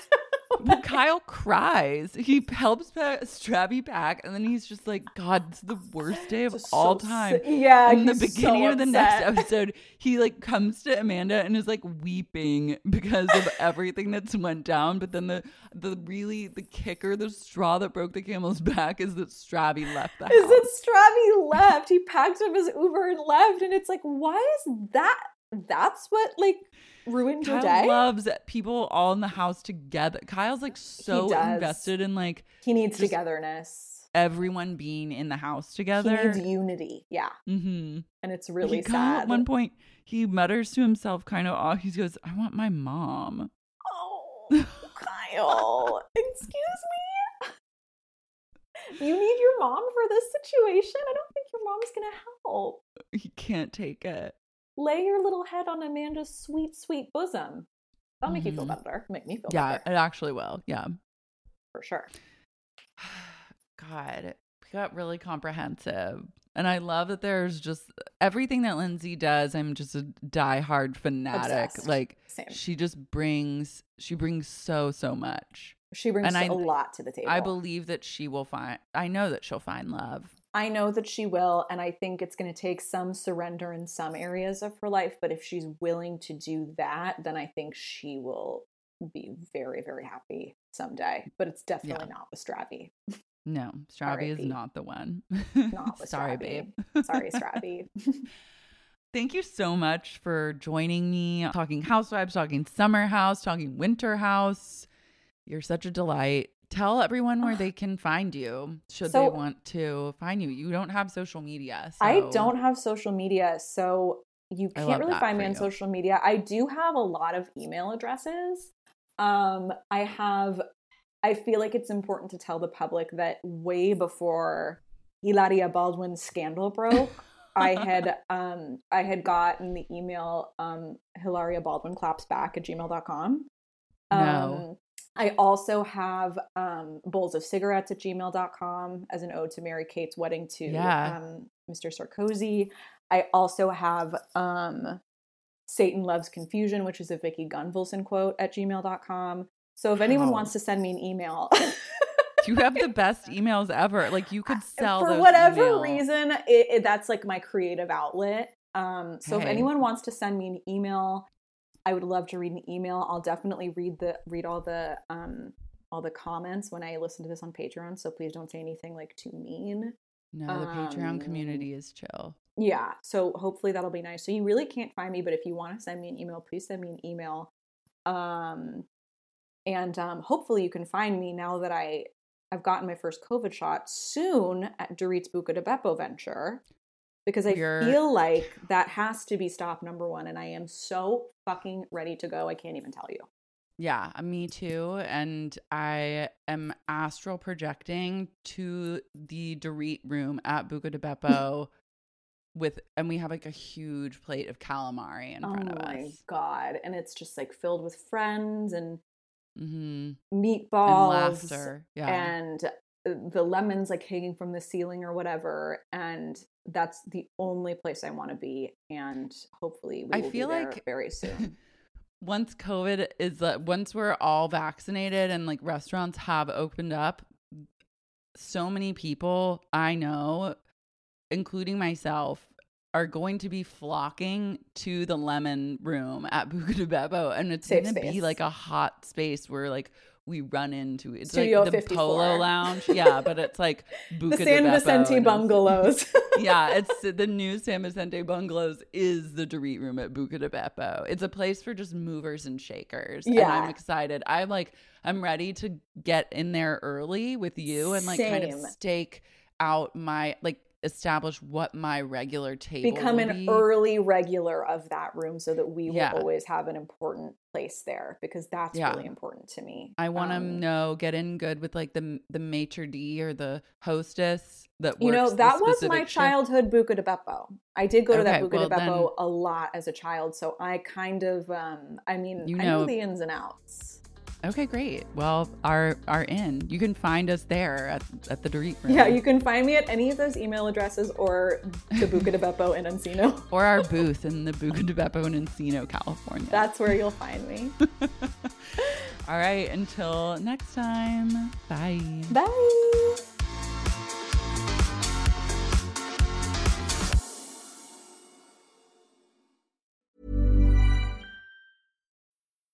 But Kyle cries. He helps pa- Stravy back, and then he's just like, "God, it's the worst day of all so time." si- yeah, in the beginning so of the next episode, he like comes to Amanda and is like weeping because of everything that's went down. But then the the really the kicker, the straw that broke the camel's back, is that Stravy left the Is house. that Stravy left? He packed up his Uber and left, and it's like, why is that? That's what like ruined your Kyle day. loves people all in the house together. Kyle's like so invested in like he needs togetherness. everyone being in the house together. He needs unity. Yeah, mm-hmm. and it's really he Kyle, sad. At one point, he mutters to himself, kind of off. He goes, "I want my mom." Oh, Kyle, excuse me. You need your mom for this situation. I don't think your mom's gonna help. He can't take it. Lay your little head on Amanda's sweet, sweet bosom. That'll make you feel Mhm. better. Make me feel better. Yeah, better it actually will. Yeah. for sure. God, we got really comprehensive. And I love that there's just everything that Lindsay does. I'm just a diehard fanatic. Obsessed. Like Same. she just brings she brings so so much. She brings And I- a lot to the table. I believe that she will find. I know that she'll find love. I know that she will, and I think it's going to take some surrender in some areas of her life. But if she's willing to do that, then I think she will be very, very happy someday. But it's definitely not with Stravy. No, Stravy is not the one. Not with Sorry, Stravy. babe. Sorry, Stravy. Thank you so much for joining me, talking housewives, talking summer house, talking winter house. You're such a delight. Tell everyone where they can find you should So- they want to find you. You don't have social media. I don't have social media, so you can't really find me on you. social media. I do have a lot of email addresses. Um, I have. I feel like it's important to tell the public that way before Hilaria Baldwin's scandal broke, I had um I had gotten the email um Hilaria Baldwin claps back at gmail.com. Um, No. I also have um, bowls of cigarettes at gmail.com as an ode to Mary Kate's wedding to Yeah. um, Mr. Sarkozy. I also have um, Satan Loves Confusion, which is a Vicki Gunvalson quote at gmail.com. So if anyone Wow. wants to send me an email, You have the best emails ever. Like you could sell for whatever email- reason, it, it, that's like my creative outlet. Um, so if anyone wants to send me an email, I would love to read an email. I'll definitely read the read all the um all the comments when I listen to this on Patreon. So please don't say anything like too mean. No, the Patreon Um, community is chill. Yeah. So hopefully that'll be nice. So you really can't find me, but if you want to send me an email, please send me an email. Um, and um, hopefully you can find me now that I I've gotten my first COVID shot soon at Dorit's Buca de Beppo venture because I You're- feel like that has to be stop number one, and I am so fucking ready to go. I can't even tell you. Yeah, me too. And I am astral projecting to the Dorit room at Buca de Beppo with, and we have like a huge plate of calamari in Oh front of my us. god! And it's just like filled with friends and Mm-hmm. meatballs And laughter. Yeah. and uh, the lemons like hanging from the ceiling or whatever and that's the only place i want to be and hopefully we I will feel be there like- very soon once COVID is, uh, once we're all vaccinated and like restaurants have opened up, so many people I know, including myself, are going to be flocking to the lemon room at Buca de Beppo, and it's Safe going to space. be like a hot space where like we run into. It's Studio like the 54. Polo Lounge, yeah, but it's like Buca the san vicente bungalows yeah, it's the new San Vicente Bungalows is the Dorit Room at Buca de Beppo. It's a place for just movers and shakers. And Yeah. I'm excited. I'm like, I'm ready to get in there early with you and like kind of stake out my like establish what my regular table become an be. early regular of that room so that we will always have an important place there because that's Yeah. really important to me I want to Um, know, get in good with like the the maitre d or the hostess that you know that was my shift. childhood buca de beppo i did go to that Okay, buca well, de beppo then- a lot as a child so i kind of um i mean You i know know- the ins and outs Okay, great. Well, our our in. You can find us there at at the Dorit Room. Yeah, you can find me at any of those email addresses or the Buca de Beppo in Encino. or our booth in the Buca de Beppo in Encino, California. That's where you'll find me. All right, until next time. Bye. Bye.